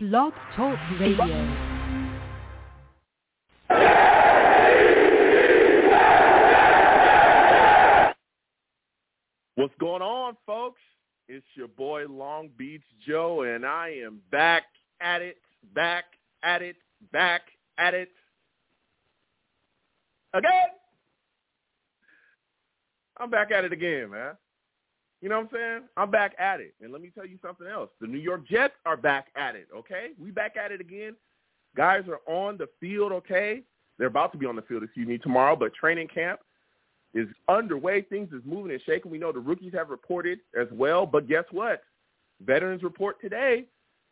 Blog Talk Radio. What's going on, folks? It's your boy Long Beach Joe, and I am back at it, back at it, back at it again. I'm back at it again, man. You know what I'm saying? I'm back at it. And let me tell you something else. The New York Jets are back at it, okay? We back at it again. Guys are on the field, okay? They're about to be on the field, excuse me, tomorrow, but training camp is underway. Things is moving and shaking. We know the rookies have reported as well, but guess what? Veterans report today.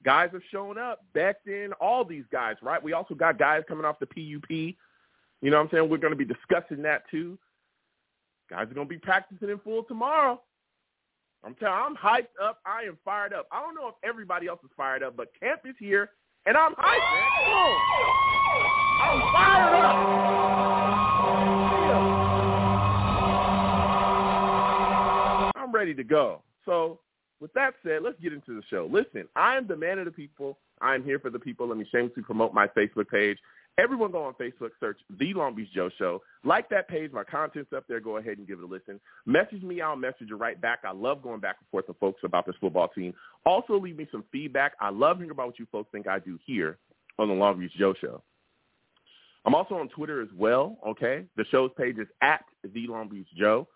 Guys have shown up. Becton, all these guys, right? We also got guys coming off the PUP. You know what I'm saying? We're going to be discussing that too. Guys are going to be practicing in full tomorrow. I'm telling I'm hyped up. I am fired up. I don't know if everybody else is fired up, but camp is here, and I'm hyped, man. Come on. I'm fired up. I'm ready to go. So with that said, let's get into the show. Listen, I am the man of the people. I am here for the people. Let me shamelessly promote my Facebook page. Everyone go on Facebook, search The Long Beach Joe Show. Like that page. My content's up there. Go ahead and give it a listen. Message me. I'll message you right back. I love going back and forth with folks about this football team. Also, leave me some feedback. I love hearing about what you folks think I do here on The Long Beach Joe Show. I'm also on Twitter as well, okay? The show's page is at The Long Beach Joe.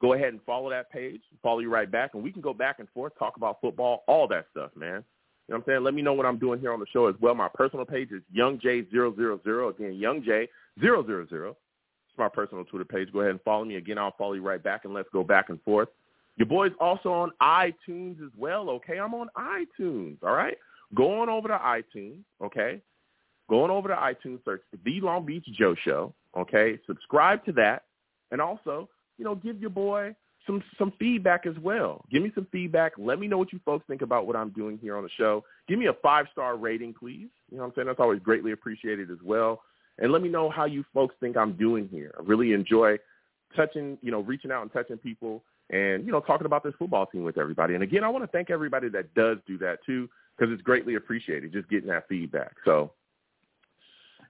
Go ahead and follow that page. Follow you right back, and we can go back and forth, talk about football, all that stuff, man. You know what I'm saying? Let me know what I'm doing here on the show as well. My personal page is Young YoungJ000. Again, Young YoungJ000. It's my personal Twitter page. Go ahead and follow me. Again, I'll follow you right back, and let's go back and forth. Your boy's also on iTunes as well, okay? I'm on iTunes, all right? Go on over to iTunes, okay? Going over to iTunes, search The Long Beach Joe Show, okay? Subscribe to that. And also, you know, give your boy some some feedback as well. Give me some feedback. Let me know what you folks think about what I'm doing here on the show. Give me a five star rating, please. You know what I'm saying? That's always greatly appreciated as well. And let me know how you folks think I'm doing here. I really enjoy touching, you know, reaching out and touching people and, you know, talking about this football team with everybody. And again, I want to thank everybody that does do that too, because it's greatly appreciated just getting that feedback. So,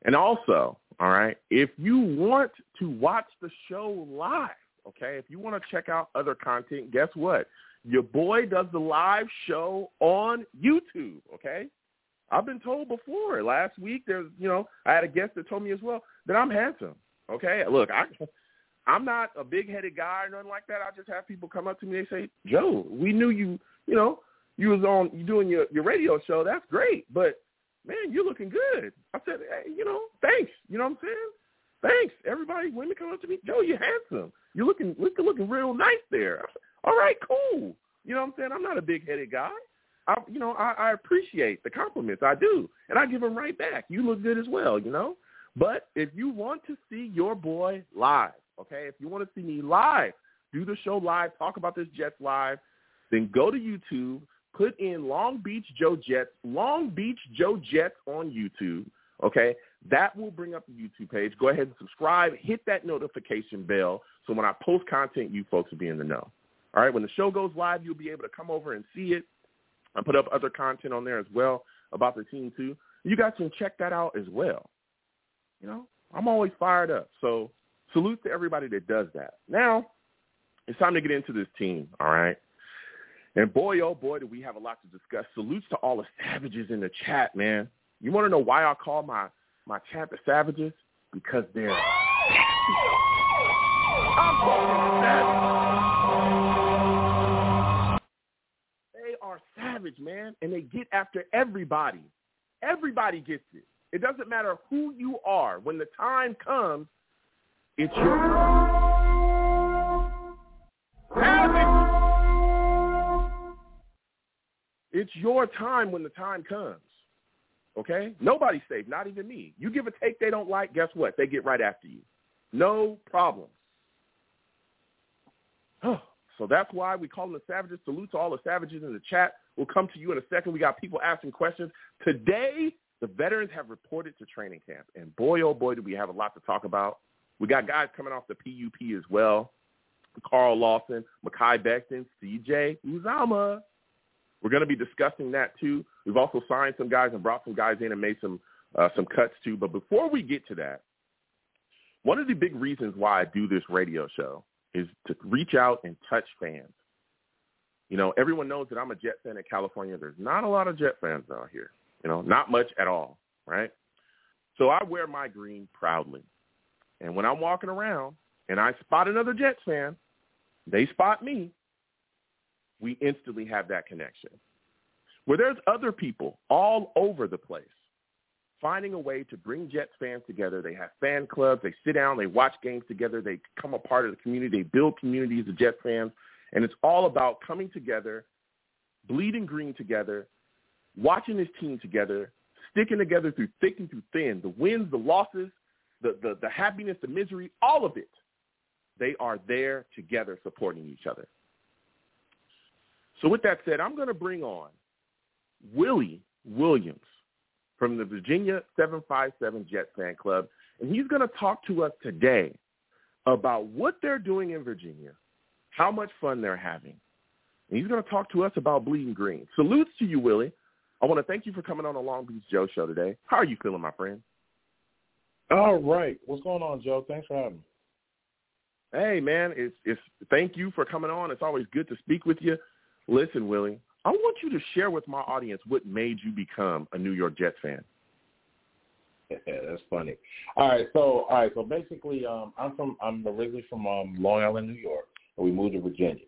and also, all right, if you want to watch the show live, okay? If you want to check out other content, guess what? Your boy does the live show on YouTube, okay? I've been told before. Last week, there's, you know, I had a guest that told me as well that I'm handsome, okay? Look, I, I'm not a big-headed guy or nothing like that. I just have people come up to me and say, Joe, we knew you, you know, you was on, you doing your, your radio show. That's great, but man, you're looking good. I said, hey, you know, thanks. You know what I'm saying? Thanks. Everybody, women come up to me, Joe, you're handsome. You're looking, looking, looking real nice there. All right, cool. You know what I'm saying? I'm not a big-headed guy. I, you know, I, I appreciate the compliments. I do, and I give them right back. You look good as well. You know. But if you want to see your boy live, okay, if you want to see me live, do the show live, talk about this Jets live, then go to YouTube, put in Long Beach Joe Jets, Long Beach Joe Jets on YouTube, okay? That will bring up the YouTube page. Go ahead and subscribe. Hit that notification bell so when I post content, you folks will be in the know. All right, when the show goes live, you'll be able to come over and see it. I put up other content on there as well about the team too. You guys can check that out as well. You know, I'm always fired up. So salute to everybody that does that. Now, it's time to get into this team, all right? And boy, oh boy, do we have a lot to discuss. Salutes to all the savages in the chat, man. You want to know why I call my, my chat the savages? Because they're. They are savage, man, and they get after everybody. Everybody gets it. It doesn't matter who you are. When the time comes, it's your. Savage. It's your time when the time comes. Okay? Nobody's safe, not even me. You give a take they don't like, guess what? They get right after you. No problem. so that's why we call them the savages. Salute to all the savages in the chat. We'll come to you in a second. We got people asking questions. Today, the veterans have reported to training camp. And boy, oh boy, do we have a lot to talk about. We got guys coming off the PUP as well. Carl Lawson, Mekhi Becton, CJ Uzomah. We're going to be discussing that too. We've also signed some guys and brought some guys in and made some uh, some cuts too. But before we get to that, one of the big reasons why I do this radio show is to reach out and touch fans. You know, everyone knows that I'm a Jet fan in California. There's not a lot of Jet fans out here. You know, not much at all, right? So I wear my green proudly. And when I'm walking around and I spot another Jets fan, they spot me, we instantly have that connection. Where there's other people all over the place finding a way to bring Jets fans together. They have fan clubs. They sit down. They watch games together. They become a part of the community. They build communities of Jets fans. And it's all about coming together, bleeding green together, watching this team together, sticking together through thick and through thin, the wins, the losses, the, the, the happiness, the misery, all of it. They are there together supporting each other. So with that said, I'm going to bring on Willie Williams from the Virginia 757 Jet Fan Club, and he's going to talk to us today about what they're doing in Virginia, how much fun they're having. And he's going to talk to us about Bleeding Green. Salutes to you, Willie. I want to thank you for coming on the Long Beach Joe show today. How are you feeling, my friend? All right. What's going on, Joe? Thanks for having me. Hey, man, it's it's thank you for coming on. It's always good to speak with you. Listen, Willie, I want you to share with my audience what made you become a New York Jets fan. Yeah, that's funny. All right, so all right, so basically, um, I'm from I'm originally from um, Long Island, New York, and we moved to Virginia.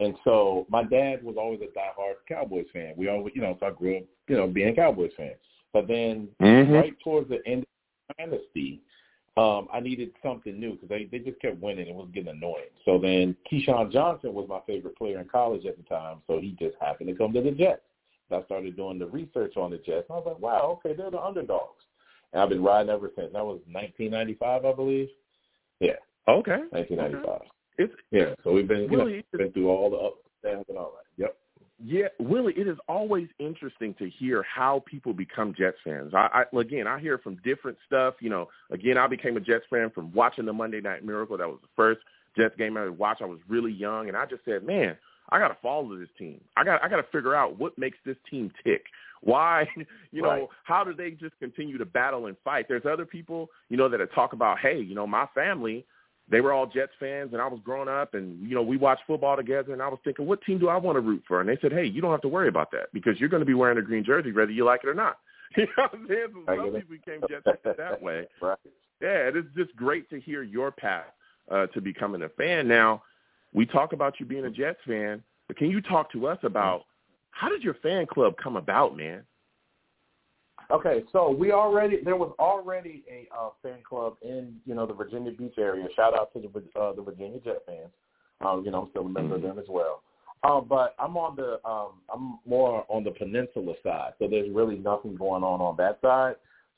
And so my dad was always a diehard Cowboys fan. We always, you know, so I grew up, you know, being a Cowboys fan. But then mm-hmm. right towards the end of the dynasty, um, I needed something new because they, they just kept winning. It was getting annoying. So then Keyshawn Johnson was my favorite player in college at the time, so he just happened to come to the Jets. I started doing the research on the Jets. And I was like, wow, okay, they're the underdogs. And I've been riding ever since. That was 1995, I believe. Yeah. Okay. 1995. Okay. It's, yeah, so we've been, you know, been through all the ups and downs and all that. Yep. Yeah, Willie, it is always interesting to hear how people become Jets fans. I, I again, I hear from different stuff. You know, again, I became a Jets fan from watching the Monday Night Miracle. That was the first Jets game I watched. I was really young, and I just said, man, I got to follow this team. I got I got to figure out what makes this team tick. Why, you know, right. how do they just continue to battle and fight? There's other people, you know, that talk about, hey, you know, my family they were all Jets fans, and I was growing up, and you know we watched football together, and I was thinking, what team do I want to root for? And they said, hey, you don't have to worry about that because you're going to be wearing a green jersey whether you like it or not. You know what I'm saying? So some people became Jets fans that way. right. Yeah, it is just great to hear your path uh, to becoming a fan. Now, we talk about you being a Jets fan, but can you talk to us about how did your fan club come about, man? Okay, so we already there was already a uh, fan club in you know the Virginia Beach area. Shout out to the uh, the Virginia Jet fans. Um, you know, I'm still a member mm-hmm. of them as well. Um, but I'm on the um, I'm more on the peninsula side, so there's really nothing going on on that side.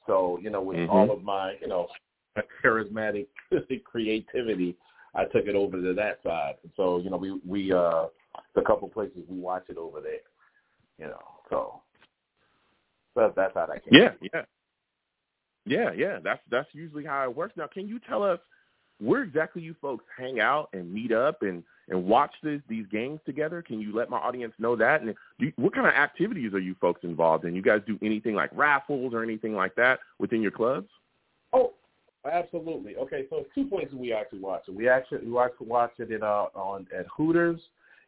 So you know, with mm-hmm. all of my you know charismatic creativity, I took it over to that side. So you know, we we uh, the couple places we watch it over there. You know, so so that's how that came. Yeah, yeah, yeah, yeah. That's that's usually how it works. Now, can you tell us where exactly you folks hang out and meet up and and watch this, these games together? Can you let my audience know that? And you, what kind of activities are you folks involved in? You guys do anything like raffles or anything like that within your clubs? Oh, absolutely. Okay, so two places we actually watch it. We actually we watch watch it in uh, on at Hooters,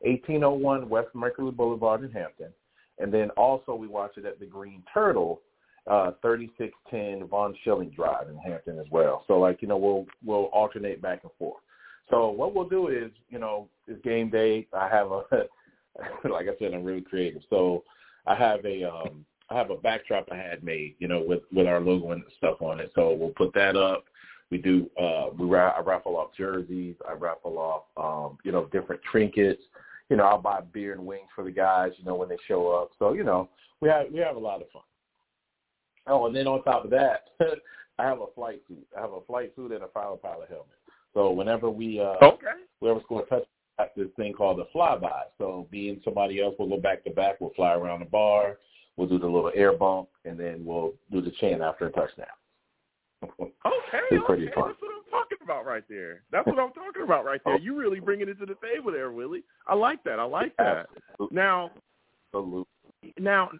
1801 West Mercury Boulevard in Hampton. And then also we watch it at the Green Turtle, uh, 3610 Von Schilling Drive in Hampton as well. So like, you know, we'll, we'll alternate back and forth. So what we'll do is, you know, it's game day. I have a, like I said, I'm really creative. So I have a, um, I have a backdrop I had made, you know, with, with our logo and stuff on it. So we'll put that up. We do, uh, we I raffle off jerseys. I raffle off, um, you know, different trinkets you know, I'll buy beer and wings for the guys, you know, when they show up. So, you know, we have we have a lot of fun. Oh, and then on top of that, I have a flight suit. I have a flight suit and a fighter pilot helmet. So whenever we uh okay. whoever's going to touch this thing called the flyby. So me and somebody else will go back to back. We'll fly around the bar. We'll do the little air bump, and then we'll do the chant after a touchdown. okay, it's pretty okay. fun talking about right there. That's what I'm talking about right there. You really bringing it to the table there, Willie. I like that. I like that. Now, Absolutely. Now,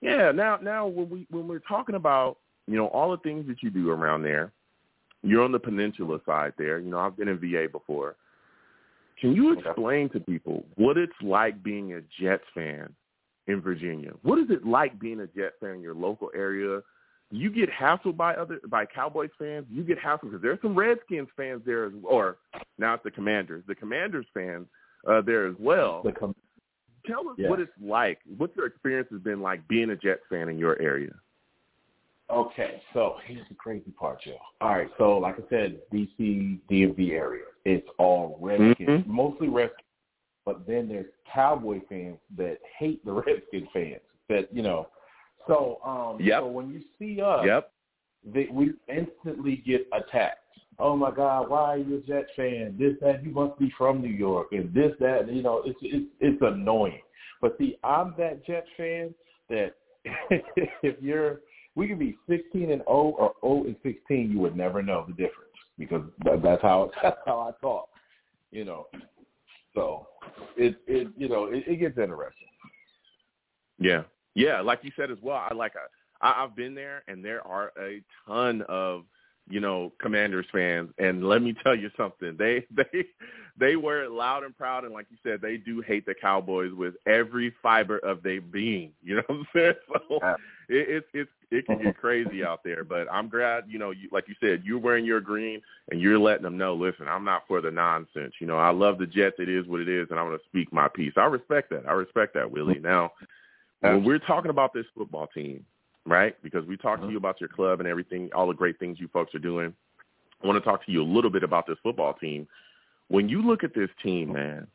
yeah, now now when we when we're talking about you know all the things that you do around there, you're on the peninsula side there. You know, I've been in VA before. Can you explain to people what it's like being a Jets fan in Virginia? What is it like being a Jets fan in your local area? You get hassled by other by Cowboys fans. You get hassled because there's some Redskins fans there, as, or now it's the Commanders. The Commanders fans uh, there as well. The com- Tell us Yes. what it's like. What your experience has been like being a Jets fan in your area. Okay, so here's the crazy part, Joe. All right, so like I said, DC, DMV area, it's all Redskins, Mhm. mostly Redskins. But then there's Cowboy fans that hate the Redskins fans. That you know, so um, Yep. so when you see us, Yep. they, we instantly get attacked. Oh my God, why are you a Jet fan? This, that, you must be from New York, and this, that, you know, it's it's it's annoying. But see, I'm that Jet fan that if you're, we could be 16 and 0 or 0 and 16, you would never know the difference because that's how that's how I talk, you know. So it it you know it, it gets interesting. Yeah, yeah. Like you said as well, I like I, I've been there, and there are a ton of you know Commanders fans, and let me tell you something. They they they wear it loud and proud, and like you said, they do hate the Cowboys with every fiber of their being. You know what I'm saying? So Yeah. it, it's it's it can get mm-hmm. crazy out there, but I'm glad you know you like you said you're wearing your green and you're letting them know. Listen, I'm not for the nonsense. You know, I love the Jets. It is what it is, and I'm going to speak my piece. I respect that. I respect that, Willie. Now when we're talking about this football team, right? Because we talked to mm-hmm. you about your club and everything, all the great things you folks are doing. I want to talk to you a little bit about this football team. When you look at this team, man,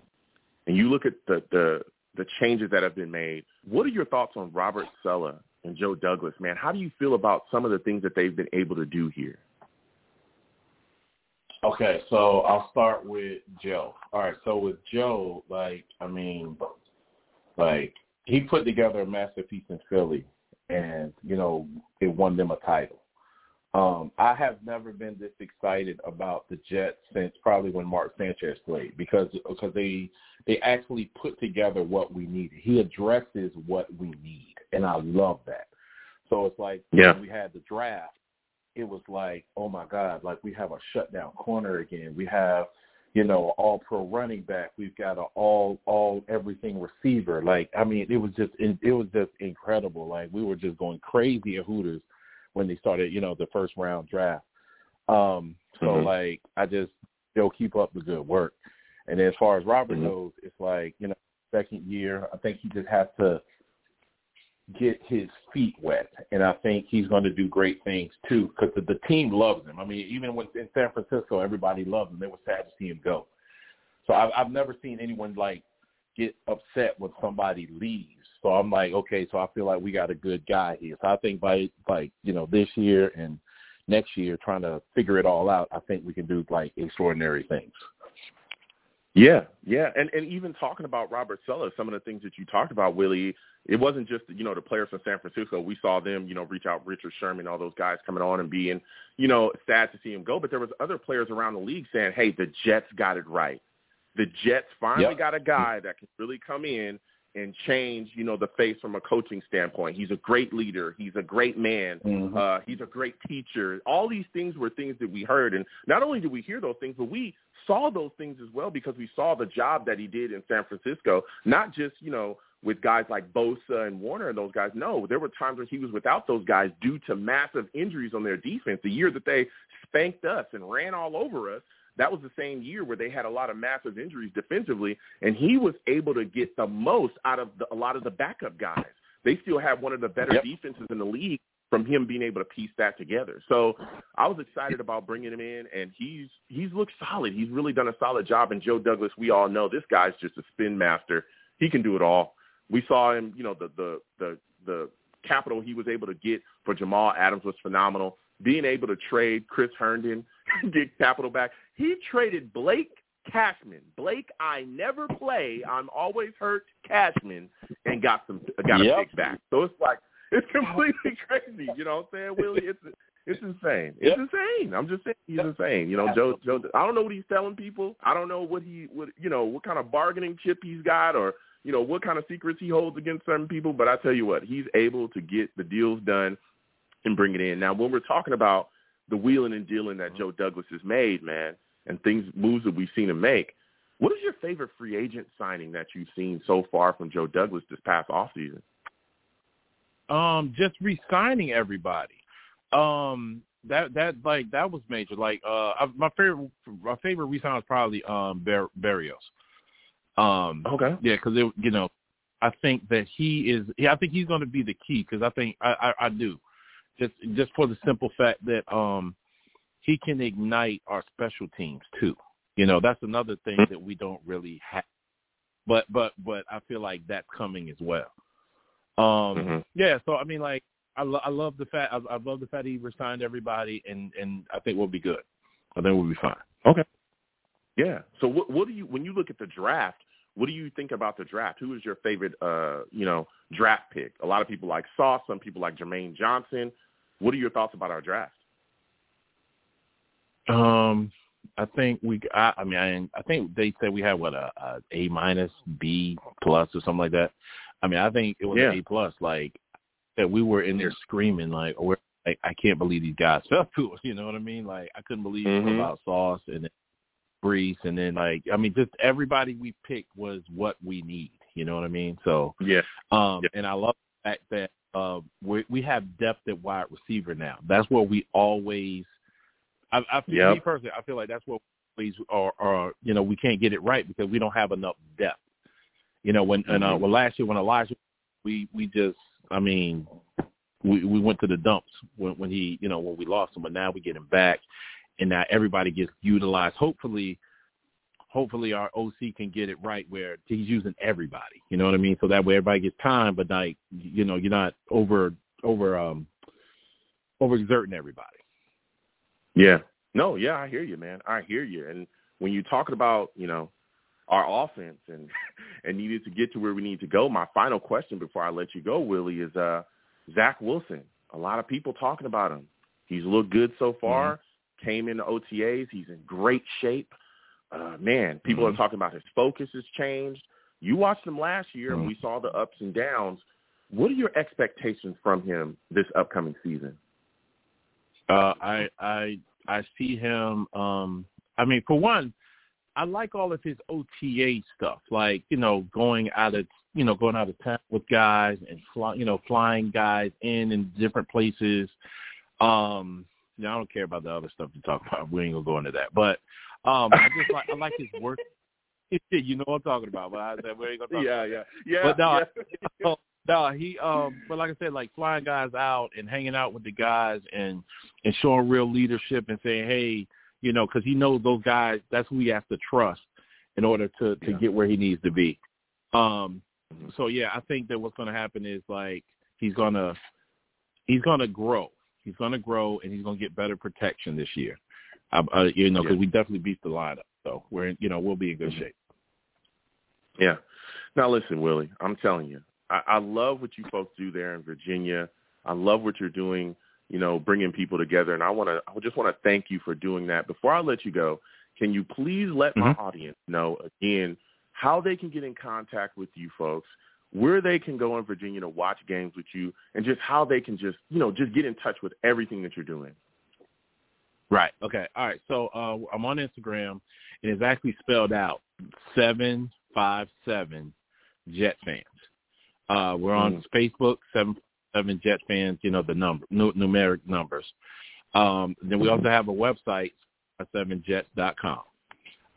and you look at the the the changes that have been made, what are your thoughts on Robert Saleh and Joe Douglas, man? How do you feel about some of the things that they've been able to do here? Okay, so I'll start with Joe. All right, so with Joe, like I mean, like he put together a masterpiece in Philly, and you know it won them a title. Um, I have never been this excited about the Jets since probably when Mark Sanchez played because because they they actually put together what we needed. He addresses what we need, and I love that. So it's like Yeah. when we had the draft, it was like, oh my God, like we have a shutdown corner again. We have, you know, all pro running back. We've got an all all everything receiver. Like I mean, it was just it was just incredible. Like we were just going crazy at Hooters when they started, you know, the first round draft. Um, so Mhm. like I just they'll keep up the good work. And as far as Robert Mhm. goes, it's like, you know, second year, I think he just has to get his feet wet, and I think he's going to do great things too because the, the team loves him. I mean, even when in San Francisco, everybody loved him. They were sad to see him go. So I've, I've never seen anyone like get upset when somebody leaves. So I'm like, okay, so I feel like we got a good guy here. So I think by like you know this year and next year, trying to figure it all out, I think we can do like extraordinary things. Yeah, yeah, and and even talking about Robert Saleh, some of the things that you talked about, Willie, it wasn't just you know the players from San Francisco. We saw them, you know, reach out, Richard Sherman, all those guys coming on and being, you know, sad to see him go. But there was other players around the league saying, "Hey, the Jets got it right. The Jets finally Yep. got a guy that can really come in and change, you know, the face from a coaching standpoint. He's a great leader. He's a great man. Mhm. Uh, he's a great teacher. All these things were things that we heard, and not only did we hear those things, but we saw those things as well because we saw the job that he did in San Francisco. Not just you know with guys like Bosa and Warner and those guys. No, there were times when he was without those guys due to massive injuries on their defense. The year that they spanked us and ran all over us. That was the same year where they had a lot of massive injuries defensively, and he was able to get the most out of the, a lot of the backup guys. They still have one of the better Yep. defenses in the league from him being able to piece that together. So I was excited about bringing him in, and he's he's looked solid. He's really done a solid job. And Joe Douglas, we all know this guy's just a spin master. He can do it all. We saw him, you know, the the the the capital he was able to get for Jamal Adams was phenomenal. Being able to trade Chris Herndon, get capital back. He traded Blake Cashman. Blake, I never play. I'm always hurt. Cashman, and got some got a Yep. pick back. So it's like it's completely crazy. You know what I'm saying, Willie? It's it's insane. It's Yep. insane. I'm just saying he's insane. You know, Joe Joe. I don't know what he's telling people. I don't know what he what you know what kind of bargaining chip he's got or you know, what kind of secrets he holds against certain people, but I tell you what, he's able to get the deals done and bring it in. Now, when we're talking about the wheeling and dealing that Joe Douglas has made, man, and things moves that we've seen him make, what is your favorite free agent signing that you've seen so far from Joe Douglas this past offseason? Um, just re-signing everybody. Um, that that like that was major. Like uh, my favorite my favorite resign was probably um Bar- Berrios. Um, okay. Yeah, because you know, I think that he is. Yeah, I think he's going to be the key because I think I, I I do, just just for the simple fact that um he can ignite our special teams too. You know, that's another thing that we don't really have. But but but I feel like that's coming as well. Um mm-hmm. yeah, so I mean like I, lo- I love the fact I, I love the fact he resigned everybody, and and I think we'll be good. I think we'll be fine. Okay. Yeah. So what what do you when you look at the draft? What do you think about the draft? Who is your favorite uh you know draft pick? A lot of people like Sauce. Some people like Jermaine Johnson. What are your thoughts about our draft? Um, I think we. I, I mean, I, I think they said we had what a, a A minus, B plus, or something like that. I mean, I think it was yeah. an A plus. Like that, we were in there screaming like, "We're like, I can't believe these guys fell to us." You know what I mean? Like, I couldn't believe mm-hmm. about Sauce and Breece, and then like, I mean, just everybody we picked was what we need. You know what I mean? So yeah. Um, yeah. and I love the fact that uh, we we have depth at wide receiver now. That's what we always I, I feel yep. me personally, I feel like that's what we are, are. You know, we can't get it right because we don't have enough depth. You know, when mm-hmm. and uh, well last year when Elijah, we we just, I mean, we we went to the dumps when when he, you know, when we lost him, but now we get him back, and now everybody gets utilized. Hopefully, hopefully our OC can get it right where he's using everybody. You know what I mean? So that way everybody gets time, but like, you know, you're not over over um overexerting everybody. Yeah. No, yeah, I hear you, man. I hear you. And when you're talking about, you know, our offense and and needed to get to where we need to go, my final question before I let you go, Willie, is uh Zach Wilson. A lot of people talking about him. He's looked good so far. Mm-hmm. Came into OTAs. He's in great shape. Uh, man, people mm-hmm. are talking about his focus has changed. You watched him last year, mm-hmm. and we saw the ups and downs. What are your expectations from him this upcoming season? Uh, I I I see him. Um, I mean, for one, I like all of his OTA stuff, like you know, going out of you know, going out of town with guys and fly, you know, flying guys in in different places. Um, you know, I don't care about the other stuff to talk about. We ain't gonna go into that, but um, I just like I like his work. you know what I'm talking about, but I said we ain't gonna talk. Yeah, about yeah, yeah. But no, yeah. no, he um but like I said, like flying guys out and hanging out with the guys and and showing real leadership and saying, hey, you know, because he knows those guys. That's who he has to trust in order to to Yeah. get where he needs to be. Um, so yeah, I think that what's going to happen is like he's gonna he's gonna grow. He's gonna grow and he's gonna get better protection this year. Uh, uh, you know, because Yeah. we definitely beat the lineup, so we're in, you know we'll be in good Mhm. shape. Yeah. Now listen, Willie, I'm telling you, I, I love what you folks do there in Virginia. I love what you're doing, you know, bringing people together. And I want to, I just want to thank you for doing that. Before I let you go, can you please let my Mhm. audience know again how they can get in contact with you folks, where they can go in Virginia to watch games with you, and just how they can just, you know, just get in touch with everything that you're doing. Right. Okay. All right. So uh, I'm on Instagram, and it's actually spelled out seven five seven Jet fans. Uh, we're on Facebook seven seven Jet fans. You know the number nu- numeric numbers. Um, then we also have a website seven jets.com.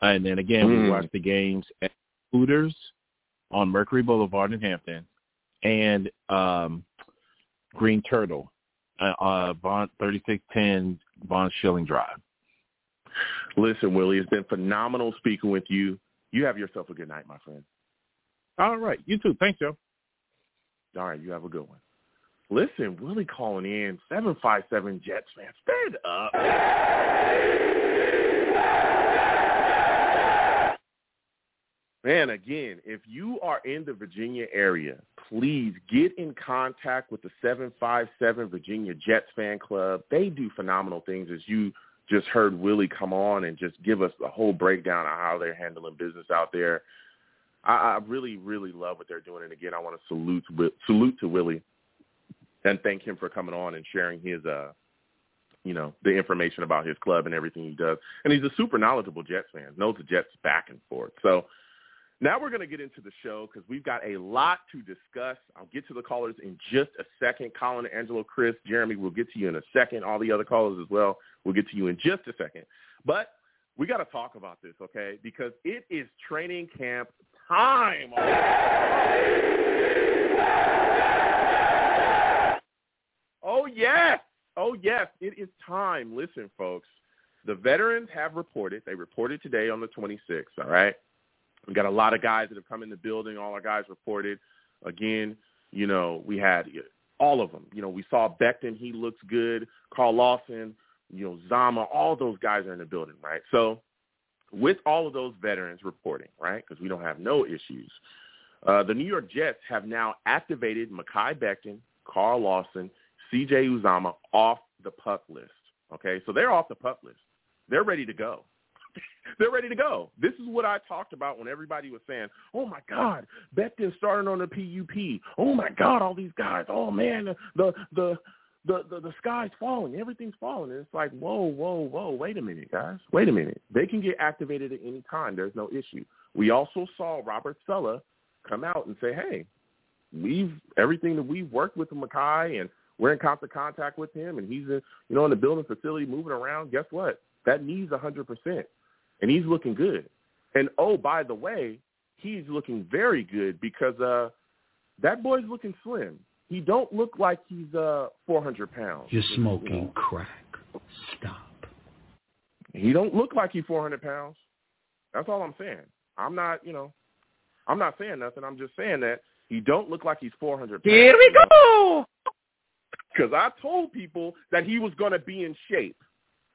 And then again, we Mm. watch the games at Hooters on Mercury Boulevard in Hampton and um, Green Turtle, uh, uh, Bond 3610 Von Schilling Drive. Listen, Willie, it's been phenomenal speaking with you. You have yourself a good night, my friend. All right. You too. Thanks, Joe. All right, you have a good one. Listen, Willie calling in, 757 Jets fan. Stand up. Man, again, if you are in the Virginia area, please get in contact with the 757 Virginia Jets fan club. They do phenomenal things as you just heard Willie come on and just give us the whole breakdown of how they're handling business out there. I, I really, really love what they're doing. And again, I want to salute salute to Willie and thank him for coming on and sharing his, uh, you know, the information about his club and everything he does. And he's a super knowledgeable Jets fan, knows the Jets back and forth. So now we're going to get into the show because we've got a lot to discuss. I'll get to the callers in just a second. Colin, Angelo, Chris, Jeremy, we'll get to you in a second. All the other callers as well. We'll get to you in just a second. But we got to talk about this, okay? Because it is training camp time. Oh, yes. Oh, yes. It is time. Listen, folks. The veterans have reported. They reported today on the 26th, all right? We got a lot of guys that have come in the building. All our guys reported. Again, you know, we had all of them. You know, we saw Becton. He looks good. Carl Lawson, you know, Zama. All those guys are in the building, right? So with all of those veterans reporting, right, because we don't have no issues, uh, the New York Jets have now activated Mekhi Becton, Carl Lawson, C.J. Uzomah off the pup list. Okay, so they're off the pup list. They're ready to go. They're ready to go. This is what I talked about when everybody was saying, "Oh my God, Becton starting on the PUP. Oh my God, all these guys. Oh man, the the the the, the sky's falling. Everything's falling." And it's like, whoa, whoa, whoa. Wait a minute, guys. Wait a minute. They can get activated at any time. There's no issue. We also saw Robert Saleh come out and say, "Hey, we've everything that we've worked with Mekhi and we're in constant contact with him, and he's in, you know in the building facility moving around. Guess what? That hundred percent." And he's looking good. And oh, by the way, he's looking very good because uh, that boy's looking slim. He don't look like he's uh 400 pounds. You're smoking you know. crack. Stop. He don't look like he's 400 pounds. That's all I'm saying. I'm not, you know, I'm not saying nothing. I'm just saying that he don't look like he's 400 pounds. Here we go. Because I told people that he was going to be in shape.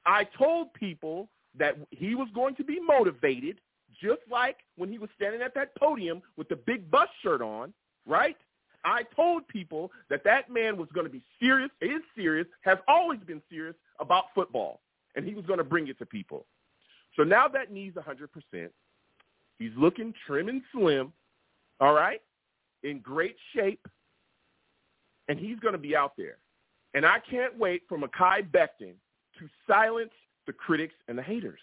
I told people that he was going to be motivated, just like when he was standing at that podium with the big bus shirt on, right? I told people that that man was going to be serious, is serious, has always been serious about football, and he was going to bring it to people. So now that knee's 100%. He's looking trim and slim, all right, in great shape, and he's going to be out there. And I can't wait for Mekhi Becton to silence the critics and the haters.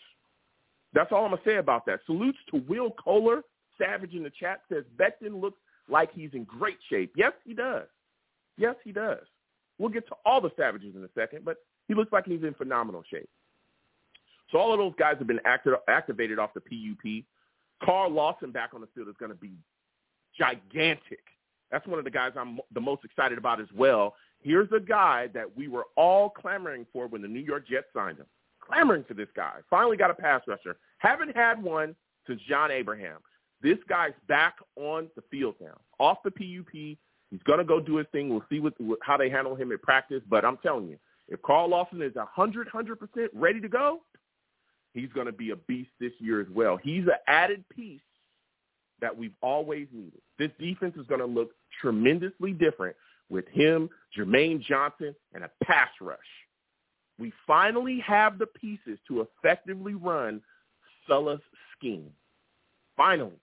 That's all I'm going to say about that. Salutes to Will Kohler. Savage in the chat says Becton looks like he's in great shape. Yes, he does. Yes, he does. We'll get to all the Savages in a second, but he looks like he's in phenomenal shape. So all of those guys have been acti- activated off the PUP. Carl Lawson back on the field is going to be gigantic. That's one of the guys I'm the most excited about as well. Here's a guy that we were all clamoring for when the New York Jets signed him clamoring for this guy. Finally got a pass rusher. Haven't had one since John Abraham. This guy's back on the field now, off the PUP. He's going to go do his thing. We'll see what, how they handle him at practice. But I'm telling you, if Carl Lawson is 100, 100% ready to go, he's going to be a beast this year as well. He's an added piece that we've always needed. This defense is going to look tremendously different with him, Jermaine Johnson, and a pass rush. We finally have the pieces to effectively run Saleh's scheme. Finally.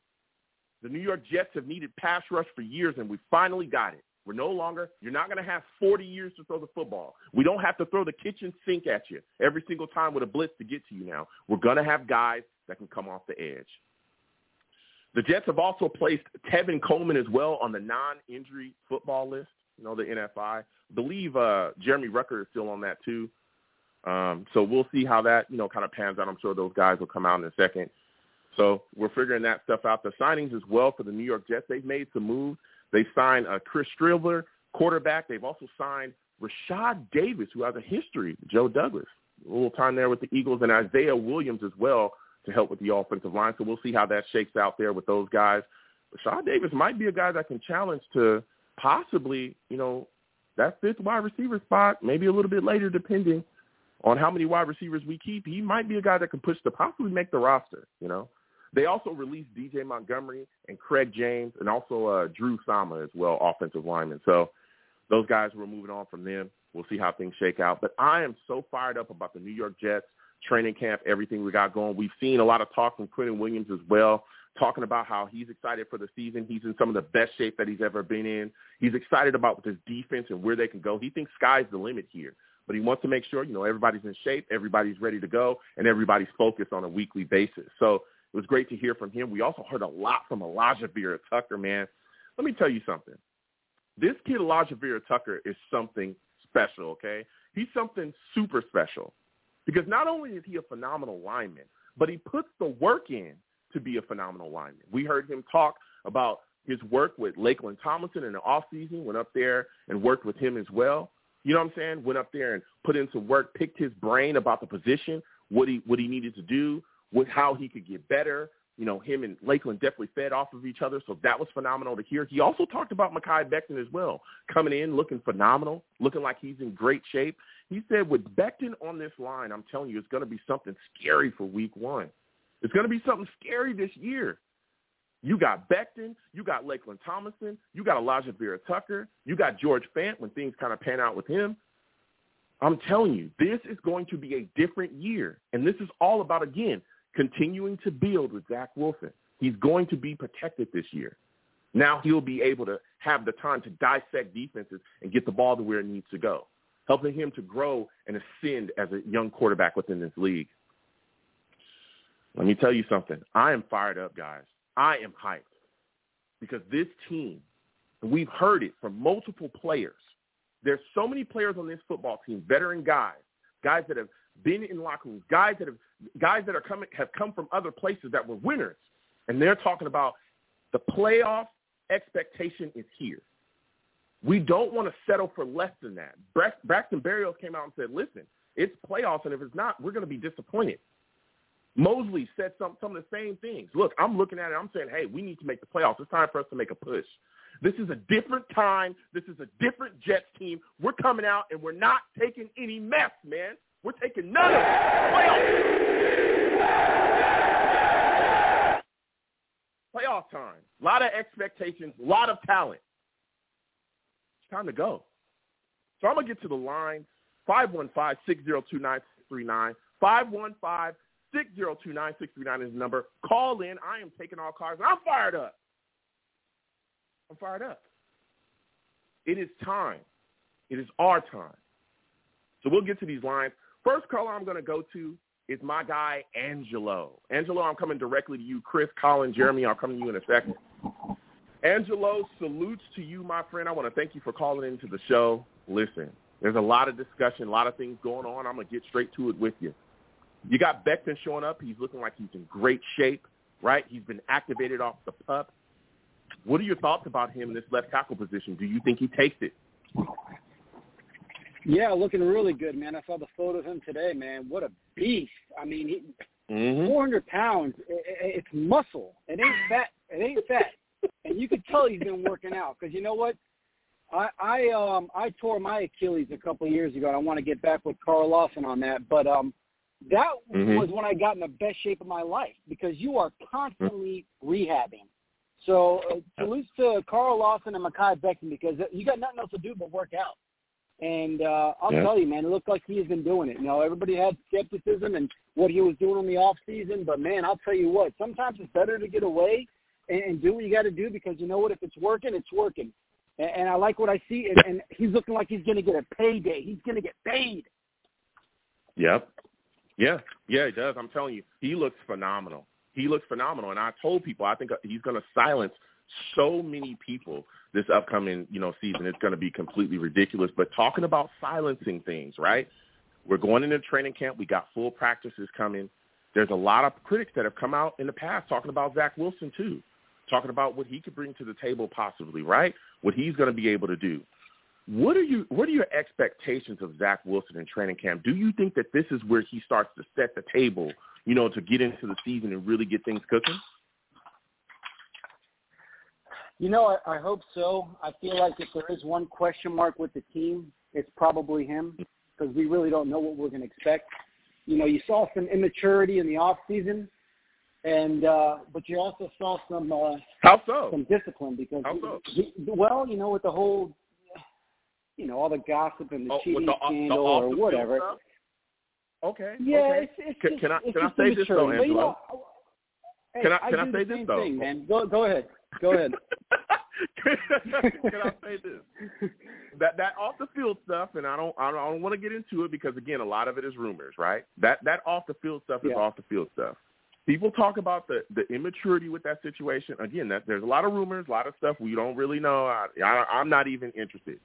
The New York Jets have needed pass rush for years, and we finally got it. We're no longer, you're not going to have 40 years to throw the football. We don't have to throw the kitchen sink at you every single time with a blitz to get to you now. We're going to have guys that can come off the edge. The Jets have also placed Tevin Coleman as well on the non-injury football list, you know, the NFI. I believe uh, Jeremy Ruckert is still on that too. Um, so we'll see how that, you know, kind of pans out. I'm sure those guys will come out in a second. So we're figuring that stuff out. The signings as well for the New York Jets, they've made some moves. They signed uh, Chris Streveler, quarterback. They've also signed Rashad Davis, who has a history, Joe Douglas, a little time there with the Eagles, and Isaiah Williams as well to help with the offensive line. So we'll see how that shakes out there with those guys. Rashad Davis might be a guy that can challenge to possibly, you know, that fifth wide receiver spot, maybe a little bit later, depending – on how many wide receivers we keep, he might be a guy that can push to possibly make the roster, you know. They also released DJ Montgomery and Craig James and also uh, Drew Sama as well, offensive lineman. So those guys were moving on from them. We'll see how things shake out. But I am so fired up about the New York Jets training camp, everything we got going. We've seen a lot of talk from Quinnen Williams as well, talking about how he's excited for the season. He's in some of the best shape that he's ever been in. He's excited about this defense and where they can go. He thinks sky's the limit here, but he wants to make sure, you know, everybody's in shape, everybody's ready to go, and everybody's focused on a weekly basis. So it was great to hear from him. We also heard a lot from Alijah Vera-Tucker, man. Let me tell you something. This kid, Alijah Vera-Tucker, is something special, okay? He's something super special because not only is he a phenomenal lineman, but he puts the work in to be a phenomenal lineman. We heard him talk about his work with Laken Tomlinson in the offseason, went up there and worked with him as well. You know what I'm saying? Went up there and put in some work, picked his brain about the position, what he what he needed to do, what how he could get better. You know, him and Laken definitely fed off of each other, so that was phenomenal to hear. He also talked about Mekhi Becton as well, coming in looking phenomenal, looking like he's in great shape. He said with Becton on this line, I'm telling you, it's going to be something scary for week one. It's going to be something scary this year. You got Becton, you got Laken Tomlinson, you got Alijah Vera-Tucker, you got George Fant when things kind of pan out with him. I'm telling you, this is going to be a different year. And this is all about, again, continuing to build with Zach Wilson. He's going to be protected this year. Now he'll be able to have the time to dissect defenses and get the ball to where it needs to go, helping him to grow and ascend as a young quarterback within this league. Let me tell you something. I am fired up, guys. I am hyped because this team, and we've heard it from multiple players. There's so many players on this football team, veteran guys, guys that have been in locker rooms, guys that have guys that are coming have come from other places that were winners, and they're talking about the playoff expectation is here. We don't want to settle for less than that. Braxton Berrios came out and said, "Listen, it's playoffs, and if it's not, we're going to be disappointed." Mosley said some some of the same things. Look, I'm looking at it. I'm saying, hey, we need to make the playoffs. It's time for us to make a push. This is a different time. This is a different Jets team. We're coming out and we're not taking any mess, man. We're taking none of it. Playoff. Playoff time. A lot of expectations. A lot of talent. It's time to go. So I'm gonna get to the line. 515-602-9639. 515 6029 is the number. Call in. I am taking all calls. I'm fired up. I'm fired up. It is time. It is our time. So we'll get to these lines. First caller I'm going to go to is my guy, Angelo. Angelo, I'm coming directly to you. Chris, Colin, Jeremy, I'll come to you in a second. Angelo, salutes to you, my friend. I want to thank you for calling into the show. Listen, there's a lot of discussion, a lot of things going on. I'm going to get straight to it with you. You got Becton showing up. He's looking like he's in great shape, right? He's been activated off the pup. What are your thoughts about him in this left tackle position? Do you think he takes it? Yeah, looking really good, man. I saw the photo of him today, man. What a beast! I mean, he, mm-hmm. 400 pounds. It, it's muscle. It ain't fat. It ain't fat. and you could tell he's been working out because you know what? I I um I tore my Achilles a couple of years ago. and I want to get back with Carl Lawson on that, but um that mm-hmm. was when I got in the best shape of my life because you are constantly rehabbing. So uh, salute to Carl Lawson and Mekhi Becton because you got nothing else to do but work out. And uh, I'll yeah. tell you, man, it looked like he has been doing it. You know, everybody had skepticism and what he was doing on the off season, but man, I'll tell you what, sometimes it's better to get away and, and do what you got to do because you know what, if it's working, it's working. And, and I like what I see, and, and he's looking like he's going to get a payday. He's going to get paid. Yep. Yeah, yeah, he does. I'm telling you, he looks phenomenal. He looks phenomenal, and I told people I think he's going to silence so many people this upcoming you know season. It's going to be completely ridiculous. But talking about silencing things, right? We're going into training camp. We got full practices coming. There's a lot of critics that have come out in the past talking about Zach Wilson too, talking about what he could bring to the table possibly, right? What he's going to be able to do. What are you? What are your expectations of Zach Wilson in training camp? Do you think that this is where he starts to set the table, you know, to get into the season and really get things cooking? You know, I, I hope so. I feel like if there is one question mark with the team, it's probably him because we really don't know what we're going to expect. You know, you saw some immaturity in the off season, and uh, but you also saw some uh, how so some discipline because how so? He, well, you know, with the whole you know all the gossip and the oh, cheating the, uh, scandal the or whatever. Okay. Yeah, okay. it's, it's can, just, can I can I say this though, But, you know, Can I can I, I, say this though? thing, man. Go go ahead. Go ahead. can I say this? That that off the field stuff, and I don't I don't, I don't want to get into it because again, a lot of it is rumors, right? That that off the field stuff is Yeah. off the field stuff. People talk about the the immaturity with that situation. Again, that there's a lot of rumors, a lot of stuff we don't really know. I, I I'm not even interested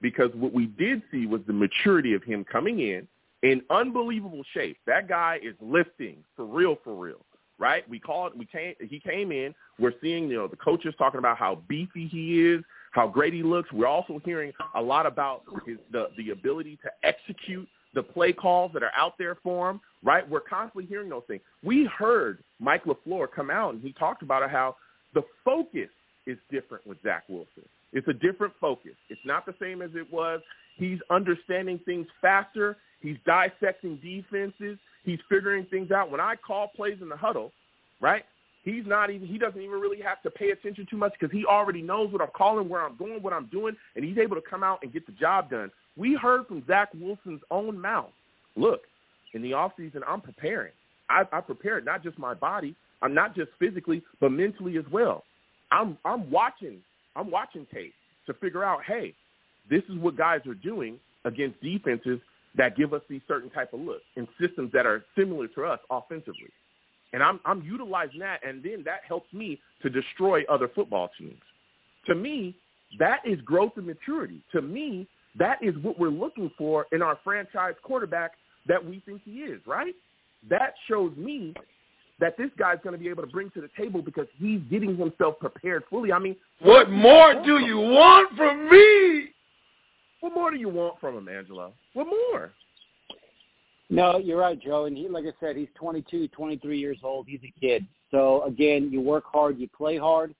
because what we did see was the maturity of him coming in in unbelievable shape. That guy is lifting for real, for real. Right? We called. We came. He came in. We're seeing, you know, the coaches talking about how beefy he is, how great he looks. We're also hearing a lot about his, the the ability to execute the play calls that are out there for him. Right? We're constantly hearing those things. We heard Mike LaFleur come out and he talked about how the focus is different with Zach Wilson. It's a different focus. It's not the same as it was. He's understanding things faster. He's dissecting defenses. He's figuring things out. When I call plays in the huddle, right? He's not even. He doesn't even really have to pay attention too much because he already knows what I'm calling, where I'm going, what I'm doing, and he's able to come out and get the job done. We heard from Zach Wilson's own mouth. Look, in the off season, I'm preparing. I, I prepared not just my body. I'm not just physically, but mentally as well. I'm I'm watching. I'm watching tape to figure out, hey, this is what guys are doing against defenses that give us these certain type of looks and systems that are similar to us offensively. And I'm I'm utilizing that, and then that helps me to destroy other football teams. To me, that is growth and maturity. To me, that is what we're looking for in our franchise quarterback that we think he is, right? That shows me that this guy's going to be able to bring to the table because he's getting himself prepared fully. I mean, What more do you want from me? What more do you want from him, Angelo? What more? No, you're right, Joe. And he, like I said, he's 22, 23 years old. He's a kid. So again, you work hard, you play hard.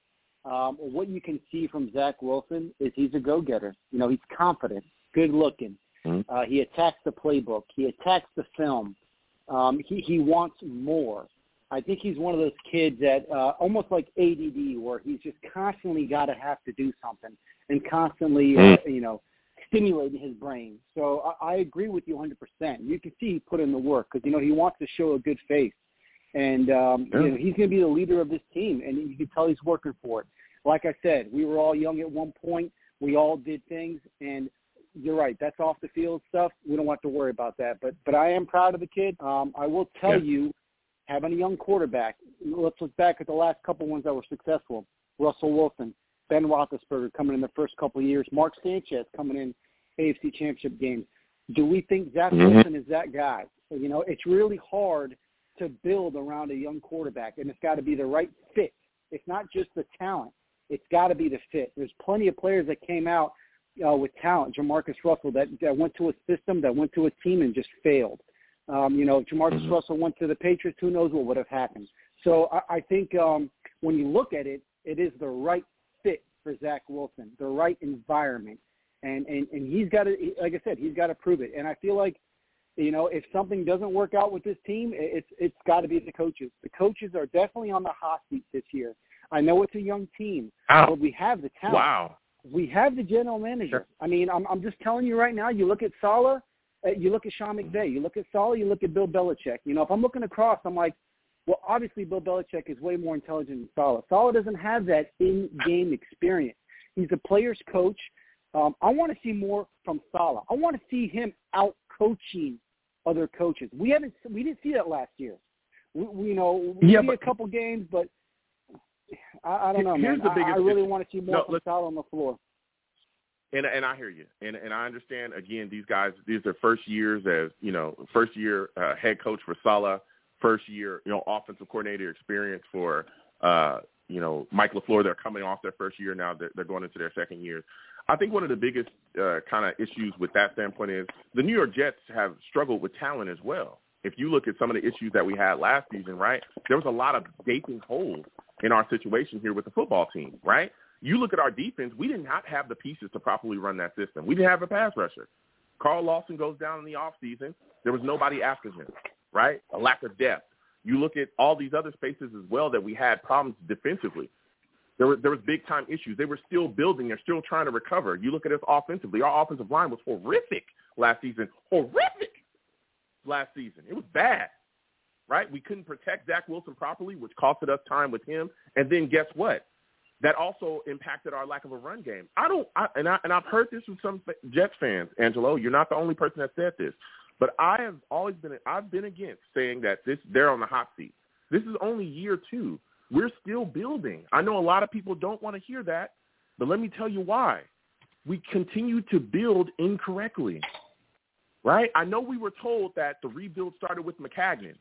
Um, what you can see from Zach Wilson is he's a go-getter. You know, he's confident, good-looking. Mm-hmm. Uh, he attacks the playbook. He attacks the film. Um, he he wants more. I think he's one of those kids that uh, almost like ADD, where he's just constantly got to have to do something and constantly, uh, you know, stimulating his brain. So I, I agree with you 100%. You can see he put in the work because you know he wants to show a good face, and um, Yeah. you know he's going to be the leader of this team, and you can tell he's working for it. Like I said, we were all young at one point. We all did things, and you're right. That's off the field stuff. We don't have to worry about that. But but I am proud of the kid. Um, I will tell Yeah. you, having a young quarterback. Let's look back at the last couple ones that were successful. Russell Wilson, Ben Roethlisberger coming in the first couple of years. Mark Sanchez coming in AFC Championship games. Do we think Zach Mhm. Wilson is that guy? So, you know, it's really hard to build around a young quarterback, and it's got to be the right fit. It's not just the talent; it's got to be the fit. There's plenty of players that came out uh, with talent. JaMarcus Russell that, that went to a system, that went to a team, and just failed. Um, you know, JaMarcus Mhm. Russell went to the Patriots, who knows what would have happened. So I, I think um, when you look at it, it is the right fit for Zach Wilson, the right environment, and and and he's got to, like I said, he's got to prove it. And I feel like, you know, if something doesn't work out with this team, it- it's it's got to be the coaches. The coaches are definitely on the hot seat this year. I know it's a young team, Wow. but we have the talent Wow. we have the general manager. I mean, I'm I'm just telling you right now. You look at Saleh, you look at Sean McVay, you look at Saleh, you look at Bill Belichick. You know, if I'm looking across, I'm like, well, obviously Bill Belichick is way more intelligent than Saleh. Saleh doesn't have that in-game experience. He's a player's coach. Um, I want to see more from Saleh. I want to see him out coaching other coaches. We haven't we didn't see that last year. We, we you know we Yeah, see but- a couple games, but I, I don't know, man. I- I, really want to see more No, from let's- on the floor. And and I hear you, and and I understand. Again, these guys, these are first years as you know, first year uh, head coach for Saleh, first year you know offensive coordinator experience for uh, you know Mike LaFleur. They're coming off their first year now. They're, they're going into their second year. I think one of the biggest uh, kind of issues with that standpoint is the New York Jets have struggled with talent as well. If you look at some of the issues that we had last season, right, there was a lot of gaping holes in our situation here with the football team, right? You look at our defense, we did not have the pieces to properly run that system. We didn't have a pass rusher. Carl Lawson goes down in the offseason. There was nobody after him, right? A lack of depth. You look at all these other spaces as well that we had problems defensively. There were there was big time issues. They were still building. They're still trying to recover. You look at us offensively. Our offensive line was horrific last season. Horrific last season. It was bad, right? We couldn't protect Zach Wilson properly, which costed us time with him. And then guess what? That also impacted our lack of a run game. I don't, I, and I and I've heard this from some Jets fans, Angelo. You're not the only person that said this, but I have always been, I've been against saying that this they're on the hot seat. This is only year two. We're still building. I know a lot of people don't want to hear that, but let me tell you why. We continue to build incorrectly, right? I know we were told that the rebuild started with Maccagnan.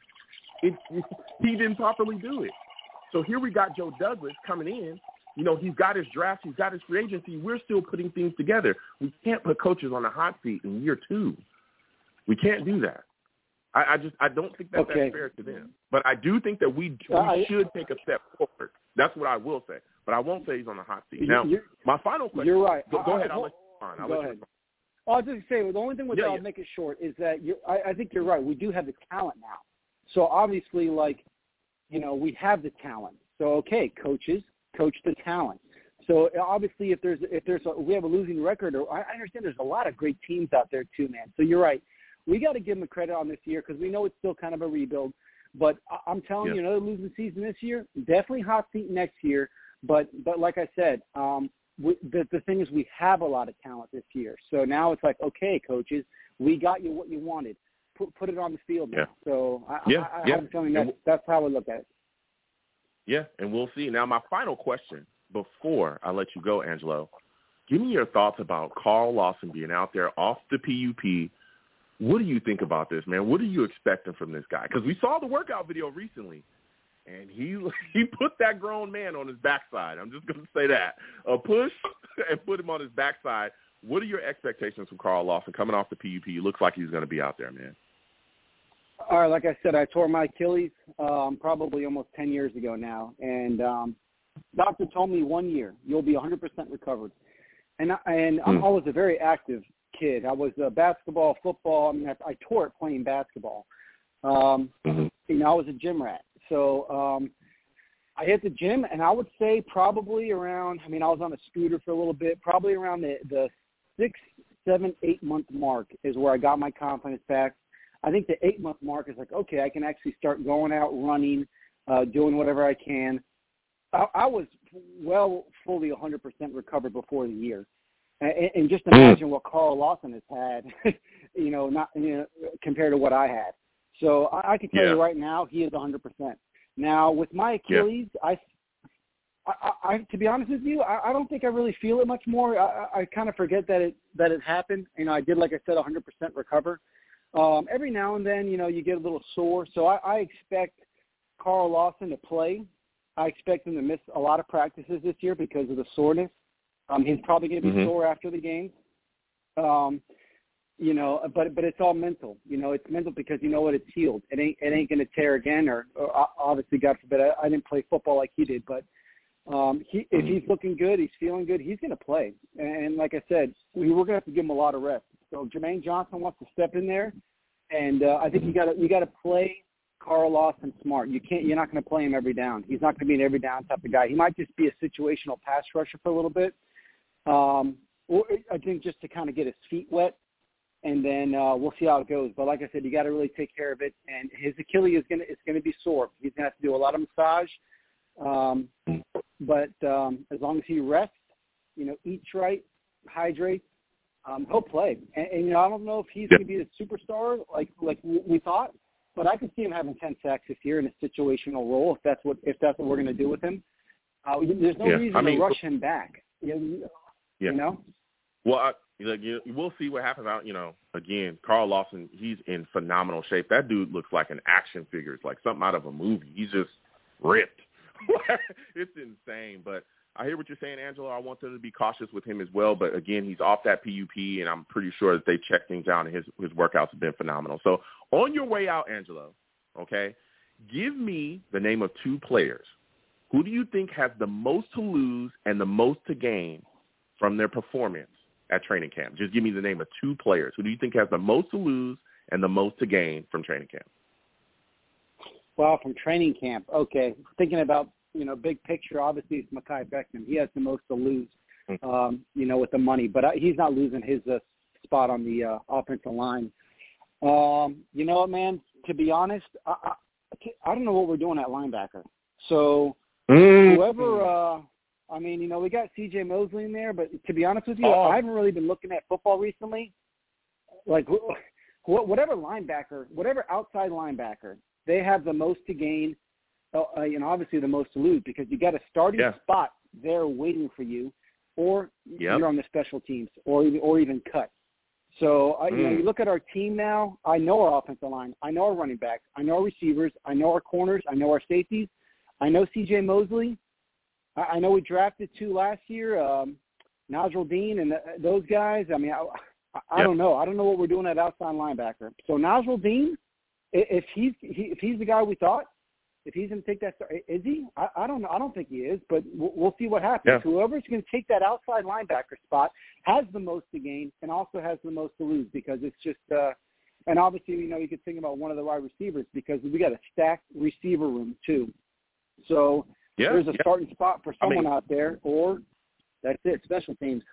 It, he didn't properly do it. So here we got Joe Douglas coming in. You know, he's got his draft, he's got his free agency. We're still putting things together. We can't put coaches on the hot seat in year two. We can't do that. I, I just I don't think that okay. that's fair to them. But I do think that we we I, should take a step forward. That's what I will say. But I won't say he's on the hot seat. Now, my final question. You're right. Go, go I, ahead. I, I'll let you on. I'll go let ahead. You Oh, I was just say the only thing with Yeah, that, I'll yeah. make it short, is that you I, I think you're right. We do have the talent now. So obviously, like, you know, we have the talent. So okay, coaches, coach the talent. So obviously, if there's if there's a, we have a losing record, or I understand there's a lot of great teams out there too, man. So you're right. We got to give them the credit on this year because we know it's still kind of a rebuild. But I'm telling Yeah. you, another losing season this year, definitely hot seat next year. But but like I said, um, we, the the thing is we have a lot of talent this year. So now it's like, okay, coaches, we got you what you wanted. Put put it on the field now. So I, Yeah, I, I yeah. have a feeling And that that's how I look at it. Yeah, and we'll see. Now, my final question before I let you go, Angelo, give me your thoughts about Carl Lawson being out there off the PUP. What do you think about this, man? What are you expecting from this guy? Because we saw the workout video recently, and he he put that grown man on his backside. I'm just going to say that a push and put him on his backside. What are your expectations from Carl Lawson coming off the PUP? Looks like he's going to be out there, man. All right, like I said, I tore my Achilles um, probably almost 10 years ago now, and um, doctor told me one year you'll be 100% recovered. And I, and I'm Hmm. always a very active kid. I was uh, basketball, football. I mean, I, I tore it playing basketball. Um, Mm-hmm. you know, I was a gym rat. So um, I hit the gym, and I would say probably around. I mean, I was on a scooter for a little bit. Probably around the the six, seven, eight month mark is where I got my confidence back. I think the eight month mark is like, okay, I can actually start going out running, uh, doing whatever I can. I, I was well fully 100% recovered before the year. And, and just imagine what Carl Lawson has had, you know, not you know, compared to what I had. So I, I can tell Yeah. you right now, he is 100%. Now with my Achilles, I, I, I, to be honest with you, I, I don't think I really feel it much more. I, I- I kind of forget that it that it happened. You know, I did, like I said, 100% recover. Um, every now and then, you know, you get a little sore. So I, I expect Carl Lawson to play. I expect him to miss a lot of practices this year because of the soreness. Um, he's probably going to be Mhm. sore after the games. Um, you know, but but it's all mental. You know, it's mental because you know what, it's healed. It ain't it ain't going to tear again, or, or obviously, God forbid, I, I didn't play football like he did, but um, he if he's looking good, he's feeling good, he's going to play. And like I said, we we're going to have to give him a lot of rest. So Jermaine Johnson wants to step in there, and uh, I think you got to you got to play Carl Lawson smart. You can't you're not going to play him every down. He's not going to be an every down type of guy. He might just be a situational pass rusher for a little bit. Um, or I think just to kind of get his feet wet, and then uh, we'll see how it goes. But like I said, you got to really take care of it. And his Achilles is gonna it's gonna be sore. He's gonna have to do a lot of massage. Um, but um, as long as he rests, you know, eats right, hydrates, um, he'll play. And, and you know, I don't know if he's going to be a superstar like like we thought, but I could see him having ten sacks this year in a situational role if that's what if that's what we're going to do with him. Uh, there's no Yeah, reason I mean- to rush him back. You, Yeah. you know. Well, I, like you, we'll see what happens. Out, you know, again, Carl Lawson, he's in phenomenal shape. That dude looks like an action figure. It's like something out of a movie. He's just ripped. it's insane. But I hear what you're saying, Angelo. I want them to be cautious with him as well. But again, he's off that PUP, and I'm pretty sure that they check things out, and his his workouts have been phenomenal. So on your way out, Angelo, okay, give me the name of two players. Who do you think has the most to lose and the most to gain from their performance at training camp? Just give me the name of two players. Who do you think has the most to lose and the most to gain from training camp? Well, from training camp. Okay, thinking about you know big picture. Obviously, it's Mekhi Becton. He has the most to lose, um, you know, with the money, but uh, he's not losing his uh, spot on the uh, offensive line. Um, you know what, man? To be honest, I, I, I don't know what we're doing at linebacker. So Mm. whoever, uh, I mean, you know, we got C.J. Mosley in there, but to be honest with you, Oh. I haven't really been looking at football recently. Like wh- wh- whatever linebacker, whatever outside linebacker, they have the most to gain, uh, uh, you know, obviously the most to lose because you got a starting Yeah. spot there waiting for you, or Yep. you're on the special teams, or even or even cut. So I, you know, Mm. you look at our team now. I know our offensive line. I know our running backs. I know our receivers. I know our corners. I know our safeties. I know C.J. Mosley. I, I know we drafted two last year, um, Nigel Dean and uh, those guys. I mean, I, I, I don't know. I don't know what we're doing at outside linebacker. So Nigel Dean, if he's he, if he's the guy we thought, if he's going to take that, start, is he? I, I don't know. I don't think he is, but we'll, we'll see what happens. Yeah. Whoever's going to take that outside linebacker spot has the most to gain and also has the most to lose because it's just. uh and obviously, you know, you could think about one of the wide receivers because we got a stacked receiver room too. So Yeah. there's a yeah. starting spot for I mean- someone out there, or that's it. Special teams.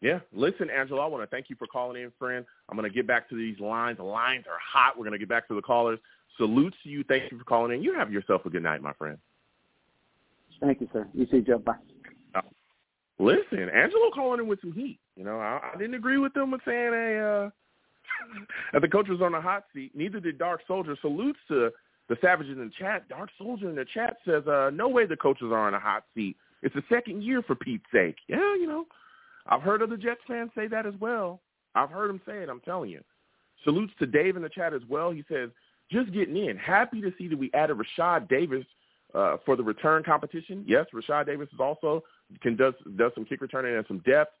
Yeah. Listen, Angela, I want to thank you for calling in, friend. I'm going to get back to these lines. The lines are hot. We're going to get back to the callers. Salutes to you. Thank you for calling in. You have yourself a good night, my friend. Thank you, sir. You too, Joe. Bye. Listen, Angelo calling in with some heat. You know, I, I didn't agree with them with saying a uh, that the coach was on the hot seat. Neither did Dark Soldier. Salutes to the savages in the chat. Dark Soldier in the chat says, uh, "No way the coaches are on a hot seat. It's the second year for Pete's sake." Yeah, you know, I've heard other Jets fans say that as well. I've heard them say it. I'm telling you. Salutes to Dave in the chat as well. He says, "Just getting in. Happy to see that we added Rashad Davis uh, for the return competition. Yes, Rashad Davis is also can does does some kick returning and some depth.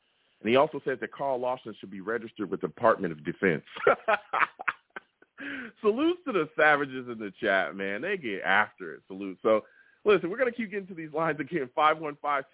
And he also says that Carl Lawson should be registered with the Department of Defense. Salutes to the savages in the chat, man. They get after it. Salute. So listen, we're gonna keep getting to these lines again. Five one five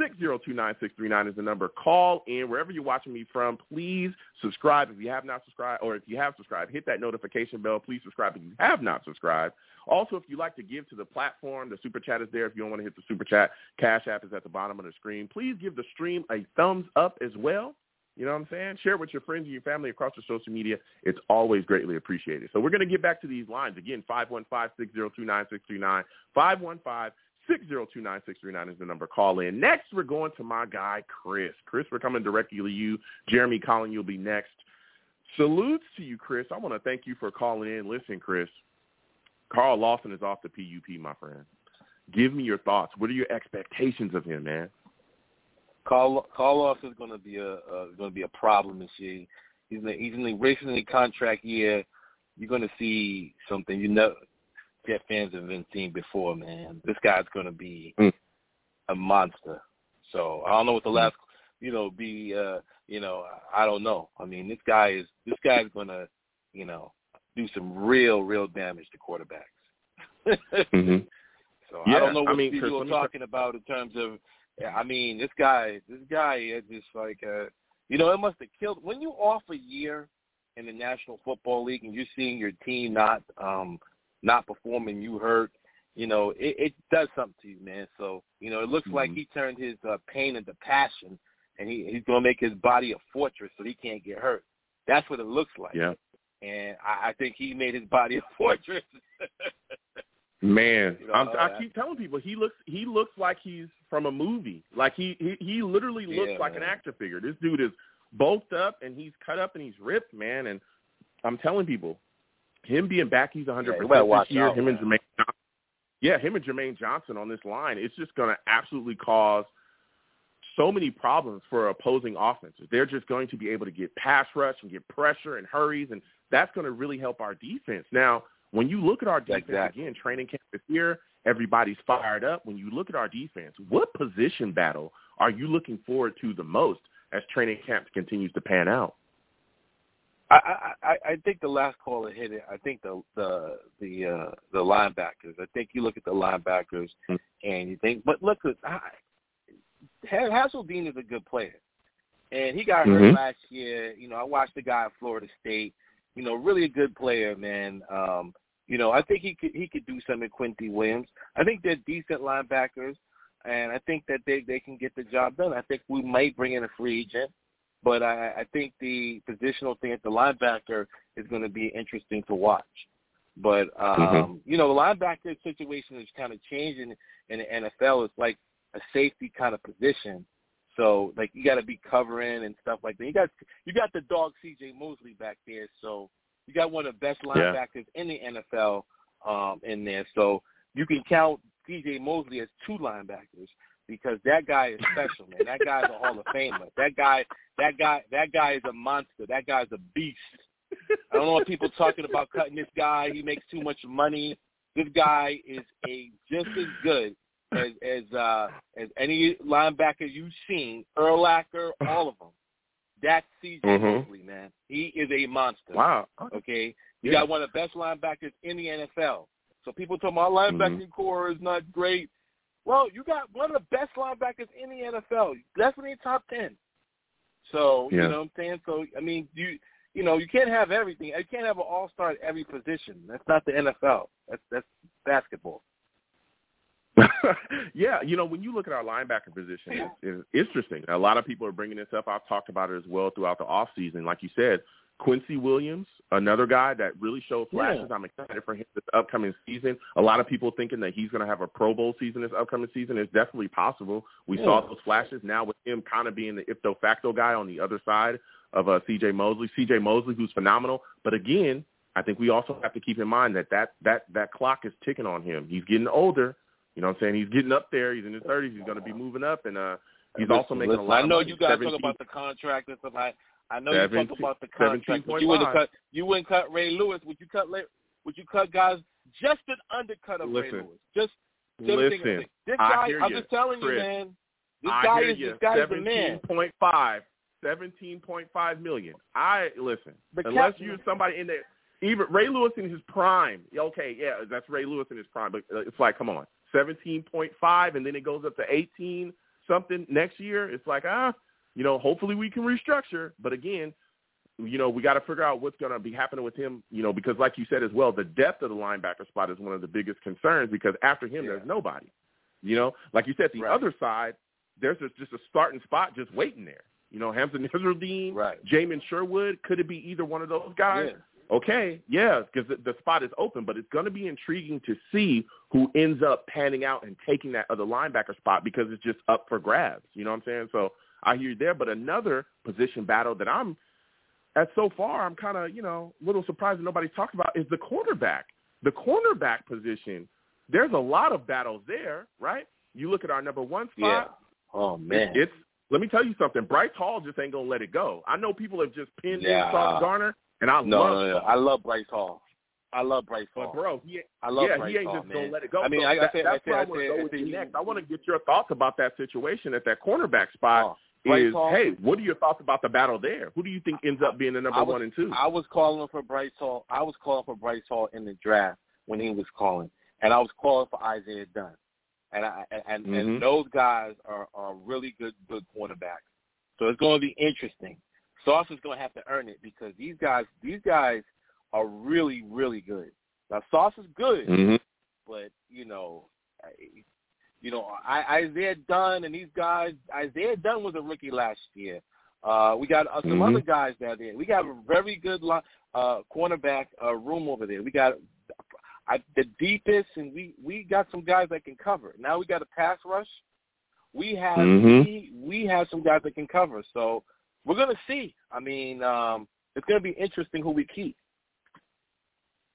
six zero two nine six three nine. Five one five six zero two nine six three nine is the number. Call in wherever you're watching me from. Please subscribe if you have not subscribed, or if you have subscribed, hit that notification bell. Please subscribe if you have not subscribed. Also, if you'd like to give to the platform, the super chat is there. If you don't want to hit the super chat, Cash App is at the bottom of the screen. Please give the stream a thumbs up as well. You know what I'm saying? Share it with your friends and your family across the social media. It's always greatly appreciated. So we're going to get back to these lines. Again, 515-602-9639. 515-602-9639 is the number. Call in. Next, we're going to my guy, Chris. Chris, we're coming directly to you. Jeremy Collin, you'll be next. Salutes to you, Chris. I want to thank you for calling in. Listen, Chris, Carl Lawson is off the PUP, my friend. Give me your thoughts. What are your expectations of him, man? Carl Carl Lawson is going to be a uh, going to be a problem this year. He's in the, he's in the in the contract year. You're going to see something you know Jet fans have been seen before, man. This guy's going to be Mm. a monster. So I don't know what the last you know be. uh You know I don't know. I mean this guy is this guy's going to you know do some real real damage to quarterbacks. Mm-hmm. So Yeah, I don't know I what mean, people are talking about in terms of. I mean, this guy, this guy is just like, uh, you know, it must have killed when you off a year in the National Football League and you're seeing your team not, um, not performing. You hurt, you know, it, it does something to you, man. So you know, it looks like Mhm. he turned his uh, pain into passion, and he he's gonna make his body a fortress so he can't get hurt. That's what it looks like. Yeah. And I, I think he made his body a fortress. Man, You know, I'm, uh, I keep telling people he looks he looks like he's from a movie. Like he he, he literally looks Yeah, like an man. action figure. This dude is bulked up and he's cut up and he's ripped, man. And I'm telling people, him being back, he's 100 Yeah, percent this year. out, him and. Jermaine, Johnson, yeah, him and Jermaine Johnson on this line. It's just going to absolutely cause so many problems for opposing offenses. They're just going to be able to get pass rush and get pressure and hurries, and that's going to really help our defense. Now, when you look at our defense Exactly. again, training camp is here. Everybody's fired up. When you look at our defense, what position battle are you looking forward to the most as training camp continues to pan out? I, I I think the last caller hit it. I think the the the uh, the linebackers. I think you look at the linebackers Hmm. and you think, but look, I, Ha- Hasselbean is a good player, and he got hurt Mhm. last year. You know, I watched the guy at Florida State. You know, really a good player, man. Um, you know, I think he could he could do something. Quincy Williams. I think they're decent linebackers, and I think that they they can get the job done. I think we might bring in a free agent But I, I think the positional thing at the linebacker is going to be interesting to watch. But um, Mm-hmm. you know, the linebacker situation is kind of changing in the NFL. It's like a safety kind of position. So like you got to be covering and stuff like that. You got you got the dog C.J. Mosley back there, so you got one of the best Yeah. linebackers in the NFL um, in there. So you can count C.J. Mosley as two linebackers because that guy is special, man. That guy's a Hall of Famer. That guy, that guy, that guy is a monster. That guy's a beast. I don't know what people talking about cutting this guy. He makes too much money. This guy is a just as good as as uh as any linebacker you've seen, Urlacher, all of them. That's C.J. Mhm. Mosley, man. He is a monster. Wow. Okay, you Yeah. got one of the best linebackers in the NFL. So people talking about linebacking corps is not great. Well, you got one of the best linebackers in the NFL, definitely top ten. So Yeah. you know what I'm saying. So I mean, you you know you can't have everything. You can't have an all star at every position. That's not the NFL. That's that's basketball. yeah, you know, when you look at our linebacker position, it's, it's interesting. A lot of people are bringing this up. I've talked about it as well throughout the off season. Like you said, Quincy Williams, another guy that really showed flashes. Yeah. I'm excited for him this upcoming season. A lot of people thinking that he's going to have a Pro Bowl season this upcoming season. It's definitely possible. We Yeah. saw those flashes. Now with him kind of being the ipso facto guy on the other side of uh, C.J. Mosley. C.J. Mosley, who's phenomenal. But again, I think we also have to keep in mind that that that that clock is ticking on him. He's getting older. You know what I'm saying? He's getting up there. He's in his 30s. He's going to be moving up, and uh, he's Listen, also making listen, a lot I of know money. you guys 17 talk about the contract and stuff. I I know you talk 17 about the contract. But you wouldn't cut you wouldn't cut Ray Lewis. Would you cut Would you cut guys just an undercut of Ray Lewis? Just seventeen- Listen, This I guy, hear I'm you, just telling Chris. you, man. This I guy is you. this guy's the man. 17.5. 17.5 million. I listen. But unless you're somebody in there, even Ray Lewis in his prime. Okay, yeah, that's Ray Lewis in his prime. But uh, it's like, come on, 17.5, and then it goes up to 18 something next year. It's like, ah, you know, hopefully we can restructure. But again, you know, we got to figure out what's going to be happening with him. You know, because like you said as well, the depth of the linebacker spot is one of the biggest concerns because after him, Yeah. there's nobody. You know, like you said, the Right. other side, there's just, just a starting spot just waiting there. You know, Hamsah Nasirildeen, Right. Jamien Sherwood, could it be either one of those guys? Yeah. Okay, yeah, because the, the spot is open, but it's going to be intriguing to see who ends up panning out and taking that other linebacker spot because it's just up for grabs. You know what I'm saying? So I hear you there, but another position battle that I'm at so far, I'm kind of you know a little surprised that nobody talks about is the cornerback. The cornerback position. There's a lot of battles there, right? You look at our number one Yeah. spot. Oh man. It's let me tell you something. Bryce Hall just ain't gonna let it go. I know people have just pinned Yeah. in Sauce Gardner, and I no, love no, no. I love Bryce Hall. I love Bryce But Hall. bro, he I love yeah, Bryce he ain't Hall, just man. gonna let it go. I mean, So like I that, said- that's I where I said- want I to go said- with I you said- next. I want to get your thoughts about that situation at that cornerback spot. Oh, is Hall- hey, what are your thoughts about the battle there? Who do you think ends up being the number was, one and two? I was calling for Bryce Hall. I was calling for Bryce Hall in the draft when he was calling, and I was calling for Isaiah Dunn, and I and and, Mhm. and those guys are are really good good quarterbacks. So it's going to be interesting. Sauce is going to have to earn it because these guys these guys are really really good. Now Sauce is good, mm-hmm. but you know, you know, I, Isaiah Dunn and these guys. Isaiah Dunn was a rookie last year. Uh, we got uh, some Mhm. other guys down there. We got a very good li- uh, cornerback uh, room over there. We got I, the deepest, and we we got some guys that can cover. Now we got a pass rush. We have Mhm. we, we have some guys that can cover. So we're gonna see. I mean, um, it's gonna be interesting who we keep.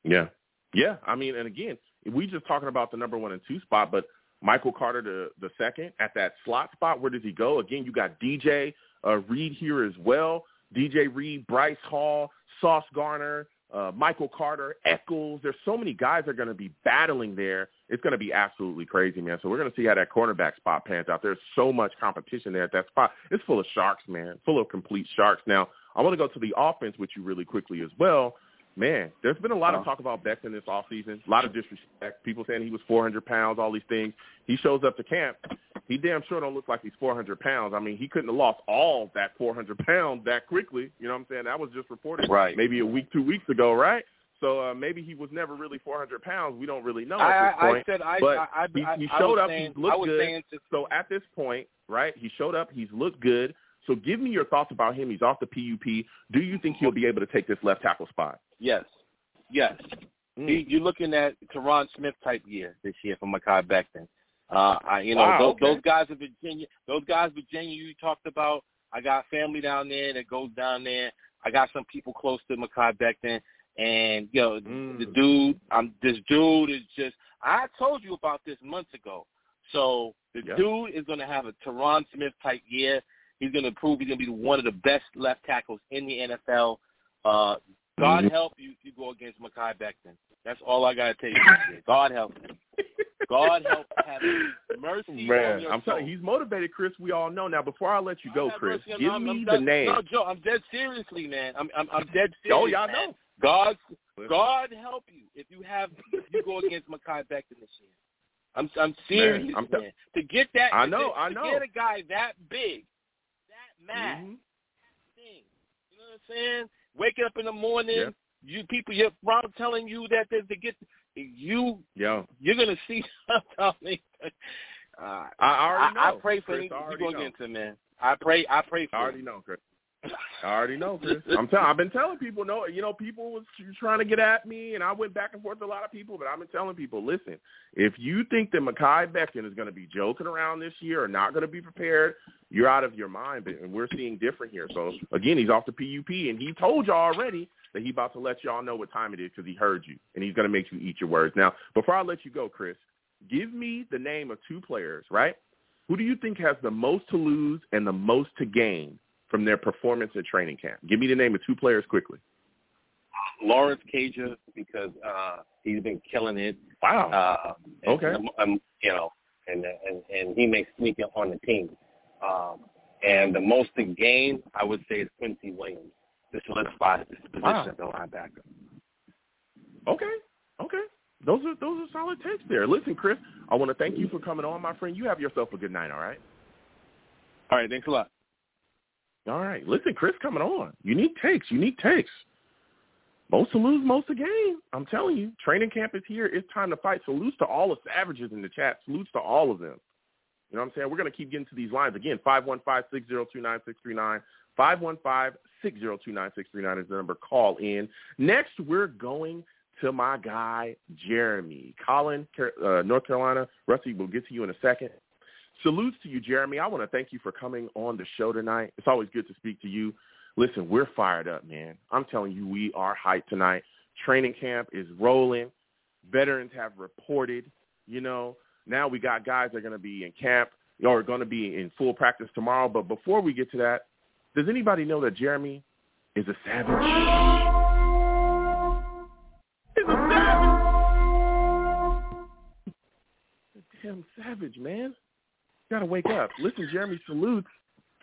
Yeah, yeah. I mean, and again, we just talking about the number one and two spot, but Michael Carter the the second at that slot spot. Where does he go? Again, you got DJ uh, Reed here as well. DJ Reed, Bryce Hall, Sauce Gardner, uh, Michael Carter, Echols. There's so many guys that are going to be battling there. It's going to be absolutely crazy, man. So we're going to see how that cornerback spot pans out. There's so much competition there at that spot. It's full of sharks, man. Full of complete sharks. Now, I want to go to the offense with you really quickly as well. Man, there's been a lot of talk about Becton this offseason. A lot of disrespect. People saying he was 400 pounds, all these things. He shows up to camp. He damn sure don't look like he's 400 pounds. I mean, he couldn't have lost all that 400 pounds that quickly. You know what I'm saying? That was just reported Right. maybe a week, two weeks ago, right? So uh, maybe he was never really 400 pounds. We don't really know I, at this I, I said I, but I, I, he, he showed up. Saying, he's looked good. to, So at this point, right, he showed up. He's looked good. So give me your thoughts about him. He's off the PUP. Do you think he'll be able to take this left tackle spot? Yes, yes. Mm. He, you're looking at Tyron Smith type year this year for Mekhi Becton. Uh, I, you know, Wow, those, okay. those guys in Virginia, those guys in Virginia you talked about. I got family down there that goes down there. I got some people close to Mekhi Becton, and you know, Mm. the dude, I'm this dude is just. I told you about this months ago. So the Yeah. dude is going to have a Tyron Smith type year. He's going to prove he's going to be one of the best left tackles in the NFL. Uh, God Mhm. help you if you go against Mekhi Becton. That's all I got to tell you. God help him. God help have mercy Man, on your I'm telling soul. you, he's motivated, Chris. We all know. Now, before I let you go, Chris, give me I'm the dead- name. No, Joe, I'm dead seriously, man. I'm I'm, I'm dead serious. Oh, yeah, I man. know. God, God help you if you have if you go against Mekhi Becton this year. I'm I'm serious, man. I'm te- to get that, I know, to, I to know. get a guy that big, mad, Mhm. thing. You know what I'm saying? Waking up in the morning, Yeah. you people, your mom telling you that they, to get you, Yeah. you're gonna see something. Uh, I already I, know. I pray for Chris, You already go know. man. I pray. I pray for I already him. know, Chris. I already know, Chris. I'm telling. I've been telling people. No, you know, people was trying to get at me, and I went back and forth with a lot of people. But I've been telling people, listen, if you think that Mekhi Becton is going to be joking around this year or not going to be prepared, you're out of your mind. But- And we're seeing different here. So again, he's off the PUP, and he told y'all already that he's about to let y'all know what time it is because he heard you, and he's going to make you eat your words. Now, before I let you go, Chris, give me the name of two players, right? Who do you think has the most to lose and the most to gain from their performance at training camp? Give me the name of two players quickly. Lawrence Cager because uh, he's been killing it. Wow. Uh, Okay. you know, and and and he may sneak up on the team. Um, and the most to gain, I would say, is Quincy Williams to solidify this position Wow. the linebacker. Okay. Okay. Those are those are solid takes there. Listen, Chris, I want to thank you for coming on, my friend. You have yourself a good night, all right? All right, thanks a lot. All right. Listen, Chris coming on. Unique takes, unique takes. Most to lose, most to gain. I'm telling you, training camp is here. It's time to fight. Salutes to all the savages in the chat. Salutes to all of them. You know what I'm saying? We're going to keep getting to these lines. Again, 515-602-9639. 515-602-9639 is the number. Call in. Next, we're going to my guy, Jeremy. Colin, uh, North Carolina. Rusty, we'll get to you in a second. Salutes to you, Jeremy. I want to thank you for coming on the show tonight. It's always good to speak to you. Listen, we're fired up, man. I'm telling you, we are hyped tonight. Training camp is rolling. Veterans have reported, you know. Now we got guys that are going to be in camp or going to be in full practice tomorrow. But before we get to that, does anybody know that Jeremy is a savage? He's a savage. A damn savage, man. Gotta wake up. Listen, Jeremy salutes.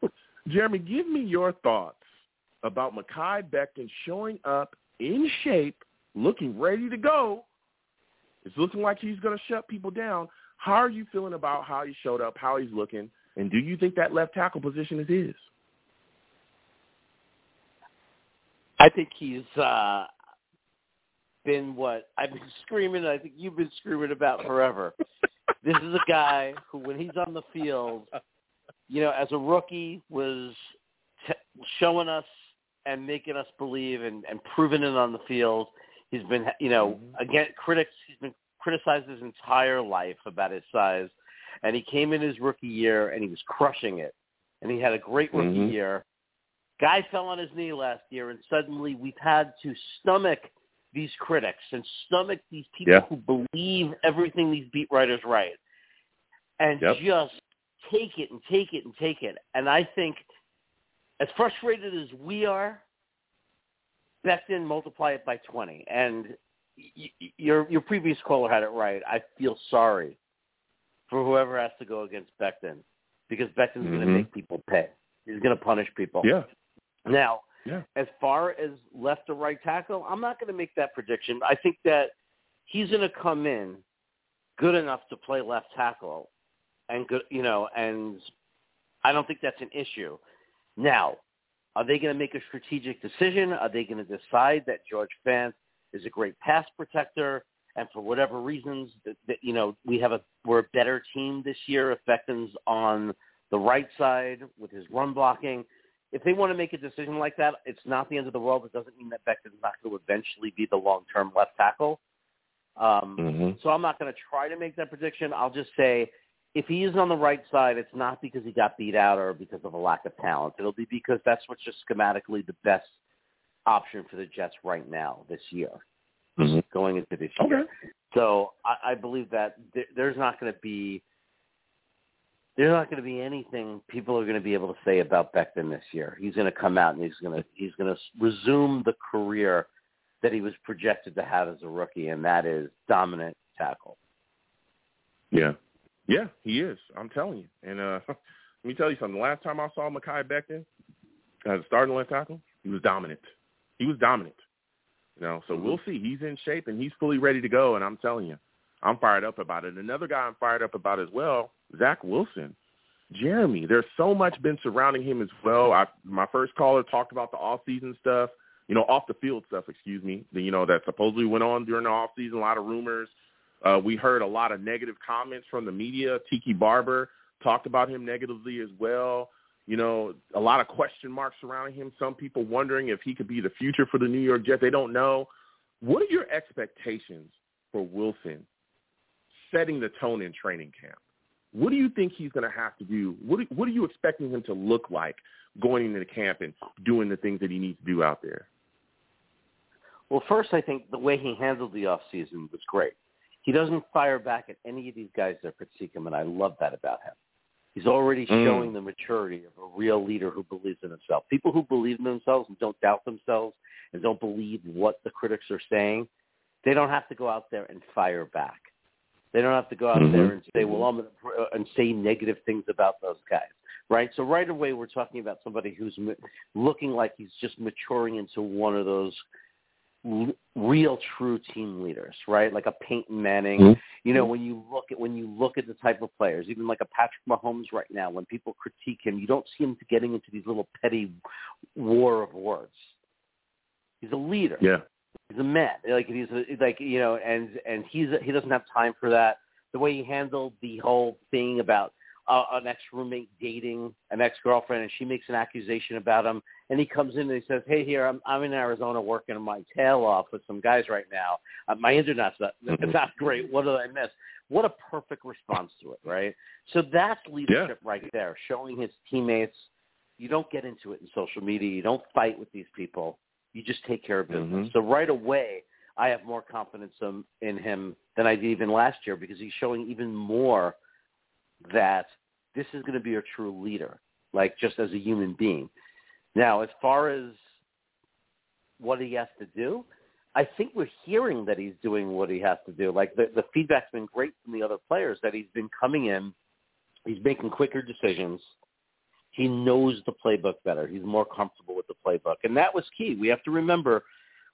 Jeremy, give me your thoughts about Mekhi Becton showing up in shape, looking ready to go. It's looking like he's to shut people down. How are you feeling about how he showed up, how he's looking, and do you think that left tackle position is his? I think he's uh been what I've been screaming. I think you've been screaming about forever. This is a guy who, when he's on the field, you know, as a rookie, was t- showing us and making us believe and, and proving it on the field. He's been, you know, again, critics. He's been criticized his entire life about his size, and he came in his rookie year and he was crushing it, and he had a great rookie Mhm. year. Guy fell on his knee last year, and suddenly we've had to stomach these critics and stomach these people Yeah. who believe everything these beat writers write, and Yep. just take it and take it and take it. And I think, as frustrated as we are, Becton multiply it by twenty. And y- y- your your previous caller had it right. I feel sorry for whoever has to go against Becton because Becton's going to mm-hmm. make people pay. He's going to punish people. Yeah. Now, Yeah. as far as left or right tackle, I'm not going to make that prediction. I think that he's going to come in good enough to play left tackle, and good, you know, and I don't think that's an issue. Now, are they going to make a strategic decision? Are they going to decide that George Fant is a great pass protector, and for whatever reasons, that, that you know, we have a we're a better team this year if on the right side with his run blocking. If they want to make a decision like that, it's not the end of the world. It doesn't mean that Becton's not going to eventually be the long-term left tackle. Um, Mm-hmm. So I'm not going to try to make that prediction. I'll just say if he is on the right side, it's not because he got beat out or because of a lack of talent. It'll be because that's what's just schematically the best option for the Jets right now this year, Mm-hmm. going into this year. Okay. So I, I believe that th- there's not going to be there's not going to be anything people are going to be able to say about Becton this year. He's going to come out and he's going to he's going to resume the career that he was projected to have as a rookie, and that is dominant tackle. Yeah. Yeah, he is. I'm telling you. And uh let me tell you something. The last time I saw Mekhi Becton as a starting left tackle, he was dominant. He was dominant. You know, so we'll see. He's in shape and he's fully ready to go. And I'm telling you, I'm fired up about it. Another guy I'm fired up about as well, Zach Wilson. Jeremy, there's so much been surrounding him as well. I, my first caller talked about the off-season stuff, you know, off the field stuff, excuse me, you know, that supposedly went on during the off-season, a lot of rumors. Uh, we heard a lot of negative comments from the media. Tiki Barber talked about him negatively as well. You know, a lot of question marks surrounding him. Some people wondering if he could be the future for the New York Jets. They don't know. What are your expectations for Wilson setting the tone in training camp? What do you think he's going to have to do? What are, what are you expecting him to look like going into the camp and doing the things that he needs to do out there? Well, first, I think the way he handled the off season was great. He doesn't fire back at any of these guys that critique him, and I love that about him. He's already Mm. showing the maturity of a real leader who believes in himself. People who believe in themselves and don't doubt themselves and don't believe what the critics are saying, they don't have to go out there and fire back. They don't have to go out Mhm. there and say, "Well, I'm going to," and say negative things about those guys, right? So right away, we're talking about somebody who's ma- looking like he's just maturing into one of those l- real, true team leaders, right? Like a Peyton Manning. Mhm. You know, when you look at when you look at the type of players, even like a Patrick Mahomes right now, when people critique him, you don't see him getting into these little petty war of words. He's a leader Yeah. He's a man. Like he's a, like you know, and and he's he doesn't have time for that. The way he handled the whole thing about uh, an ex roommate dating an ex girlfriend, and she makes an accusation about him, and he comes in and he says, "Hey, here I'm I'm in Arizona working my tail off with some guys right now. Uh, my internet's not Mhm. not great. What did I miss?" What a perfect response to it, right? So that's leadership right there, showing his teammates. You don't get into it in social media. You don't fight with these people. You just take care of business. Mhm. So right away, I have more confidence in him than I did even last year because he's showing even more that this is going to be a true leader, like just as a human being. Now, as far as what he has to do, I think we're hearing that he's doing what he has to do. Like the, the feedback's been great from the other players that he's been coming in, he's making quicker decisions. He knows the playbook better. He's more comfortable with the playbook. And that was key. We have to remember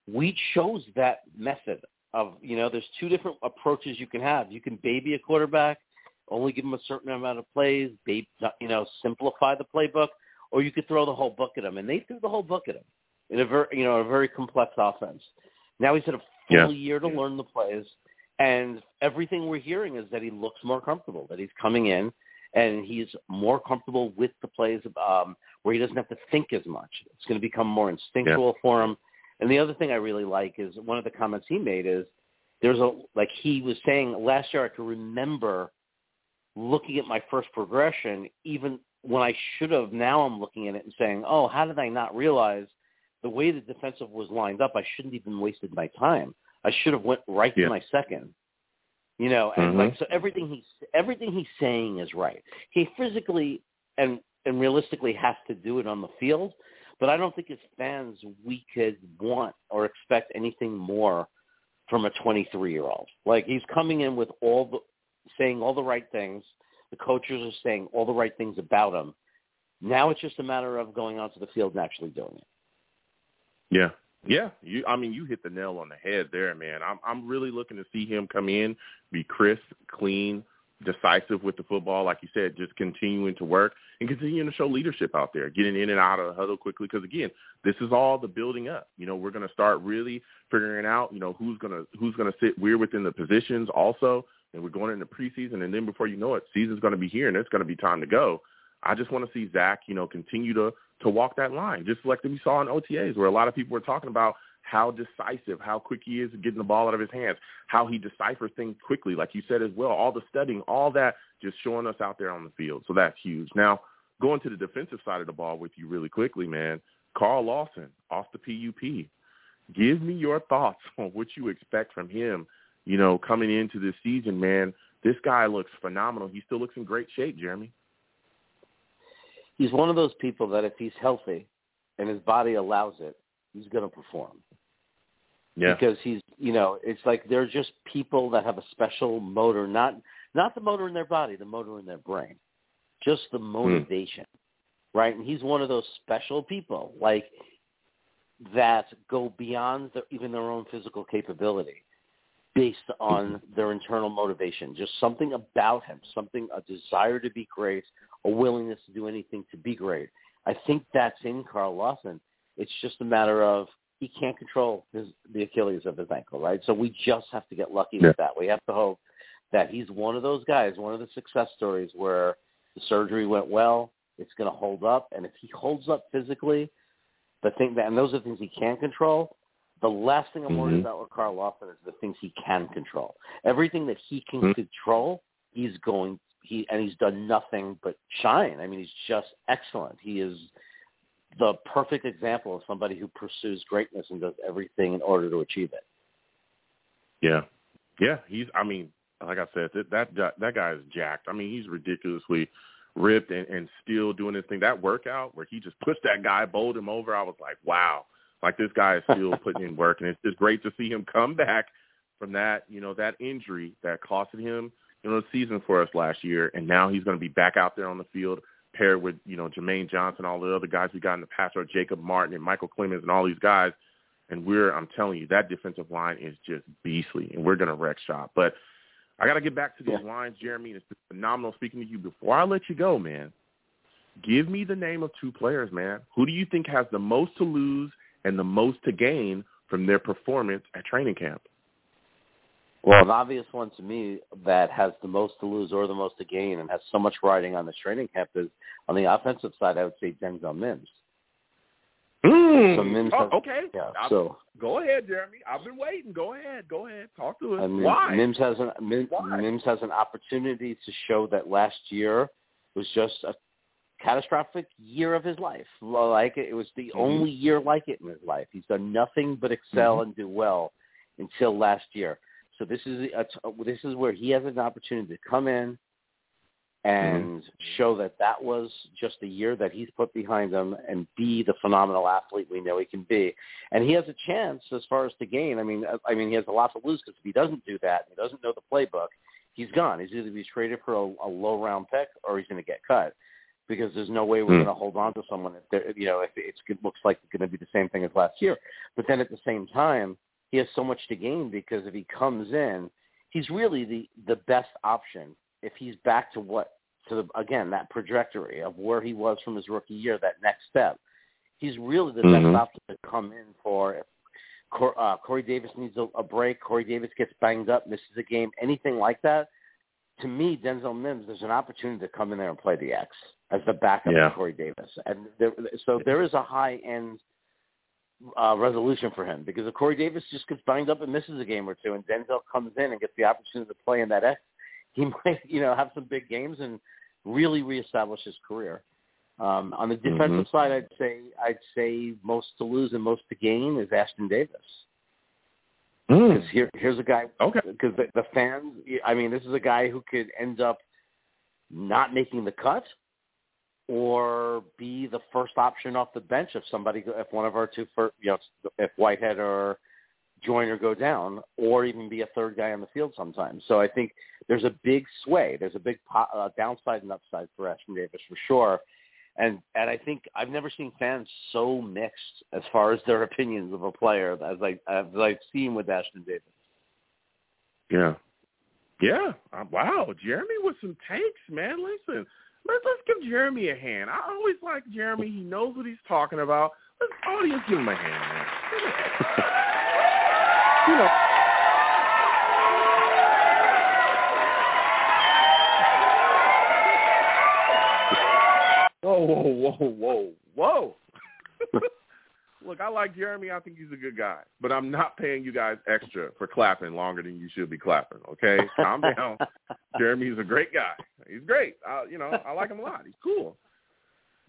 we chose that method of, you know, there's two different approaches you can have. You can baby a quarterback, only give him a certain amount of plays, baby, you know, simplify the playbook, or you could throw the whole book at him. And they threw the whole book at him in a very, you know, a very complex offense. Now he's had a full Yeah. year to learn the plays, and everything we're hearing is that he looks more comfortable, that he's coming in and he's more comfortable with the plays um, where he doesn't have to think as much. It's going to become more instinctual for him. And the other thing I really like is one of the comments he made is there's a like he was saying last year I could remember looking at my first progression even when I should have now I'm looking at it and saying, "Oh, how did I not realize the way the defensive was lined up, I shouldn't even wasted my time. I should have went right Yeah. to my second. You know, and Mhm. like so everything he's everything he's saying is right. He physically and and realistically has to do it on the field, but I don't think as fans we could want or expect anything more from a 23 year old. Like he's coming in with all the saying all the right things. The coaches are saying all the right things about him. Now it's just a matter of going onto the field and actually doing it. Yeah. Yeah. You I mean you hit the nail on the head there, man. I'm I'm really looking to see him come in, be crisp, clean, decisive with the football, like you said, just continuing to work and continuing to show leadership out there, getting in and out of the huddle quickly. Because again, this is all the building up. You know, we're going to start really figuring out, you know, who's going to who's going to sit where within the positions also, and we're going into preseason, and then before you know it, season's going to be here, and it's going to be time to go. I just want to see Zach, you know, continue to to walk that line, just like we saw in OTAs, where a lot of people were talking about how decisive, how quick he is getting the ball out of his hands, how he deciphers things quickly, like you said as well. All the studying, all that, just showing us out there on the field. So that's huge. Now, going to the defensive side of the ball with you really quickly, man. Carl Lawson off the PUP. Give me your thoughts on what you expect from him. You know, coming into this season, man. This guy looks phenomenal. He still looks in great shape, Jeremy. He's one of those people that if he's healthy and his body allows it, he's going to perform. Yeah. Because he's, you know, it's like they're just people that have a special motor, not not the motor in their body, the motor in their brain, just the motivation, mm. right? And he's one of those special people, like that go beyond the, even their own physical capability, based on their internal motivation. Just something about him, something a desire to be great, a willingness to do anything to be great. I think that's in Carl Lawson. It's just a matter of he can't control his the Achilles of his ankle, right? So we just have to get lucky yeah. with that. We have to hope that he's one of those guys, one of the success stories where the surgery went well, it's going to hold up, and if he holds up physically, the thing that and those are things he can control. The last thing I'm mm-hmm. worried about with Carl Lawson is the things he can control. Everything that he can mm-hmm. control, he's going he and he's done nothing but shine. I mean, he's just excellent. He is the perfect example of somebody who pursues greatness and does everything in order to achieve it. Yeah, yeah. He's. I mean, like I said, that that that guy is jacked. I mean, he's ridiculously ripped and, and still doing his thing. That workout where he just pushed that guy, bowled him over. I was like, wow. Like this guy is still putting in work, and it's just great to see him come back from that, you know, that injury that costed him, you know, the season for us last year, and now he's going to be back out there on the field paired with, you know, Jermaine Johnson, all the other guys we got in the past, or Jacob Martin and Michael Clemons and all these guys. And we're, I'm telling you, that defensive line is just beastly, and we're going to wreck shop. But I got to get back to these yeah. lines, Jeremy. It's been phenomenal speaking to you. Before I let you go, man, give me the name of two players, man. Who do you think has the most to lose and the most to gain from their performance at training camp? Well, an obvious one to me that has the most to lose or the most to gain and has so much riding on this training camp is on the offensive side. I would say Denzel Mims. Mm. So Mims oh, okay. Yeah, so go ahead, Jeremy. I've been waiting. Go ahead. Go ahead. Talk to us. I mean, Why? Mims has an Mims? Mims has an opportunity to show that last year was just a catastrophic year of his life. Like it, it was the mm-hmm. only year like it in his life. He's done nothing but excel mm-hmm. and do well until last year. So this is a, this is where he has an opportunity to come in and mm-hmm. show that that was just a year that he's put behind him and be the phenomenal athlete we know he can be. And he has a chance as far as to gain. I mean, I mean, he has a lot to lose because if he doesn't do that, he doesn't know the playbook, he's gone. He's either be traded for a, a low round pick or he's going to get cut because there's no way we're mm. going to hold on to someone if they're, you know if it's, it looks like it's going to be the same thing as last year. But then at the same time, he has so much to gain because if he comes in, he's really the the best option if he's back to what to the, again that trajectory of where he was from his rookie year, that next step. He's really the mm-hmm. best option to come in for. If uh, Corey Davis needs a, a break, Corey Davis gets banged up, misses a game, anything like that. To me, Denzel Mims, there's an opportunity to come in there and play the X as the backup yeah. to Corey Davis, and there, so there is a high end uh, resolution for him because if Corey Davis just gets banged up and misses a game or two, and Denzel comes in and gets the opportunity to play in that X, he might you know have some big games and really reestablish his career. Um, on the defensive mm-hmm. side, I'd say I'd say most to lose and most to gain is Ashtyn Davis. Because mm. here, here's a guy. Okay. Because the, the fans, I mean, this is a guy who could end up not making the cut, or be the first option off the bench if somebody, if one of our two, first, you know, if Whitehead or Joyner go down, or even be a third guy on the field sometimes. So I think there's a big sway, there's a big uh, downside and upside for Ashtyn Davis for sure. And and I think I've never seen fans so mixed as far as their opinions of a player as I as I've seen with Ashtyn Davis. Yeah, yeah. Uh, wow, Jeremy with some takes, man. Listen, Let's, let's give Jeremy a hand. I always like Jeremy. He knows what he's talking about. Let's audience give him a hand, man. you know. whoa, whoa, whoa, whoa. Look, I like Jeremy. I think he's a good guy, but I'm not paying you guys extra for clapping longer than you should be clapping. Okay, calm down. Jeremy's a great guy. He's great. I, you know, I like him a lot. He's cool.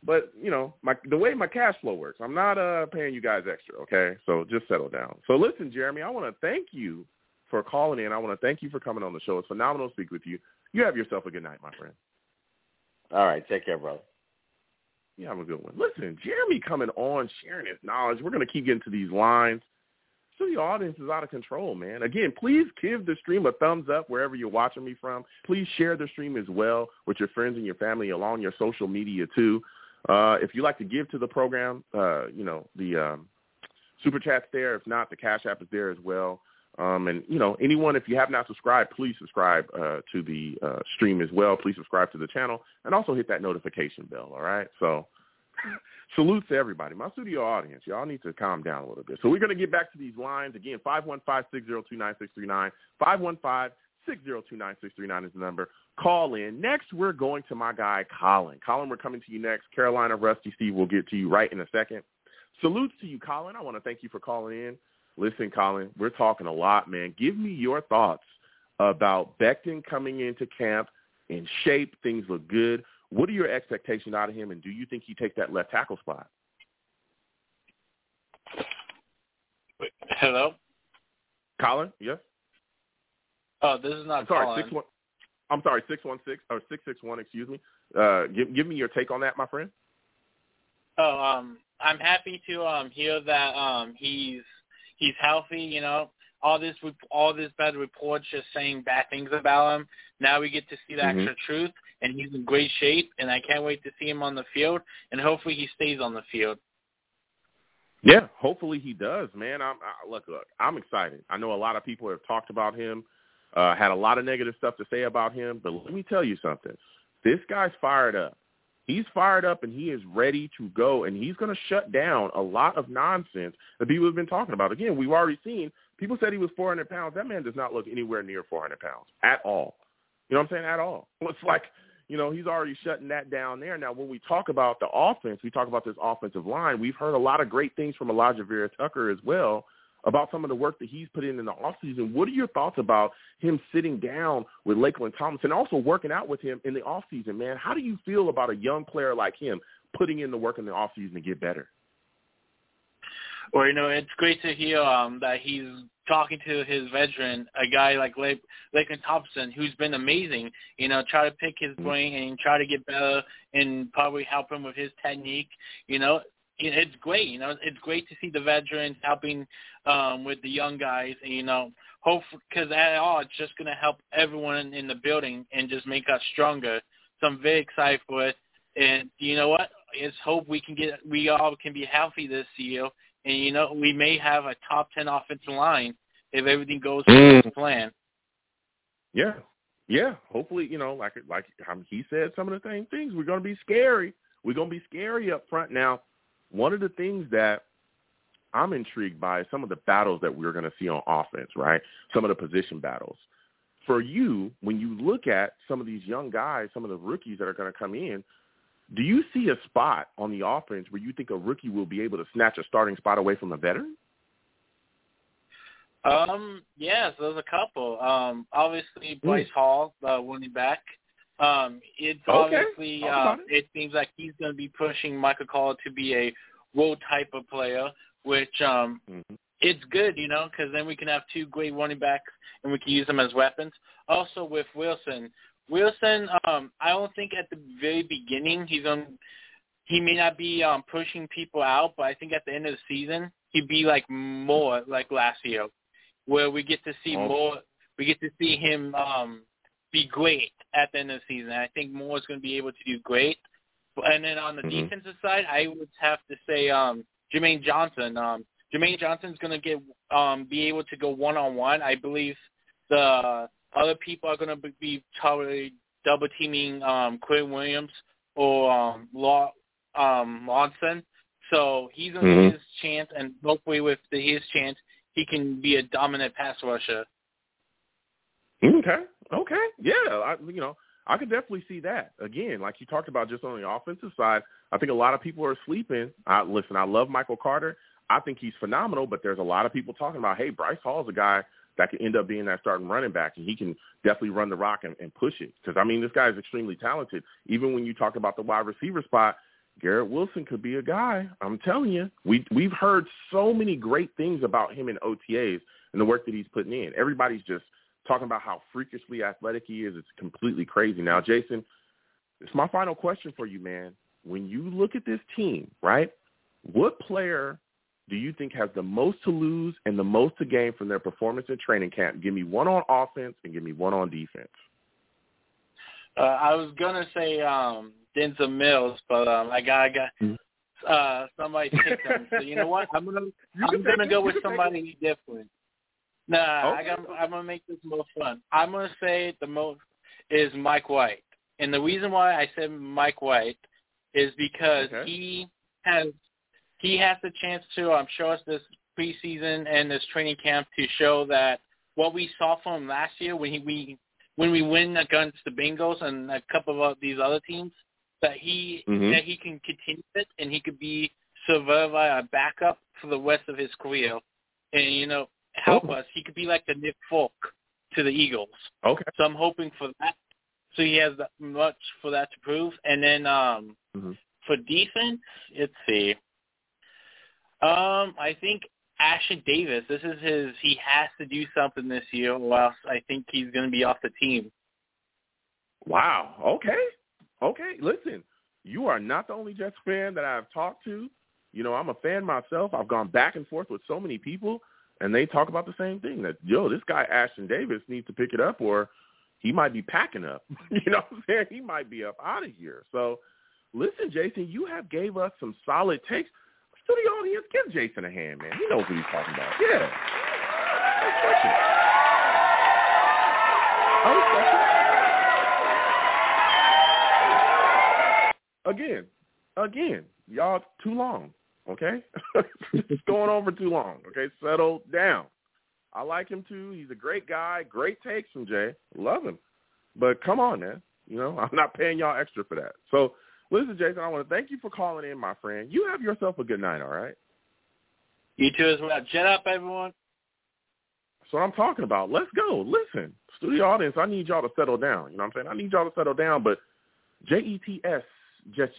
But you know, my the way my cash flow works, I'm not uh paying you guys extra. Okay, so just settle down. So listen, Jeremy, I want to thank you for calling in. I want to thank you for coming on the show. It's phenomenal to speak with you. You have yourself a good night, my friend. All right, take care, brother. You have a good one. Listen, Jeremy coming on, sharing his knowledge. We're going to keep getting to these lines. So the audience is out of control, man. Again, please give the stream a thumbs up wherever you're watching me from. Please share the stream as well with your friends and your family along your social media too. Uh, if you like to give to the program, uh, you know, the um, super chat's there. If not, the Cash App is there as well. Um, and, you know, anyone, if you have not subscribed, please subscribe uh, to the uh, stream as well. Please subscribe to the channel and also hit that notification bell, all right? So salute to everybody. My studio audience, y'all need to calm down a little bit. So we're going to get back to these lines. Again, 515-602-9639, 515-602-9639 is the number. Call in. Next, we're going to my guy, Colin. Colin, we're coming to you next. Carolina, Rusty, Steve, we'll get to you right in a second. Salutes to you, Colin. I want to thank you for calling in. Listen, Colin, we're talking a lot, man. Give me your thoughts about Becton coming into camp in shape. Things look good. What are your expectations out of him, and do you think he take that left tackle spot? Hello, Colin. Yes. Oh, this is not I'm sorry. Colin. Six one. I'm sorry. Six one six or six six one. Excuse me. Uh, give give me your take on that, my friend. Oh, um, I'm happy to um hear that um he's he's healthy. You know, all this all this bad reports just saying bad things about him. Now we get to see the Mhm. actual truth, and he's in great shape. And I can't wait to see him on the field, and hopefully he stays on the field. Yeah, hopefully he does, man. I'm I, look, look. I'm excited. I know a lot of people have talked about him, uh, had a lot of negative stuff to say about him, but let me tell you something. This guy's fired up. He's fired up and he is ready to go, and he's going to shut down a lot of nonsense that people have been talking about. Again, we've already seen people said he was 400 pounds. That man does not look anywhere near 400 pounds at all. You know what I'm saying? At all. It's like you know, he's already shutting that down there. Now, when we talk about the offense, we talk about this offensive line. We've heard a lot of great things from Alijah Vera-Tucker as well about some of the work that he's put in in the offseason. What are your thoughts about him sitting down with Laken Tomlinson and also working out with him in the offseason, man? How do you feel about a young player like him putting in the work in the offseason to get better? Or you know, it's great to hear um, that he's talking to his veteran, a guy like Lake, Laken Tomlinson, who's been amazing. You know, try to pick his brain and try to get better, and probably help him with his technique. You know, it's great. You know, it's great to see the veterans helping um, with the young guys. And, you know, hope because at all, it's just gonna help everyone in the building and just make us stronger. So I'm very excited for it. And you know what? It's hope we can get we all can be healthy this year and you know we may have a top ten offensive line if everything goes Mm. to plan. Yeah, yeah. Hopefully, you know, like like he said, some of the same things. We're going to be scary. We're going to be scary up front. Now, one of the things that I'm intrigued by is some of the battles that we're going to see on offense. Right, some of the position battles. For you, when you look at some of these young guys, some of the rookies that are going to come in, do you see a spot on the offense where you think a rookie will be able to snatch a starting spot away from a veteran? Um, yes, there's a couple. Um, obviously Breece Hall, the running back. Um, it's Okay. obviously uh, it seems like he's going to be pushing Michael Call to be a role type of player, which um, Mm-hmm. it's good, you know, because then we can have two great running backs and we can use them as weapons. Also with Wilson, Wilson, um, I don't think at the very beginning he's on. He may not be um, pushing people out, but I think at the end of the season he'd be like more like last year, where we get to see Oh. more. We get to see him um, be great at the end of the season. I think Moore is going to be able to do great. And then on the Mhm. defensive side, I would have to say um, Jermaine Johnson. Um, Jermaine Johnson's going to get um, be able to go one on one. I believe the other people are going to be probably double teaming um, Quinn Williams or um, Law um, Lawson. So he's going to Mhm. get his chance, and hopefully with the, his chance, he can be a dominant pass rusher. Okay. Okay. Yeah. I, you know, I could definitely see that. Again, like you talked about just on the offensive side, I think a lot of people are sleeping. I, listen, I love Michael Carter. I think he's phenomenal, but there's a lot of people talking about, hey, Breece Hall's a guy that could end up being that starting running back, and he can definitely run the rock and, and push it. Because, I mean, this guy is extremely talented. Even when you talk about the wide receiver spot, Garrett Wilson could be a guy. I'm telling you, we we've heard so many great things about him in OTAs and the work that he's putting in. Everybody's just talking about how freakishly athletic he is. It's completely crazy. Now, Jason, it's my final question for you, man. When you look at this team, right? What player do you think has the most to lose and the most to gain from their performance in training camp? Give me one on offense and give me one on defense. Uh, I was gonna say um, Denzel Mims, but um, I got I got Hmm. uh, somebody picked him. So you know what? I'm gonna I'm gonna go with somebody different. Nah, I got, I'm gonna make this more fun. I'm gonna say the most is Mike White, and the reason why I said Mike White is because Okay. he has he has the chance to um, show us this preseason and this training camp to show that what we saw from him last year when he we when we win against the Bengals and a couple of these other teams that he Mhm. that he can continue it and he could be survive a backup for the rest of his career and you know help Okay. us. He could be like the Nick Foles to the Eagles. Okay. So I'm hoping for that. So he has that much for that to prove. And then um Mhm. for defense, let's see. Um, I think Ashtyn Davis. This is his. He has to do something this year, or else I think he's going to be off the team. Wow. Okay. Okay. Listen, you are not the only Jets fan that I've talked to. You know, I'm a fan myself. I've gone back and forth with so many people, and they talk about the same thing that, yo, this guy Ashtyn Davis needs to pick it up or he might be packing up. you know what I'm saying? He might be up out of here. So, listen, Jason, you have gave us some solid takes. Studio audience, give Jason a hand, man. He knows what he's talking about. Yeah. Again, again, y'all too long, okay? it's going on for too long, okay? Settle down. I like him too. He's a great guy. Great takes from Jay. Love him. But come on, man. You know, I'm not paying y'all extra for that. So, listen, Jason, I want to thank you for calling in, my friend. You have yourself a good night, all right? You too as well. Jet up, everyone. That's what I'm talking about. Let's go. Listen, studio audience, I need y'all to settle down. You know what I'm saying? I need y'all to settle down, but J-E-T-S, Jets,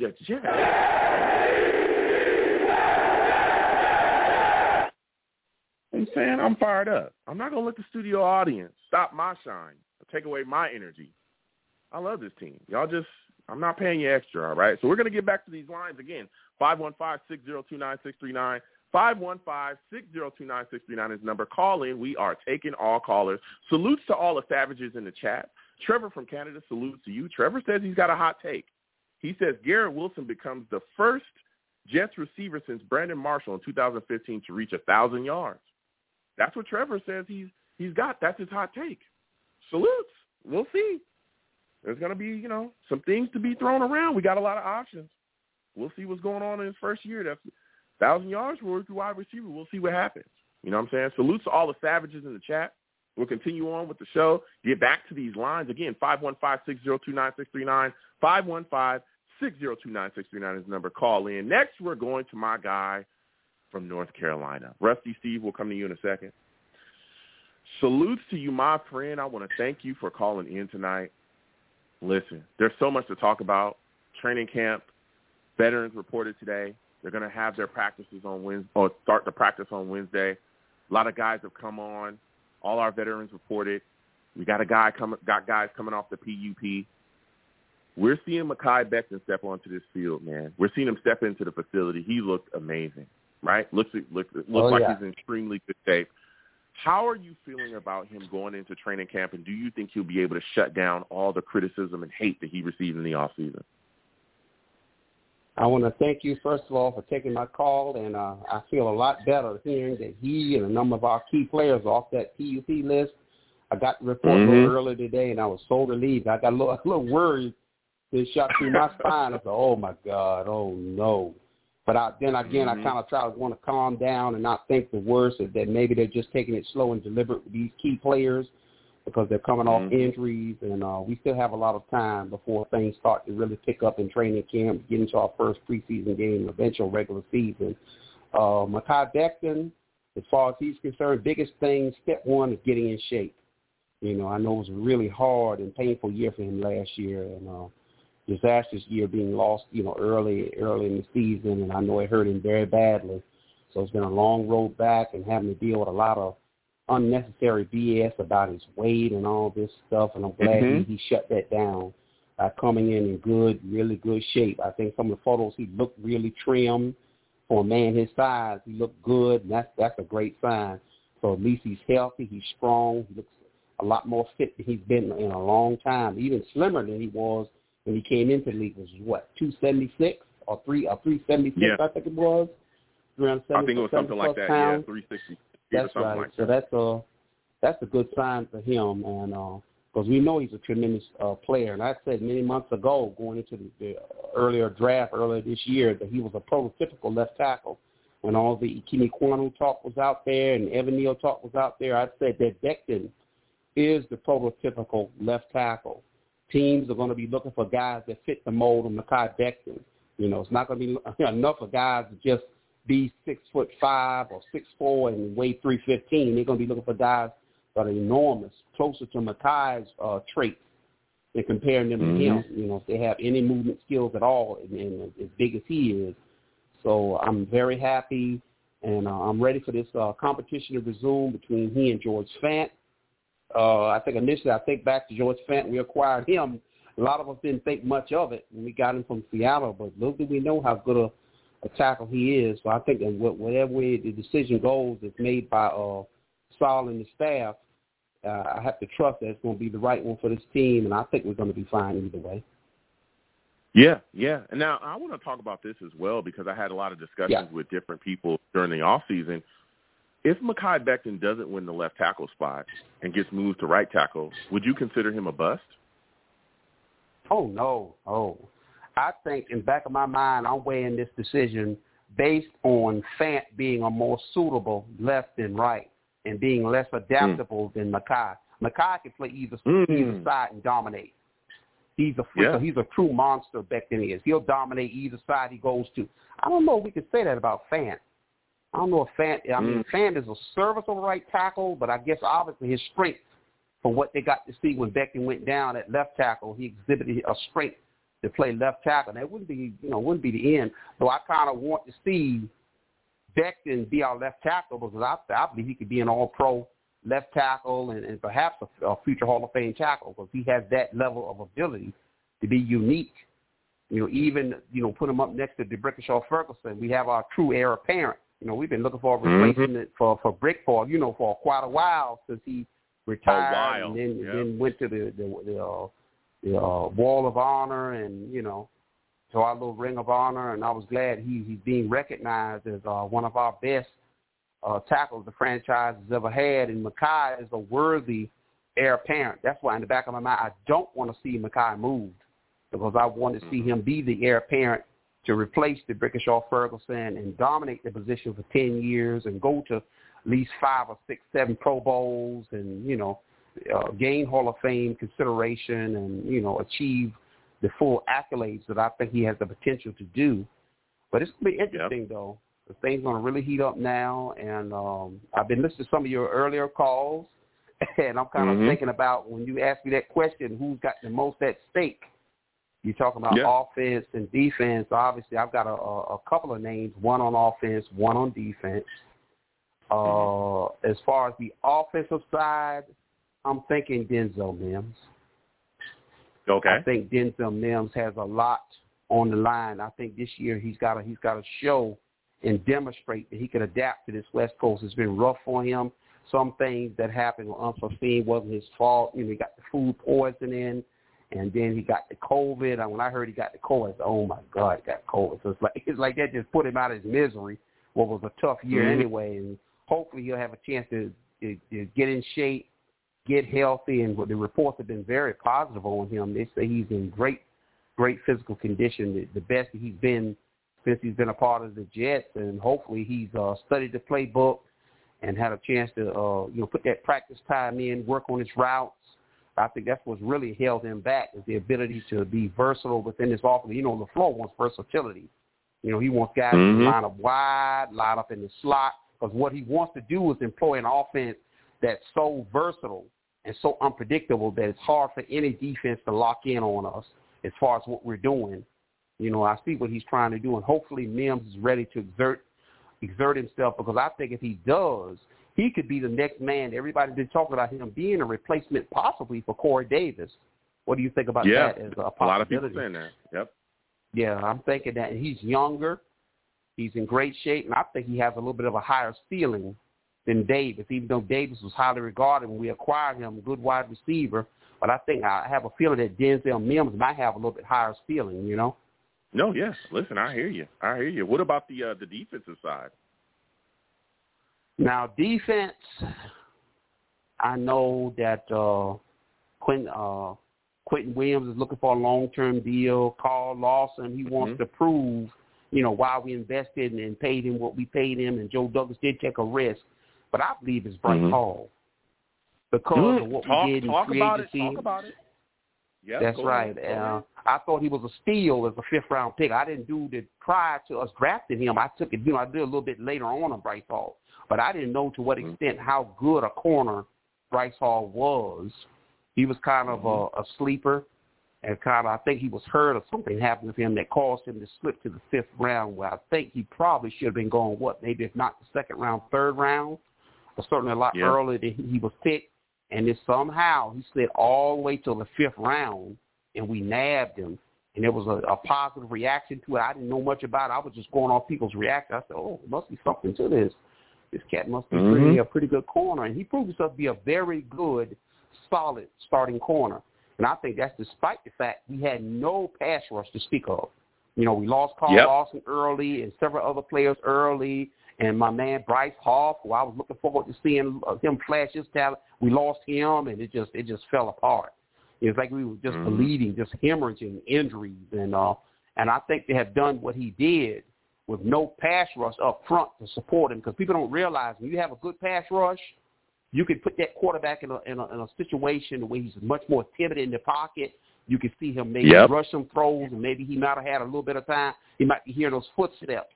I'm saying I'm fired up. I'm not going to let the studio audience stop my shine take away my energy. I love this team. Y'all just, I'm not paying you extra, all right? So we're going to get back to these lines again. 515-602-9639. 515-602-9639 is the number. Call in. We are taking all callers. Salutes to all the savages in the chat. Trevor from Canada salutes to you. Trevor says he's got a hot take. He says Garrett Wilson becomes the first Jets receiver since Brandon Marshall in 2015 to reach a 1,000 yards. That's what Trevor says he's he's got. That's his hot take. Salutes. We'll see. There's to be, you know, some things to be thrown around. We got a lot of options. We'll see what's going on in his first year. That's thousand yards for a wide receiver. We'll see what happens. You know what I'm saying? Salutes to all the savages in the chat. We'll continue on with the show. Get back to these lines again. Five one five six zero two nine six three nine. Five one five six zero two nine six three nine is the number. Call in. Next, we're going to my guy from North Carolina. Rusty Steve we'll come to you in a second. Salutes to you, my friend. I want to thank you for calling in tonight. Listen, there's so much to talk about. Training camp, veterans reported today. They're going to have their practices on Wednesday, or start the practice on Wednesday. A lot of guys have come on. All our veterans reported. We got a guy coming, got guys coming off the PUP. We're seeing Mekhi Becton step onto this field, man. We're seeing him step into the facility. He looked amazing, right? Looks looks looks Oh, like yeah. he's in extremely good shape. How are you feeling about him going into training camp, and do you think he'll be able to shut down all the criticism and hate that he received in the off season? I want to thank you, first of all, for taking my call, and uh, I feel a lot better hearing that he and a number of our key players are off that PUP list. I got the report a Mhm. little earlier today, and I was so relieved. I got a little, a little worried. It shot through my spine. I said, "Oh my God, oh no!" But I, then again, Mhm. I kind of try to want to calm down and not think the worst. That maybe they're just taking it slow and deliberate with these key players. because they're coming off Mm-hmm. injuries, and uh, we still have a lot of time before things start to really pick up in training camp, get into our first preseason game, eventual regular season. Uh, Mekhi Becton, as far as he's concerned, biggest thing, step one is getting in shape. You know, I know it was a really hard and painful year for him last year, and uh, disastrous year being lost, you know, early early in the season, and I know it hurt him very badly. So it's been a long road back and having to deal with a lot of unnecessary BS about his weight and all this stuff, and I'm glad Mhm. he, he shut that down by coming in in good, really good shape. I think some of the photos he looked really trim for a man his size. He looked good, and that's that's a great sign. So at least he's healthy, he's strong, he looks a lot more fit than he's been in a long time, even slimmer than he was when he came into the league. Was what two seventy six or three or three seventy six? Yeah. I think it was. Around I think it was something like that. Yeah, 360 That's right. like so that. that's a that's a good sign for him, and because we know he's a tremendous uh, player. And I said many months ago, going into the, the earlier draft earlier this year, that he was a prototypical left tackle. When all the Ikem Ekwonu talk was out there and Evan Neal talk was out there, I said that Becton is the prototypical left tackle. Teams are going to be looking for guys that fit the mold of Mekhi Becton. You know, it's not going to be enough of guys to just be six foot five or six four and weigh three fifteen. They're going to be looking for guys that are enormous, closer to Mekhi's uh, traits, and comparing them Mhm. to him. You know, if they have any movement skills at all, and, and as big as he is. So I'm very happy, and uh, I'm ready for this uh, competition to resume between he and George Fant. Uh, I think initially, I think back to George Fant, we acquired him. A lot of us didn't think much of it when we got him from Seattle, but little did we know how good a, a tackle he is. So I think that whatever way the decision goes, it's made by uh, Saleh and the staff. Uh, I have to trust that it's going to be the right one for this team, and I think we're going to be fine either way. Yeah, yeah. And now I want to talk about this as well because I had a lot of discussions Yeah. with different people during the off season. If Mekhi Becton doesn't win the left tackle spot and gets moved to right tackle, would you consider him a bust? Oh no, oh. I think in the back of my mind, I'm weighing this decision based on Fant being a more suitable left than right and being less adaptable than Mekhi. Mekhi can play either Mm. either side and dominate. He's a freak, Yeah. he's a true monster. Becton is. He'll dominate either side he goes to. I don't know if we can say that about Fant. I don't know if Fant. I mean, mm. Fant is a serviceable right tackle, but I guess obviously his strength, for what they got to see when Becton went down at left tackle, he exhibited a strength to play left tackle. That wouldn't be, you know, wouldn't be the end. So I kind of want to see Becton be our left tackle because I, I believe he could be an All-Pro left tackle and, and perhaps a, a future Hall of Fame tackle because he has that level of ability to be unique. You know, even you know, put him up next to D'Brickashaw Ferguson. We have our true heir apparent. You know, we've been looking for a Mhm. replacement for for Brickford. You know, for quite a while since he retired and then yeah. then went to the the, the uh, the uh, Wall of Honor and you know to our little Ring of Honor, and I was glad he he's being recognized as uh, one of our best uh, tackles the franchise has ever had. And Mekhi is a worthy heir apparent. That's why in the back of my mind I don't want to see Mekhi moved because I want to see him be the heir apparent to replace D'Brickashaw Ferguson and dominate the position for ten years and go to at least five or six, seven Pro Bowls and you know uh, gain Hall of Fame consideration and you know achieve the full accolades that I think he has the potential to do. But it's gonna be interesting though. The thing's gonna really heat up now, and um, I've been listening to some of your earlier calls, and I'm kind of Mhm. thinking about when you asked me that question, who's got the most at stake? You're talking about Yeah. offense and defense. Obviously, I've got a, a, couple of names, one on offense, one on defense. Uh, as far as the offensive side, I'm thinking Denzel Mims. Okay. I think Denzel Mims has a lot on the line. I think this year he's got to he's got to show and demonstrate that he can adapt to this West Coast. It's been rough for him. Some things that happened were unforeseen, wasn't his fault. You know, he got the food poisoning, and then he got the COVID. And when I heard he got the COVID, I said, "Oh my God, he got COVID!" So it's like it's like that just put him out of his misery. What was a tough year Mhm. anyway, and hopefully he'll have a chance to, to, to get in shape, get healthy, and the reports have been very positive on him. They say he's in great, great physical condition, the, the best he's been since he's been a part of the Jets, and hopefully he's uh, studied the playbook and had a chance to uh, you know put that practice time in, work on his routes. I think that's what's really held him back is the ability to be versatile within his offense. You know, LaFleur wants versatility. You know, he wants guys Mhm. to line up wide, line up in the slot, because what he wants to do is employ an offense that's so versatile and so unpredictable that it's hard for any defense to lock in on us as far as what we're doing. You know, I see what he's trying to do, and hopefully Mims is ready to exert exert himself because I think if he does, he could be the next man. Everybody's been talking about him being a replacement possibly for Corey Davis. What do you think about yeah, that as a a lot of people saying that. Yep. Yeah, I'm thinking that he's younger. He's in great shape, and I think he has a little bit of a higher ceiling than Davis, even though Davis was highly regarded when we acquired him, a good wide receiver. But I think I have a feeling that Denzel Mims might have a little bit higher ceiling, you know? No, yes. Listen, I hear you. I hear you. What about the uh, the defensive side? Now, defense, I know that uh, Quinnen, uh, Quinnen Williams is looking for a long-term deal. Carl Lawson, he wants Mhm. to prove, you know, why we invested and paid him what we paid him. And Joe Douglas did take a risk. But I believe it's Bryce Mhm. Hall because Mm, of what talk we did in talk free about it. agency. Talk about it. Yep, That's right. ahead, Uh. I thought he was a steal as a fifth round pick. I didn't do the prior to us drafting him. I took it, you know, I did a little bit later on on Bryce Hall, but I didn't know to what Mm-hmm. extent how good a corner Bryce Hall was. He was kind of Mm-hmm. a, a sleeper, and kind of I think he was hurt or something happened to him that caused him to slip to the fifth round. Where I think he probably should have been going what maybe if not the second round, third round, but certainly a lot Yeah. earlier than he was picked. And then somehow he slid all the way to the fifth round, and we nabbed him. And there was a, a positive reaction to it. I didn't know much about it. I was just going off people's reaction. I said, "Oh, there must be something to this. This cat must be Mhm. pretty a pretty good corner." And he proved himself to be a very good, solid starting corner. And I think that's despite the fact we had no pass rush to speak of. You know, we lost Carl Yep. Lawson early and several other players early. And my man Bryce Hall, who I was looking forward to seeing uh, him flash his talent, we lost him, and it just it just fell apart. It's like we were just Mhm. bleeding, just hemorrhaging injuries, and uh, and I think they have done what he did with no pass rush up front to support him because people don't realize when you have a good pass rush, you can put that quarterback in a in a, in a situation where he's much more timid in the pocket. You can see him maybe Yep. rush some throws, and maybe he might have had a little bit of time. He might be hearing those footsteps.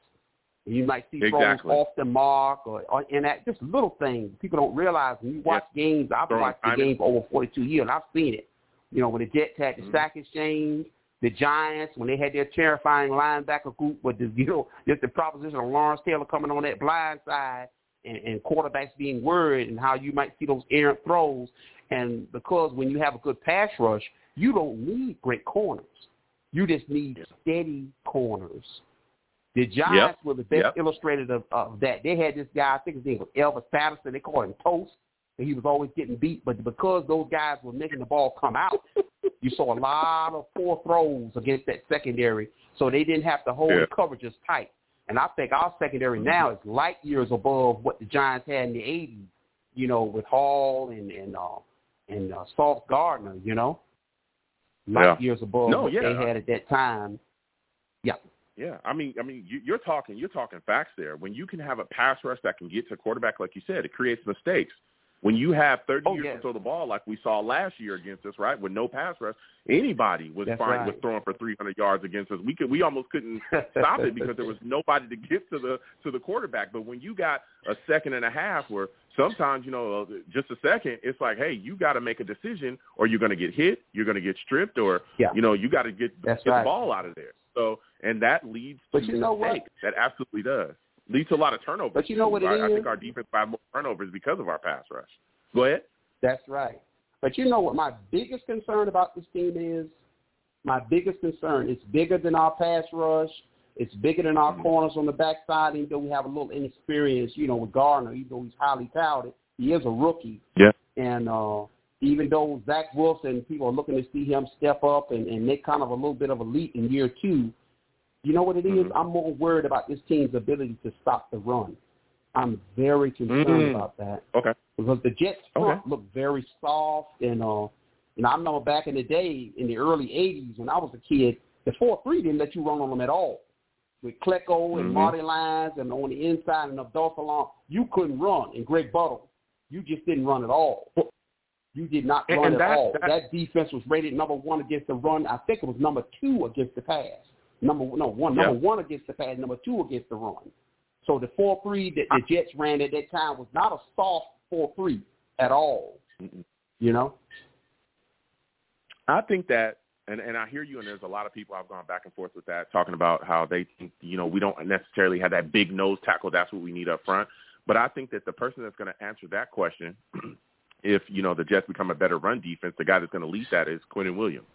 And you might see Exactly. throws off the mark or, or in that just little things people don't realize when you watch games. I've Throwing watched the game for over 42 years, and I've seen it. You know, when the Jets had the Mhm. sack exchange, the Giants when they had their terrifying linebacker group with the you know just the proposition of Lawrence Taylor coming on that blind side and, and quarterbacks being worried and how you might see those errant throws. And because when you have a good pass rush, you don't need great corners. You just need steady corners. The Giants were the best Yep. illustrated of, of that. They had this guy, I think his name was Elvis Patterson. They called him Toast. And he was always getting beat, but because those guys were making the ball come out, you saw a lot of poor throws against that secondary, so they didn't have to hold Yeah. the coverages tight. And I think our secondary now is light years above what the Giants had in the '80s. You know, with Hall and and uh, and uh, Sauce Gardner. You know, light Yeah. years above No, what yeah. they had at that time. Yeah. Yeah, I mean, I mean, you, you're talking, you're talking facts there. When you can have a pass rush that can get to a quarterback, like you said, it creates mistakes. When you have 30 Oh, years yeah. to throw the ball, like we saw last year against us, right, with no pass rush, anybody was That's fine right. was throwing for 300 yards against us. We could, we almost couldn't stop it because there was nobody to get to the to the quarterback. But when you got a second and a half, where sometimes you know just a second, it's like, hey, you got to make a decision, or you're going to get hit, you're going to get stripped, or Yeah. you know you got to get That's get right. the ball out of there. So and that leads to you know what? mistakes. That absolutely does. Leads to a lot of turnovers. But you know what it I, I think our defense by more turnovers because of our pass rush. Go ahead. That's right. But you know what my biggest concern about this team is? My biggest concern, it's bigger than our pass rush. It's bigger than our corners on the backside, even though we have a little inexperience, you know, with Gardner, even though he's highly touted. He is a rookie. Yeah. And uh, even though Zach Wilson, people are looking to see him step up and, and make kind of a little bit of a leap in year two, you know what it is? Mhm. I'm more worried about this team's ability to stop the run. I'm very concerned Mm. about that Okay. because the Jets front Okay. looked very soft and uh you know, I remember back in the day in the early eighties when I was a kid, the four three didn't let you run on them at all. with Klecko and Mhm. Marty Lyons and on the inside and Abdul Salaam, you couldn't run. And Greg Buttle, you just didn't run at all. You did not And- run and at that- all. that- That, defense was rated number one against the run. I think it was number two against the pass. Number no one, number Yeah. one against the pass, number two against the run. So the four three that the Jets ran at that time was not a soft four three at all. You know? I think that, and and I hear you, and there's a lot of people I've gone back and forth with that, talking about how they think, you know, we don't necessarily have that big nose tackle. That's what we need up front. But I think that the person that's going to answer that question, if you know the Jets become a better run defense, the guy that's going to lead that is Quinnen Williams.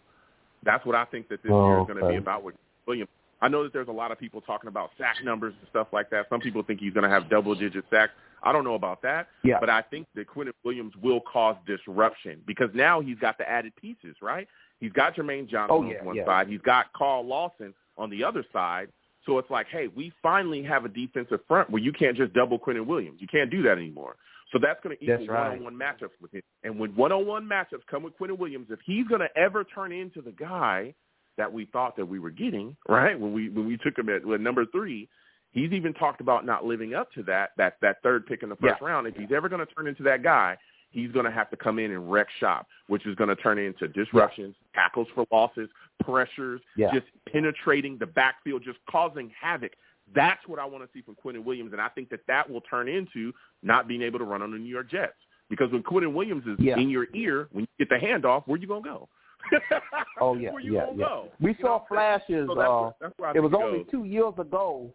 That's what I think that this year is going to Okay. be about with Williams. I know that there's a lot of people talking about sack numbers and stuff like that. Some people think he's going to have double-digit sacks. I don't know about that, Yeah. but I think that Quinnen Williams will cause disruption because now he's got the added pieces, right? He's got Jermaine Johnson Oh, yeah, on one yeah. side. He's got Carl Lawson on the other side. So it's like, hey, we finally have a defensive front where you can't just double Quinnen Williams. You can't do that anymore. So that's going to equal That's right. one-on-one matchups with him. And when one-on-one matchups come with Quinnen Williams, if he's going to ever turn into the guy that we thought that we were getting, right? When we when we took him at with number three, he's even talked about not living up to that that that third pick in the first Yeah. round. If he's ever going to turn into that guy, he's going to have to come in and wreck shop, which is going to turn into disruptions, tackles for losses, pressures, Yeah. just penetrating the backfield, just causing havoc. That's what I want to see from Quinnen Williams, and I think that that will turn into not being able to run on the New York Jets. Because when Quinnen Williams is Yeah. in your ear, when you get the handoff, where you gonna go? Oh yeah, yeah, yeah. go? We You saw know flashes. So that's uh, that's where it was only goes. two years ago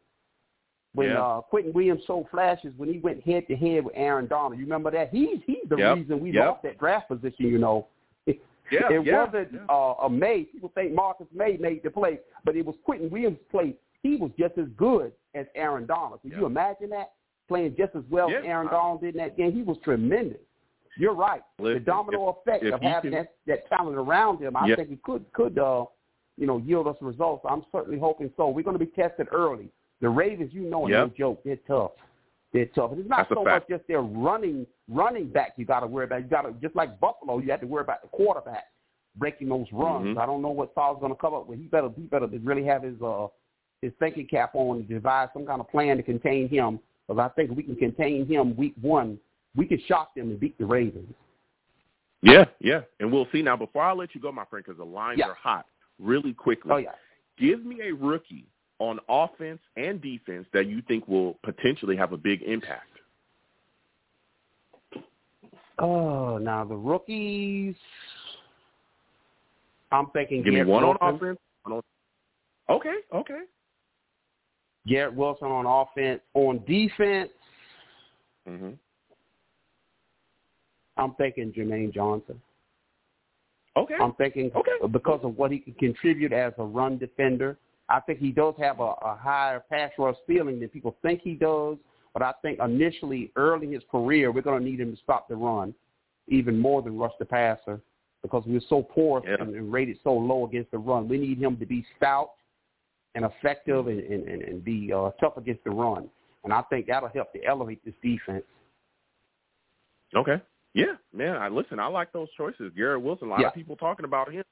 when Yeah. uh, Quinnen Williams showed flashes when he went head to head with Aaron Donald. You remember that? He's he's the Yep, reason we yep. lost that draft position. You know, it, Yeah, it yeah, wasn't yeah. uh, a May. People think Marcus Maye made the play, but it was Quinnen Williams' play. He was just as good as Aaron Donald. Can Yeah. you imagine that? Playing just as well as Aaron Donald did in that game. He was tremendous. You're right. Listen, the domino effect if of having can- that, that talent around him, I Yeah. think it could could uh, you know yield us results. I'm certainly hoping so. We're going to be tested early. The Ravens, you know, are no joke. They're tough. They're tough. And it's not That's so much just their running running back you got to worry about. You got to just like Buffalo, you have to worry about the quarterback breaking those runs. Mhm. I don't know what Saleh's going to come up with. He better he better really have his uh his thinking cap on and devise some kind of plan to contain him. Because I think we can contain him week one, we can shock them and beat the Ravens. Yeah, yeah, and we'll see. Now, before I let you go, my friend, because the lines Yeah. are hot, really quickly. Oh yeah. Give me a rookie on offense and defense that you think will potentially have a big impact. Oh, now the rookies. I'm thinking Give me Garrett one on offense. One on... Okay, okay. Garrett Wilson on offense. On defense, hmm I'm thinking Jermaine Johnson. Okay. I'm thinking Okay. because of what he can contribute as a run defender. I think he does have a, a higher pass rush ceiling than people think he does. But I think initially, early in his career, we're going to need him to stop the run even more than rush the passer because we're so poor Yeah. and, and rated so low against the run. We need him to be stout and effective and, and, and, and be uh, tough against the run. And I think that'll help to elevate this defense. Okay. Yeah, man. I listen. I like those choices. Garrett Wilson. A lot Yeah. of people talking about him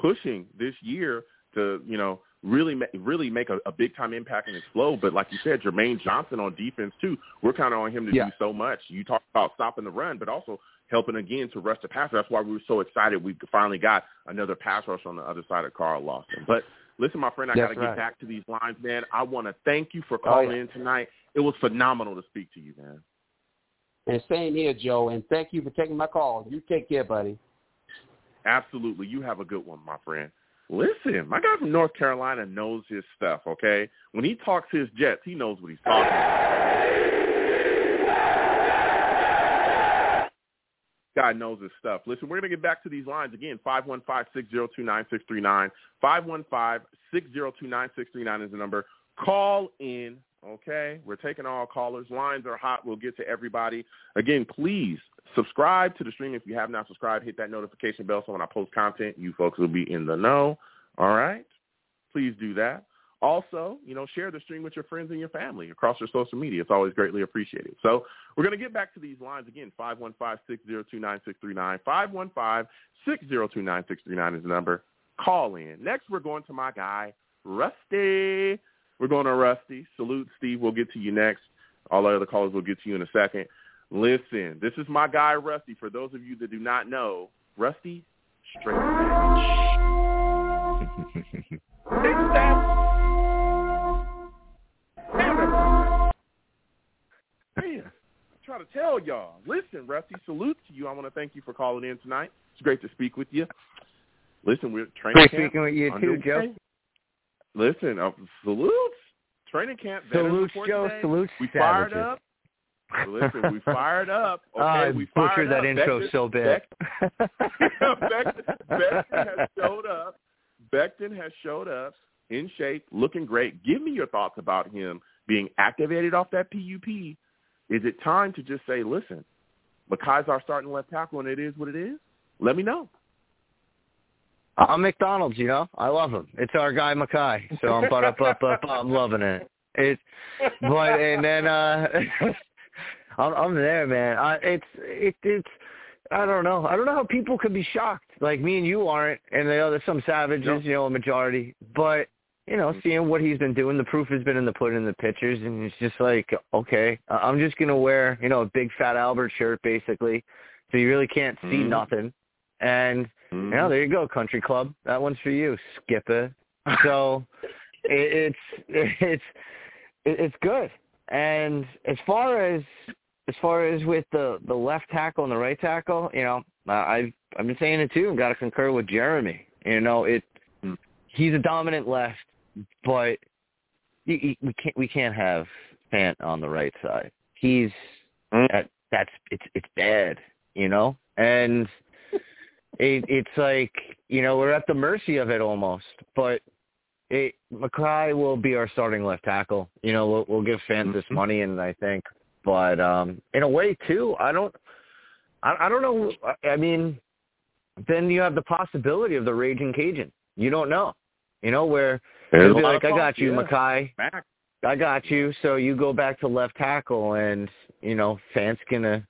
pushing this year to you know really ma- really make a, a big time impact and explode. But like you said, Jermaine Johnson on defense too. We're counting on him to Yeah. do so much. You talk about stopping the run, but also helping again to rush the passer. That's why we were so excited. We finally got another pass rush on the other side of Carl Lawson. But listen, my friend, I got to get right. back to these lines, man. I want to thank you for calling Oh, yeah. in tonight. It was phenomenal to speak to you, man. And same here, Joe. And thank you for taking my call. You take care, buddy. Absolutely. You have a good one, my friend. Listen, my guy from North Carolina knows his stuff, okay? When he talks his Jets, he knows what he's talking about. Guy knows his stuff. Listen, we're going to get back to these lines again. 515-602-9639. 515-602-9639 is the number. Call in, okay? We're taking all callers. Lines are hot. We'll get to everybody. Again, please subscribe to the stream if you have not subscribed. Hit that notification bell so when I post content, you folks will be in the know. All right? Please do that. Also, you know, share the stream with your friends and your family across your social media. It's always greatly appreciated. So we're going to get back to these lines again. 515-602-9639. 515-602-9639 is the number. Call in. Next, we're going to my guy, Rusty. We're going to Rusty. Salute, Steve. We'll get to you next. All the other callers will get to you in a second. Listen, this is my guy, Rusty. For those of you that do not know, Rusty, straight Man, I try to tell y'all. Listen, Rusty, salute to you. I want to thank you for calling in tonight. It's great to speak with you. Listen, we're training Great camp. speaking with you too. Joe. Listen, uh, salutes. Training camp. Salutes, Joe. today. Salutes, We fired up. Listen, we fired up. Okay, I we fired butchered that up. intro Becton- so bad. Beck- Becton has showed up. Becton has showed up in shape, looking great. Give me your thoughts about him being activated off that PUP. Is it time to just say, listen, Mekhi's our starting left tackle, and it is what it is? Let me know. I'm McDonald's, you know. I love him. It's our guy Mekhi. So I'm but up, up, up, I'm loving it. It, but and then uh I'm I'm there, man. I, it's it, it's I don't know. I don't know how people could be shocked. Like me and you aren't, and the other some savages, you know, a majority. But you know, seeing what he's been doing, the proof has been in the pudding, in the pictures, and it's just like, okay, I- I'm just gonna wear, you know, a big fat Albert shirt, basically, so you really can't see Mhm. nothing. And you know, mm-hmm. there you go, country club. That one's for you, Skipper. So it, it's it's it's good. And as far as as far as with the the left tackle and the right tackle, you know, I I've I've been saying it too. I've got to concur with Jeremy. You know, it hmm. he's a dominant left, but you, you, we can't we can't have Fant on the right side. He's hmm. that, that's it's it's bad, you know, and it it's like you know we're at the mercy of it almost. But it Mekhi will be our starting left tackle. You know, we'll, we'll give fans this money, and I think, but um in a way too, I don't, I, I don't know. I- mean, then you have the possibility of the raging Cajun. You don't know, you know, where There's he'll be like, I got you, yeah. Mekhi. Back. I got you. So you go back to left tackle, and you know, Fant's gonna.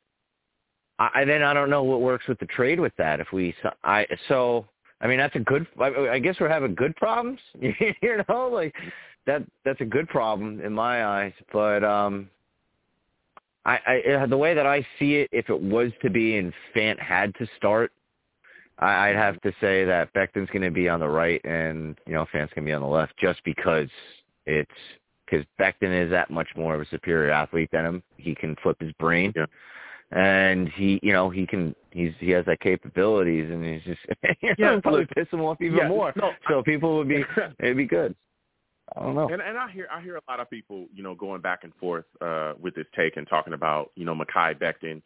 I, then I don't know what works with the trade with that. If we, so- I so I mean that's a good. I, I guess we're having good problems. you know, like that. That's a good problem in my eyes. But um, I, I the way that I see it, if it was to be and Fant had to start, I, I'd have to say that Becton's going to be on the right and you know Fant's going to be on the left, just because it's because Becton is that much more of a superior athlete than him. He can flip his brain, Yeah. And he, you know, he can. He's he has that capabilities, and he's just you know, Yeah, probably look, piss him off even yeah, more. no, so people would be it'd be good. I don't know. And and I hear I hear a lot of people, you know, going back and forth uh with this take and talking about, you know, Mekhi Becton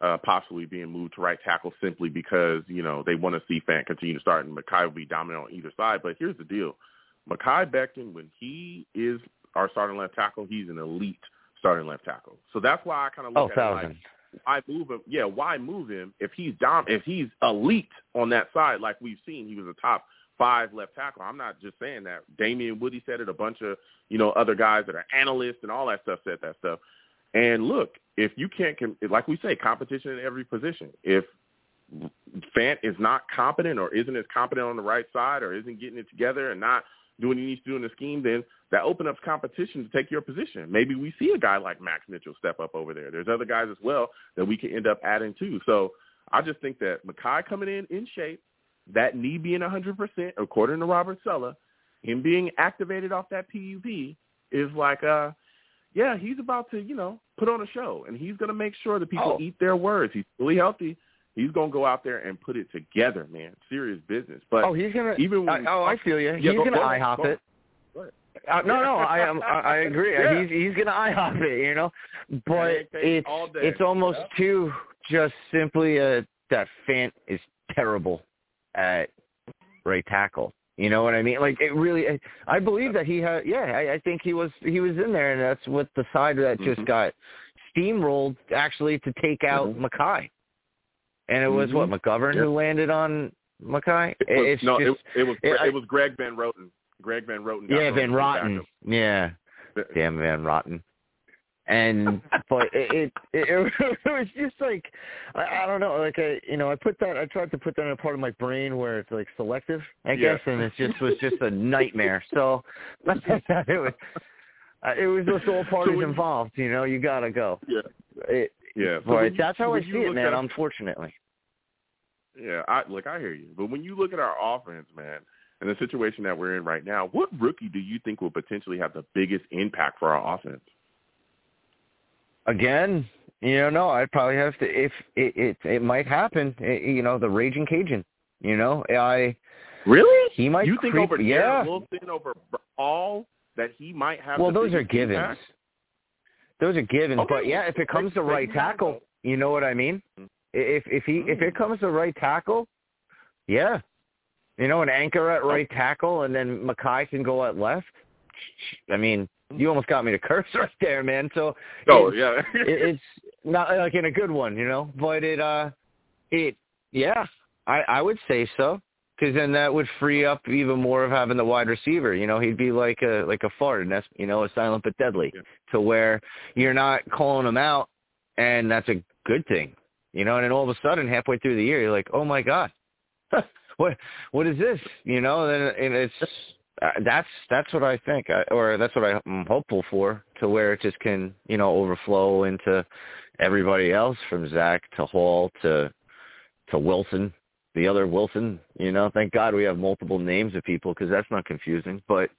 uh possibly being moved to right tackle simply because, you know, they want to see Fant continue to start and Mekhi will be dominant on either side. But here's the deal. Mekhi Becton, when he is our starting left tackle, he's an elite starting left tackle. So that's why I kind of Oh, look at it like thousand. Why move him? Yeah, why move him if he's dom if he's elite on that side like we've seen? He was a top five left tackle. I'm not just saying that. Damien Woody said it. A bunch of you know other guys that are analysts and all that stuff said that stuff. And look, if you can't, like we say, competition in every position. If Fant is not competent or isn't as competent on the right side or isn't getting it together and not doing what he needs to do in the scheme, then that opens up competition to take your position. Maybe we see a guy like Max Mitchell step up over there. There's other guys as well that we can end up adding to. So I just think that Mekhi coming in in shape, that knee being 100%, according to Robert Saleh, him being activated off that PUP is like, uh, yeah, he's about to, you know, put on a show, and he's going to make sure that people Oh. eat their words. He's fully healthy. He's going to go out there and put it together, man. Serious business. But oh, he's gonna. even I, oh, I feel you. Yeah, he's gonna go ahead, IHOP go it. Uh, no, no, I am. I, agree. Yeah. He's he's gonna IHOP it, you know. But it's it's almost Yeah. too just simply a that Fant is terrible at right tackle. You know what I mean? Like it really. I, I believe that he had. Yeah, I, I think he was he was in there, and that's what the side that just Mhm. got steamrolled actually to take out Mhm. Mekhi. And it was what Mhm. McGovern Yeah. who landed on Mekhi. It was, it's no, just, it, it was it- I- it was Greg Van Roten. Greg Van Roten. yeah, Van Rotten. Yeah, damn Van Rotten. and but it, it it it was just like I, I don't know like I you know I put that I tried to put that in a part of my brain where it's like selective I Yeah. guess and it just was just a nightmare so it was uh, it was just all parties when- involved you know you gotta go Yeah. it, Yeah. So but you- that's how I see it man at- unfortunately Yeah, I look, I hear you. But when you look at our offense, man, and the situation that we're in right now, what rookie do you think will potentially have the biggest impact for our offense? again you know no I'd probably have to if it it, it might happen it, you know the raging Cajun you know I Really? he might you think creep, over yeah Garrett Wilson over all that he might have? well those are givens impact? those are givens Okay. but yeah if it comes to right tackle you know what I mean Mm. if if he if it comes to right tackle yeah you know an anchor at right tackle and then Mekhi can go at left I mean you almost got me to curse right there man so Oh it- yeah. it, it's not like in a good one, you know, but it uh it yeah, I I would say so cuz then that would free up even more of having the wide receiver, you know, he'd be like a like a fart and that's, you know, a silent but deadly Yeah. to where you're not calling him out and that's a good thing. You know, and then all of a sudden halfway through the year you're like, "Oh my god. what what is this?" You know, and, and it's uh, that's that's what I think, I, or that's what I'm hopeful for, to where it just can you know overflow into everybody else from Zach to Hall to to Wilson, the other Wilson. You know, thank God we have multiple names of people because that's not confusing, but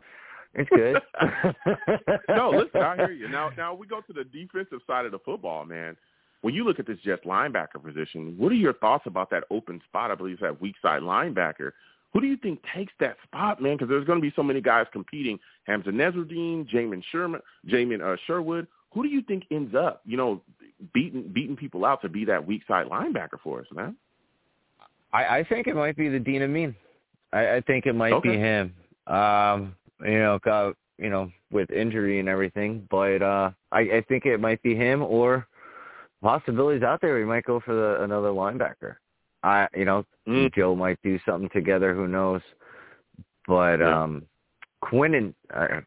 it's good. no, listen, I hear you. Now, now we go to the defensive side of the football, man. When you look at this Jets linebacker position, what are your thoughts about that open spot? I believe it's that weak side linebacker. Who do you think takes that spot, man? Because there's going to be so many guys competing. Hamsah Nasirildeen, Jamien Sherman, Jamien uh, Sherwood. Who do you think ends up, you know, beating beating people out to be that weak side linebacker for us, man? I, I think it might be the Dean Amin. I, I think it might Okay. be him. Um, you know, got you know with injury and everything, but uh, I, I think it might be him or possibilities out there. We might go for the, another linebacker. I, you know, Mm. Joe might do something together. Who knows? But Yeah. um, Quinnen uh,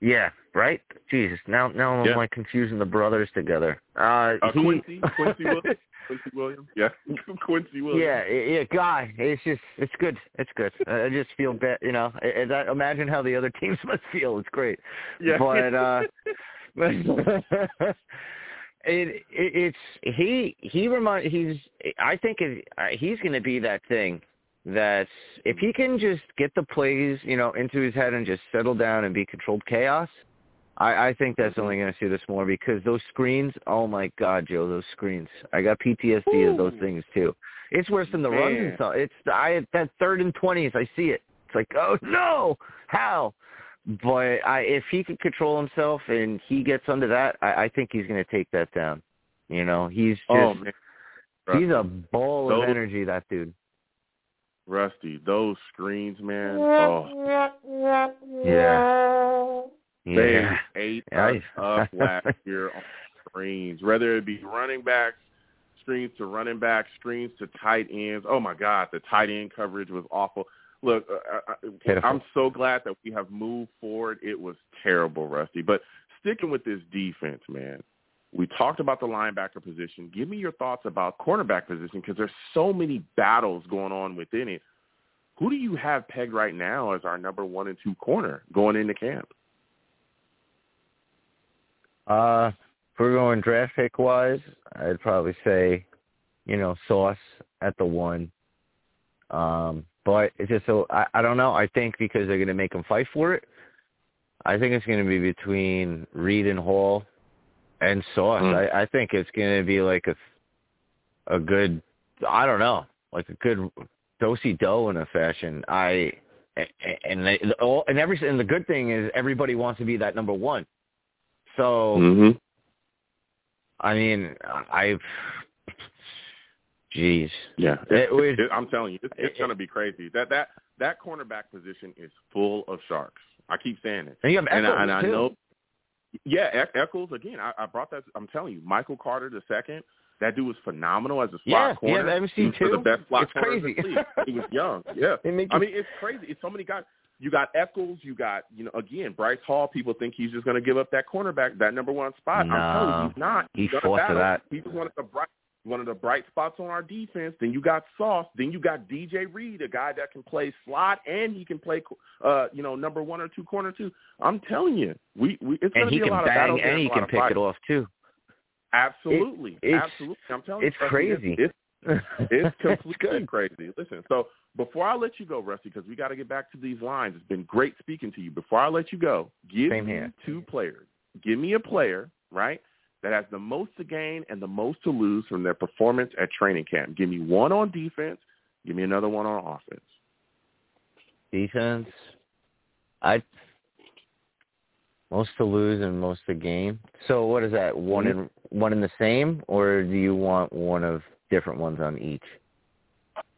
yeah, right. Jesus, now now I'm like confusing the brothers together. Uh, Uh, he- Quincy, Quincy Williams, Quincy Williams, yeah, Quincy Williams. Yeah, yeah, guy. It's just, it's good. It's good. I I just feel bad, you know. I- I- imagine how the other teams must feel. It's great. Yeah. But uh, it, it it's he he remind he's I think it, uh, he's going to be that thing that if he can just get the plays you know into his head and just settle down and be controlled chaos. I, I think that's only going to see this more because those screens. Oh my God, Joe, those screens! I got PTSD of those things too. It's worse than the runs and stuff. It's I that third and twenties. I see it. It's like, oh no, how? But I, if he can control himself and he gets under that, I, I think he's going to take that down. You know, he's oh, just oh, he's a ball Those- of energy. That dude. Rusty, those screens, man. Oh, Yeah. they Yeah. ate Yeah, us up last year on screens. Whether it be running backs, screens to running backs, screens to tight ends. Oh my God, the tight end coverage was awful. Look, uh, I, I-. I'm so glad that we have moved forward. It was terrible, Rusty. But sticking with this defense, man. We talked about the linebacker position. Give me your thoughts about cornerback position because there's so many battles going on within it. Who do you have pegged right now as our number one and two corner going into camp? Uh, if we're going draft pick wise, I'd probably say, you know, Sauce at the one. Um, but it's just so I, I don't know. I think because they're going to make him fight for it, I think it's going to be between Reed and Hall and Sauce. Mm. I, I think it's going to be like a a good, I don't know, like a good dosey do in a fashion. I and they, all and every and the good thing is everybody wants to be that number one. So Mm-hmm. I mean, I've, jeez, Yeah, It was- it- I'm telling you, it's, it's going to be crazy. That that that cornerback position is full of sharks. I keep saying it, and you have and, I, and I too. know. Yeah, Echols again. I, I brought that. I'm telling you, Michael Carter the second. That dude was phenomenal as a slot Yeah, you corner. have MC He was too. The best slot It's corner in the crazy. He was young. Yeah, They I you- mean, it's crazy. It's so many guys. you got Echols, you got you know again Bryce Hall. People think he's just going to give up that cornerback, that number one spot. No, I'm telling you, he's not. he He's gonna fought for that. He's one of the bright one of the bright spots on our defense. Then you got Sauce. Then you got DJ Reed, a guy that can play slot and he can play, uh, you know, number one or two corner too. I'm telling you, we, we it's going to be a lot of battles and he can pick fights. it off too. Absolutely, it's- absolutely. I'm telling it's you, crazy. It's, it's, it's completely crazy. Listen, so before I let you go, Rusty, because we got to get back to these lines. It's been great speaking to you. Before I let you go, give Same me here. two players. Give me a player, right, that has the most to gain and the most to lose from their performance at training camp. Give me one on defense. Give me another one on offense. Defense, I most to lose and most to gain. So what is that? One in one in the same, or do you want one of different ones on each?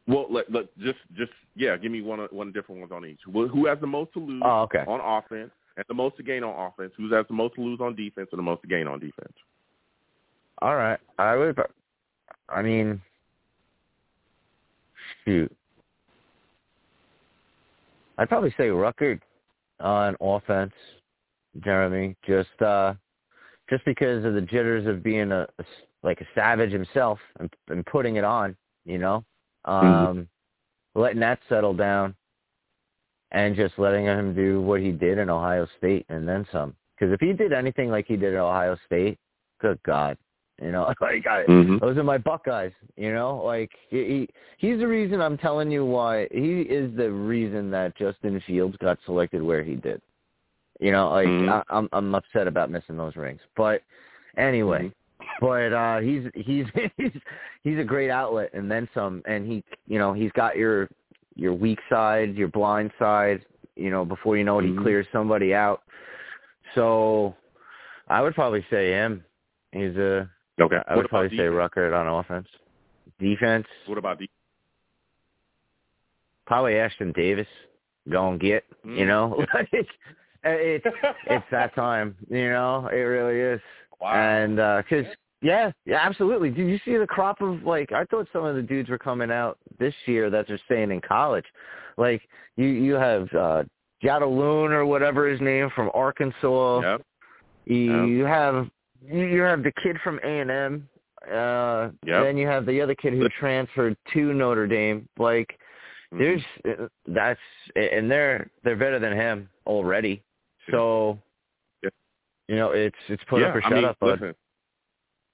Well, let, let just just yeah, give me one one different ones on each. Who who has the most to lose Oh, okay. on offense and the most to gain on offense? Who has the most to lose on defense and the most to gain on defense? All right, I would. I mean, shoot, I'd probably say Ruckert on offense, Jeremy. Just uh, just because of the jitters of being a like a savage himself and, and putting it on, you know, um, letting that settle down, and just letting him do what he did in Ohio State and then some. Because if he did anything like he did at Ohio State, good God, you know, like I, Mhm. those are my Buckeyes. You know, like he, he he's the reason I'm telling you why he is the reason that Justin Fields got selected where he did. You know, like Mhm. I, I'm I'm upset about missing those rings, but anyway. But uh he's he's he's he's a great outlet and then some and he you know, he's got your your weak side, your blind side, you know, before you know it he Mhm. clears somebody out. So I would probably say him. He's a Okay. I What would probably say defense? Ruckert on offense. Defense, What about defense? probably Ashtyn Davis. Go and get, you Mm. know, like it's it's that time, you know. It really is. Wow. And uh 'cause yeah, yeah, absolutely. Did you see the crop of like? I thought some of the dudes were coming out this year that are staying in college. Like you, you have uh Jadaloon or whatever his name from Arkansas. Yep. You, you have you you have the kid from A and M. Uh, Yep. Then you have the other kid who transferred to Notre Dame. Like Mhm. there's that's and they're they're better than him already. So Yeah. you know it's it's put yeah, up or I shut mean, up, bud. listen,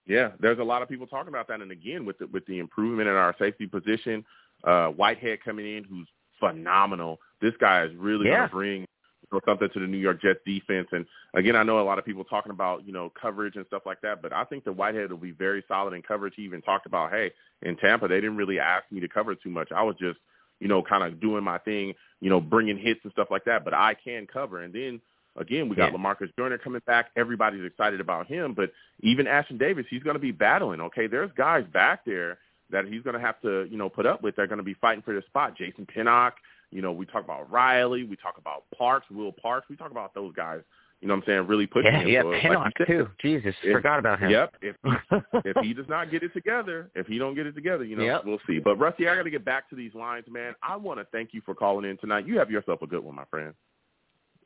yeah, there's a lot of people talking about that, and again, with the, with the improvement in our safety position, uh, Whitehead coming in, who's phenomenal. This guy is really Yeah. going to bring know, something to the New York Jets defense. And again, I know a lot of people talking about you know coverage and stuff like that, but I think the Whitehead will be very solid in coverage. He even talked about, hey, in Tampa, they didn't really ask me to cover too much. I was just you know kind of doing my thing, you know, bringing hits and stuff like that. But I can cover, and then. Again, we got Yeah. Lamarcus Joyner coming back. Everybody's excited about him, but even Ashtyn Davis, he's going to be battling. Okay, there's guys back there that he's going to have to, you know, put up with. They're going to be fighting for their spot. Jason Pinnock, you know, we talk about Riley, we talk about Parks, Will Parks, we talk about those guys. You know what I'm saying? Really pushing Yeah, him. yeah, So, like Pinnock you said, too. Jesus, if- forgot about him. Yep. If if he does not get it together, if he don't get it together, you know, Yep. we'll see. But Rusty, I got to get back to these lines, man. I want to thank you for calling in tonight. You have yourself a good one, my friend.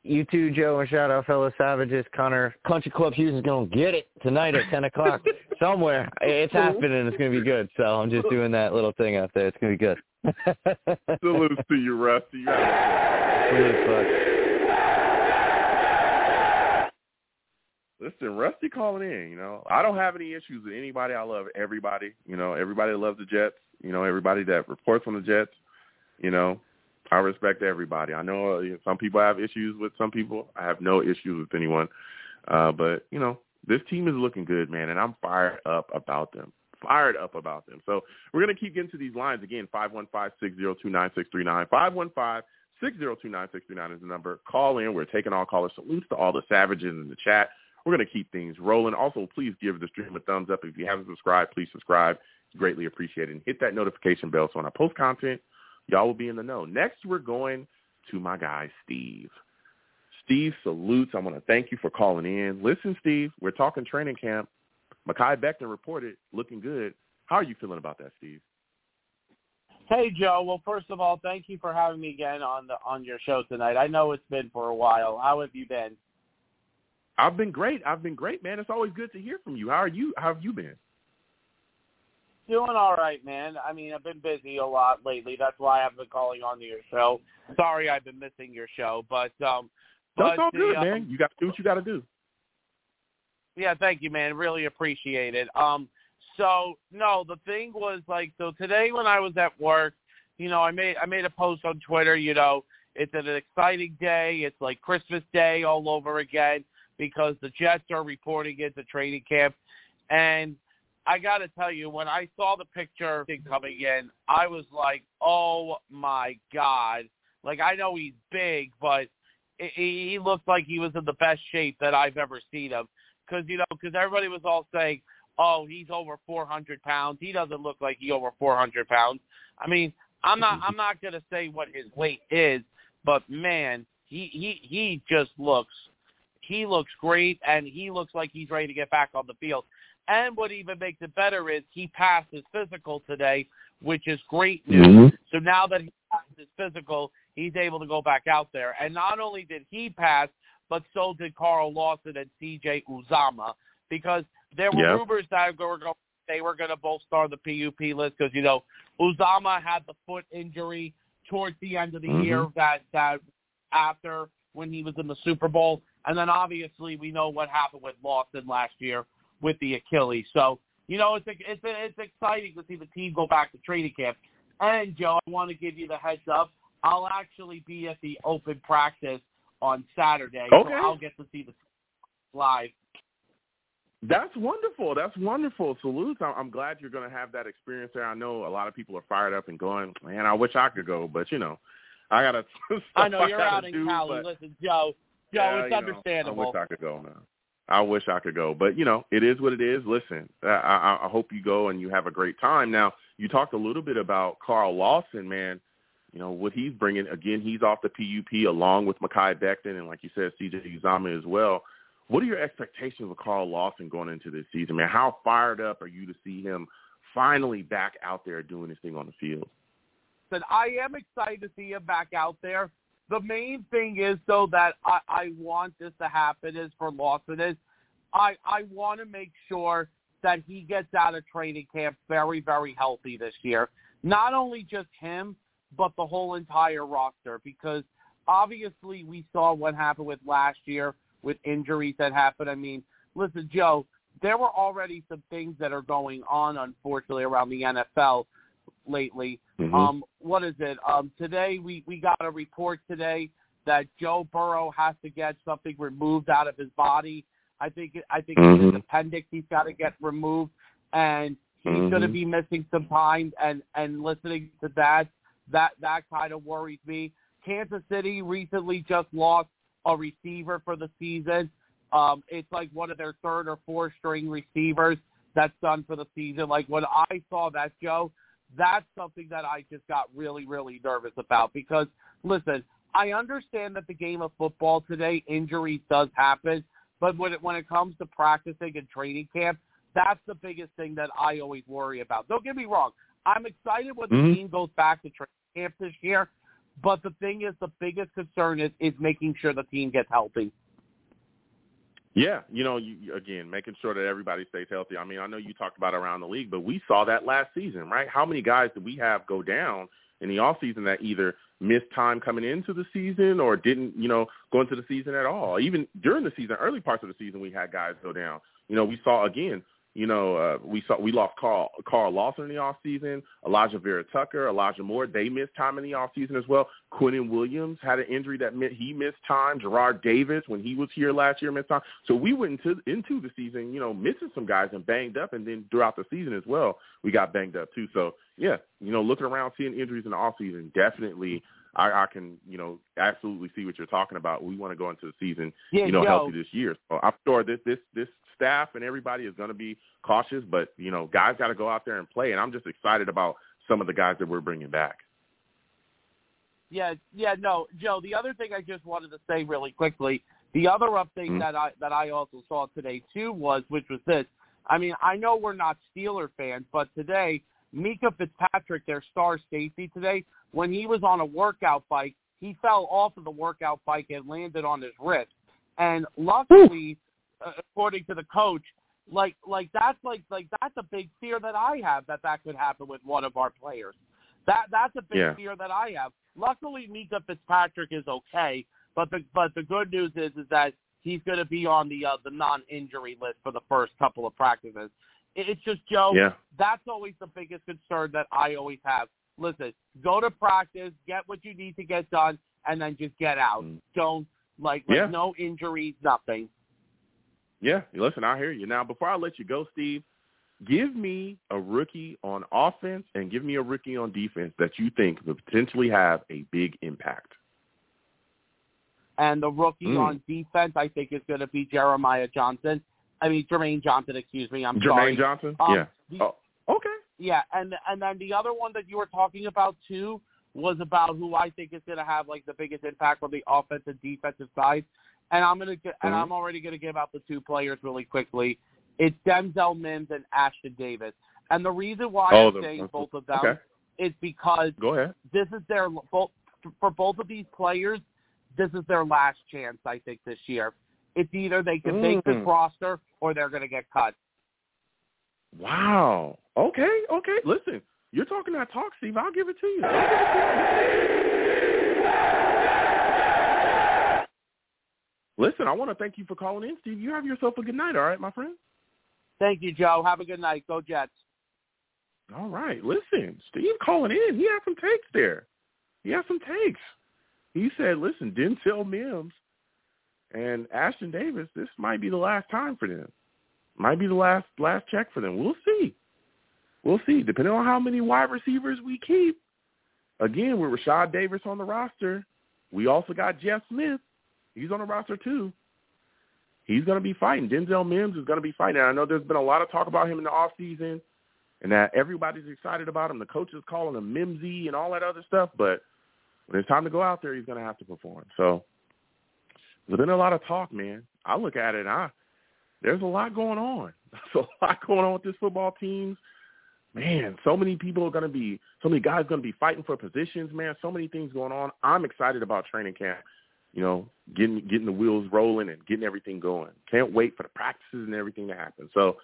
you too, Joe, and shout out fellow savages. Connor Country Club Hughes is gonna get it tonight at ten o'clock somewhere. It's happening. It's gonna be good. So I'm just doing that little thing out there. It's gonna be good. Salute to you, Rusty. You have a Salute. Listen, Rusty calling in, you know. I don't have any issues with anybody. I love everybody. You know, everybody that loves the Jets, you know, everybody that reports on the Jets, you know. I respect everybody. I know uh, some people have issues with some people. I have no issues with anyone. Uh, but, you know, this team is looking good, man, and I'm fired up about them. Fired up about them. So we're going to keep getting to these lines again. 515-602-9639. 515-602-9639 is the number. Call in. We're taking all callers. Salutes to all the savages in the chat. We're going to keep things rolling. Also, please give the stream a thumbs up. If you haven't subscribed, please subscribe. Greatly appreciated. And hit that notification bell so when I post content, y'all will be in the know. Next, we're going to my guy, Steve. Steve salutes. I want to thank you for calling in. Listen, Steve, we're talking training camp. Mekhi Becton reported looking good. How are you feeling about that, Steve? Hey Joe, well first of all, thank you for having me again on the on your show tonight. I know it's been for a while. How have you been? I've been great. I've been great, man. It's always good to hear from you. How are you? How have you been? Doing all right, man. I mean, I've been busy a lot lately. That's why I've been calling on to your show. Sorry, I've been missing your show, but um, That's but all the, good, um, man. You got to do what you got to do. Yeah, thank you, man. Really appreciate it. Um, so no, the thing was like, so today when I was at work, you know, I made I made a post on Twitter. You know, it's an exciting day. It's like Christmas Day all over again because the Jets are reporting it to training camp, and I got to tell you, when I saw the picture coming in, I was like, oh my god! Like I know he's big, but he looked like he was in the best shape that I've ever seen him because you know because everybody was all saying, "Oh, he's over 400 pounds. He doesn't look like he over 400 pounds." I mean, I'm not I'm not gonna say what his weight is, but man, he he he just looks he looks great, and he looks like he's ready to get back on the field. And what even makes it better is he passed his physical today, which is great news. Mhm. So now that he passed his physical, he's able to go back out there. And not only did he pass, but so did Carl Lawson and C.J. Uzomah, because there were Yeah. rumors that were going they were going to both start the PUP list because you know Uzomah had the foot injury towards the end of the Mhm. year that that after when he was in the Super Bowl, and then obviously we know what happened with Lawson last year with the Achilles. So you know it's it's it's exciting to see the team go back to training camp. And Joe, I want to give you the heads up. I'll actually be at the open practice on Saturday, Okay. so I'll get to see the live. That's wonderful. That's wonderful. Salutes. I'm, I'm glad you're going to have that experience there. I know a lot of people are fired up and going, man, I wish I could go, but you know, I got to. I know you're gotta out in do, Cali. but- Listen, Joe, Joe, Yeah, it's you know, understandable. I wish I could go, man. I wish I could go, but you know, it is what it is. Listen, I, I, I hope you go and you have a great time. Now, you talked a little bit about Carl Lawson, man. You know what he's bringing. Again, he's off the PUP along with Mekhi Becton and, like you said, CJ Uzomah as well. What are your expectations of Carl Lawson going into this season, man? How fired up are you to see him finally back out there doing his thing on the field? But I am excited to see him back out there. The main thing is though that I, I want this to happen is for Lawson is I I want to make sure that he gets out of training camp very very healthy this year. Not only just him, but the whole entire roster because obviously we saw what happened with last year with injuries that happened. I mean, listen, Joe, there were already some things that are going on unfortunately around the NFL lately. Mhm. Um, what is it? Um, today we we got a report today that Joe Burrow has to get something removed out of his body. I think I think his Mhm. appendix he's got to get removed, and he's Mhm. going to be missing some time. And and listening to that, that that kind of worries me. Kansas City recently just lost a receiver for the season. Um, it's like one of their third or fourth string receivers that's done for the season. Like when I saw that, Joe, that's something that I just got really, really nervous about because listen, I understand that the game of football today, injuries does happen, but when it when it comes to practicing and training camp, that's the biggest thing that I always worry about. Don't get me wrong. I'm excited when the Mhm. team goes back to training camp this year, but the thing is the biggest concern is is making sure the team gets healthy. Yeah, you know, you- again, making sure that everybody stays healthy. I mean, I know you talked about around the league, but we saw that last season, right? How many guys did we have go down in the off season that either missed time coming into the season or didn't, you know, go into the season at all? Even during the season, early parts of the season, we had guys go down. You know, we saw again. You know, uh, we saw we lost Carl Carl Lawson in the off season, Alijah Vera Tucker, Elijah Moore. They missed time in the off season as well. Quinnen Williams had an injury that meant he missed time. Jarrad Davis, when he was here last year, missed time. So we went into into the season, you know, missing some guys and banged up, and then throughout the season as well, we got banged up too. So yeah, you know, looking around, seeing injuries in the off season, definitely. I, I can, you know, absolutely see what you're talking about. We want to go into the season, Yeah, you know, Joe. healthy this year. So I'm sure this this this staff and everybody is going to be cautious, but you know, guys got to go out there and play. And I'm just excited about some of the guys that we're bringing back. Yeah, yeah, no, Joe. The other thing I just wanted to say really quickly, the other update Mhm. that I that I also saw today too was, which was this. I mean, I know we're not Steeler fans, but today Minkah Fitzpatrick, their star safety today, when he was on a workout bike, he fell off of the workout bike and landed on his wrist. And luckily, according to the coach, like like that's like like that's a big fear that I have that that could happen with one of our players. That that's a big Yeah. fear that I have. Luckily, Minkah Fitzpatrick is okay, but the but the good news is is that he's going to be on the uh, the non-injury list for the first couple of practices. It, it's just Joe. Yeah. That's always the biggest concern that I always have. Listen, go to practice, get what you need to get done, and then just get out. Don't like, like Yeah. no injuries, nothing. Yeah, listen, I hear you. Now, before I let you go, Steve, give me a rookie on offense and give me a rookie on defense that you think would potentially have a big impact. And the rookie Mm. on defense, I think, is going to be Jeremiah Johnson. I mean, Jermaine Johnson. Excuse me. I'm Jermaine sorry. Johnson? Um, yeah. the- Oh, okay. Yeah, and and then the other one that you were talking about too was about who I think is going to have like the biggest impact on the offensive defensive side. And I'm gonna get, and. I'm already going to give out the two players really quickly. It's Denzel Mims and Ashtyn Davis. And the reason why Oh, I'm the- saying both of them okay. is because Go ahead. this is their both for both of these players. This is their last chance, I think, this year. It's either they can make this Mm. roster or they're going to get cut. Wow. Okay, okay. Listen, you're talking that talk, Steve. I'll give it to you. I'll give it to you. Listen, I want to thank you for calling in, Steve. You have yourself a good night, all right, my friend? Thank you, Joe. Have a good night. Go Jets. All right. Listen, Steve calling in. He had some takes there. He had some takes. He said, listen, Denzel Mims and Ashtyn Davis, this might be the last time for them. Might be the last last check for them. We'll see. We'll see. Depending on how many wide receivers we keep. Again, with Rashad Davis on the roster, we also got Jeff Smith. He's on the roster too. He's going to be fighting. Denzel Mims is going to be fighting. I know there's been a lot of talk about him in the off season and that everybody's excited about him. The coaches calling him Mimsy and all that other stuff. But when it's time to go out there, he's going to have to perform. So there's been a lot of talk, man. I look at it, and I there's a lot going on. There's a lot going on with this football team. Man, so many people are going to be, so many guys going to be fighting for positions, man. So many things going on. I'm excited about training camp. You know, getting getting the wheels rolling and getting everything going. Can't wait for the practices and everything to happen. So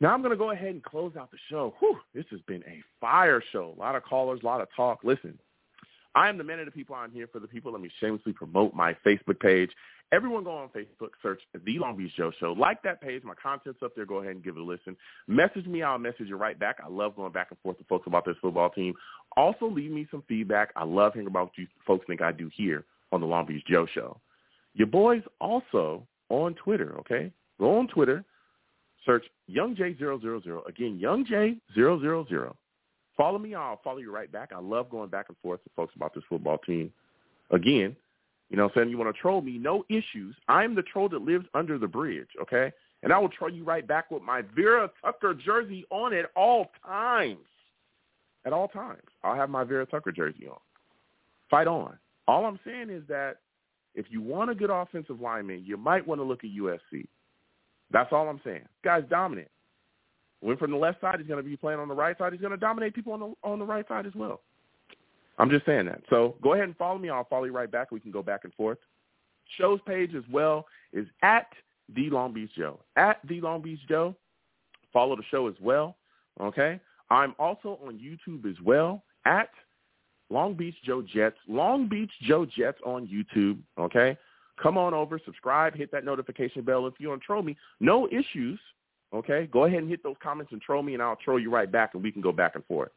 now I'm going to go ahead and close out the show. Whew, this has been a fire show. A lot of callers, a lot of talk. Listen, I am the man of the people. I'm here for the people. Let me shamelessly promote my Facebook page. Everyone go on Facebook, search The Long Beach Joe Show. Like that page. My content's up there. Go ahead and give it a listen. Message me. I'll message you right back. I love going back and forth with folks about this football team. Also, leave me some feedback. I love hearing about what you folks think I do here on The Long Beach Joe Show. Your boys also on Twitter, okay? Go on Twitter. Search Young YoungJ000. Again, Young YoungJ000. Follow me. I'll follow you right back. I love going back and forth with folks about this football team. Again, you know what I'm saying? You want to troll me, no issues. I'm the troll that lives under the bridge, okay? And I will troll you right back with my Vera Tucker jersey on at all times. At all times. I'll have my Vera Tucker jersey on. Fight on. All I'm saying is that if you want a good offensive lineman, you might want to look at USC. That's all I'm saying. Guy's dominant. Went from the left side, he's going to be playing on the right side. He's going to dominate people on the on the right side as well. I'm just saying that. So go ahead and follow me. I'll follow you right back. We can go back and forth. Show's page as well is at the Long Beach Joe. At the Long Beach Joe. Follow the show as well. Okay. I'm also on YouTube as well at Long Beach Joe Jets. Long Beach Joe Jets on YouTube. Okay. Come on over, subscribe, hit that notification bell. If you to troll me, no issues. Okay. Go ahead and hit those comments and troll me, and I'll troll you right back, and we can go back and forth.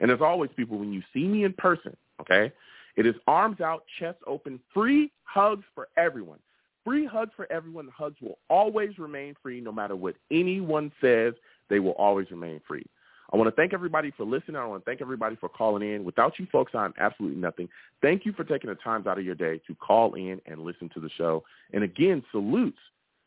And as always, people, when you see me in person, okay, it is arms out, chest open, free hugs for everyone. Free hugs for everyone. The hugs will always remain free no matter what anyone says. They will always remain free. I want to thank everybody for listening. I want to thank everybody for calling in. Without you folks, I'm absolutely nothing. Thank you for taking the time out of your day to call in and listen to the show. And again, salutes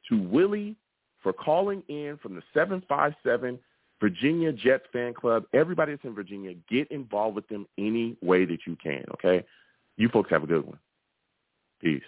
to Willie for calling in from the 757 Virginia Jets fan club. Everybody that's in Virginia, get involved with them any way that you can, okay? You folks have a good one. Peace.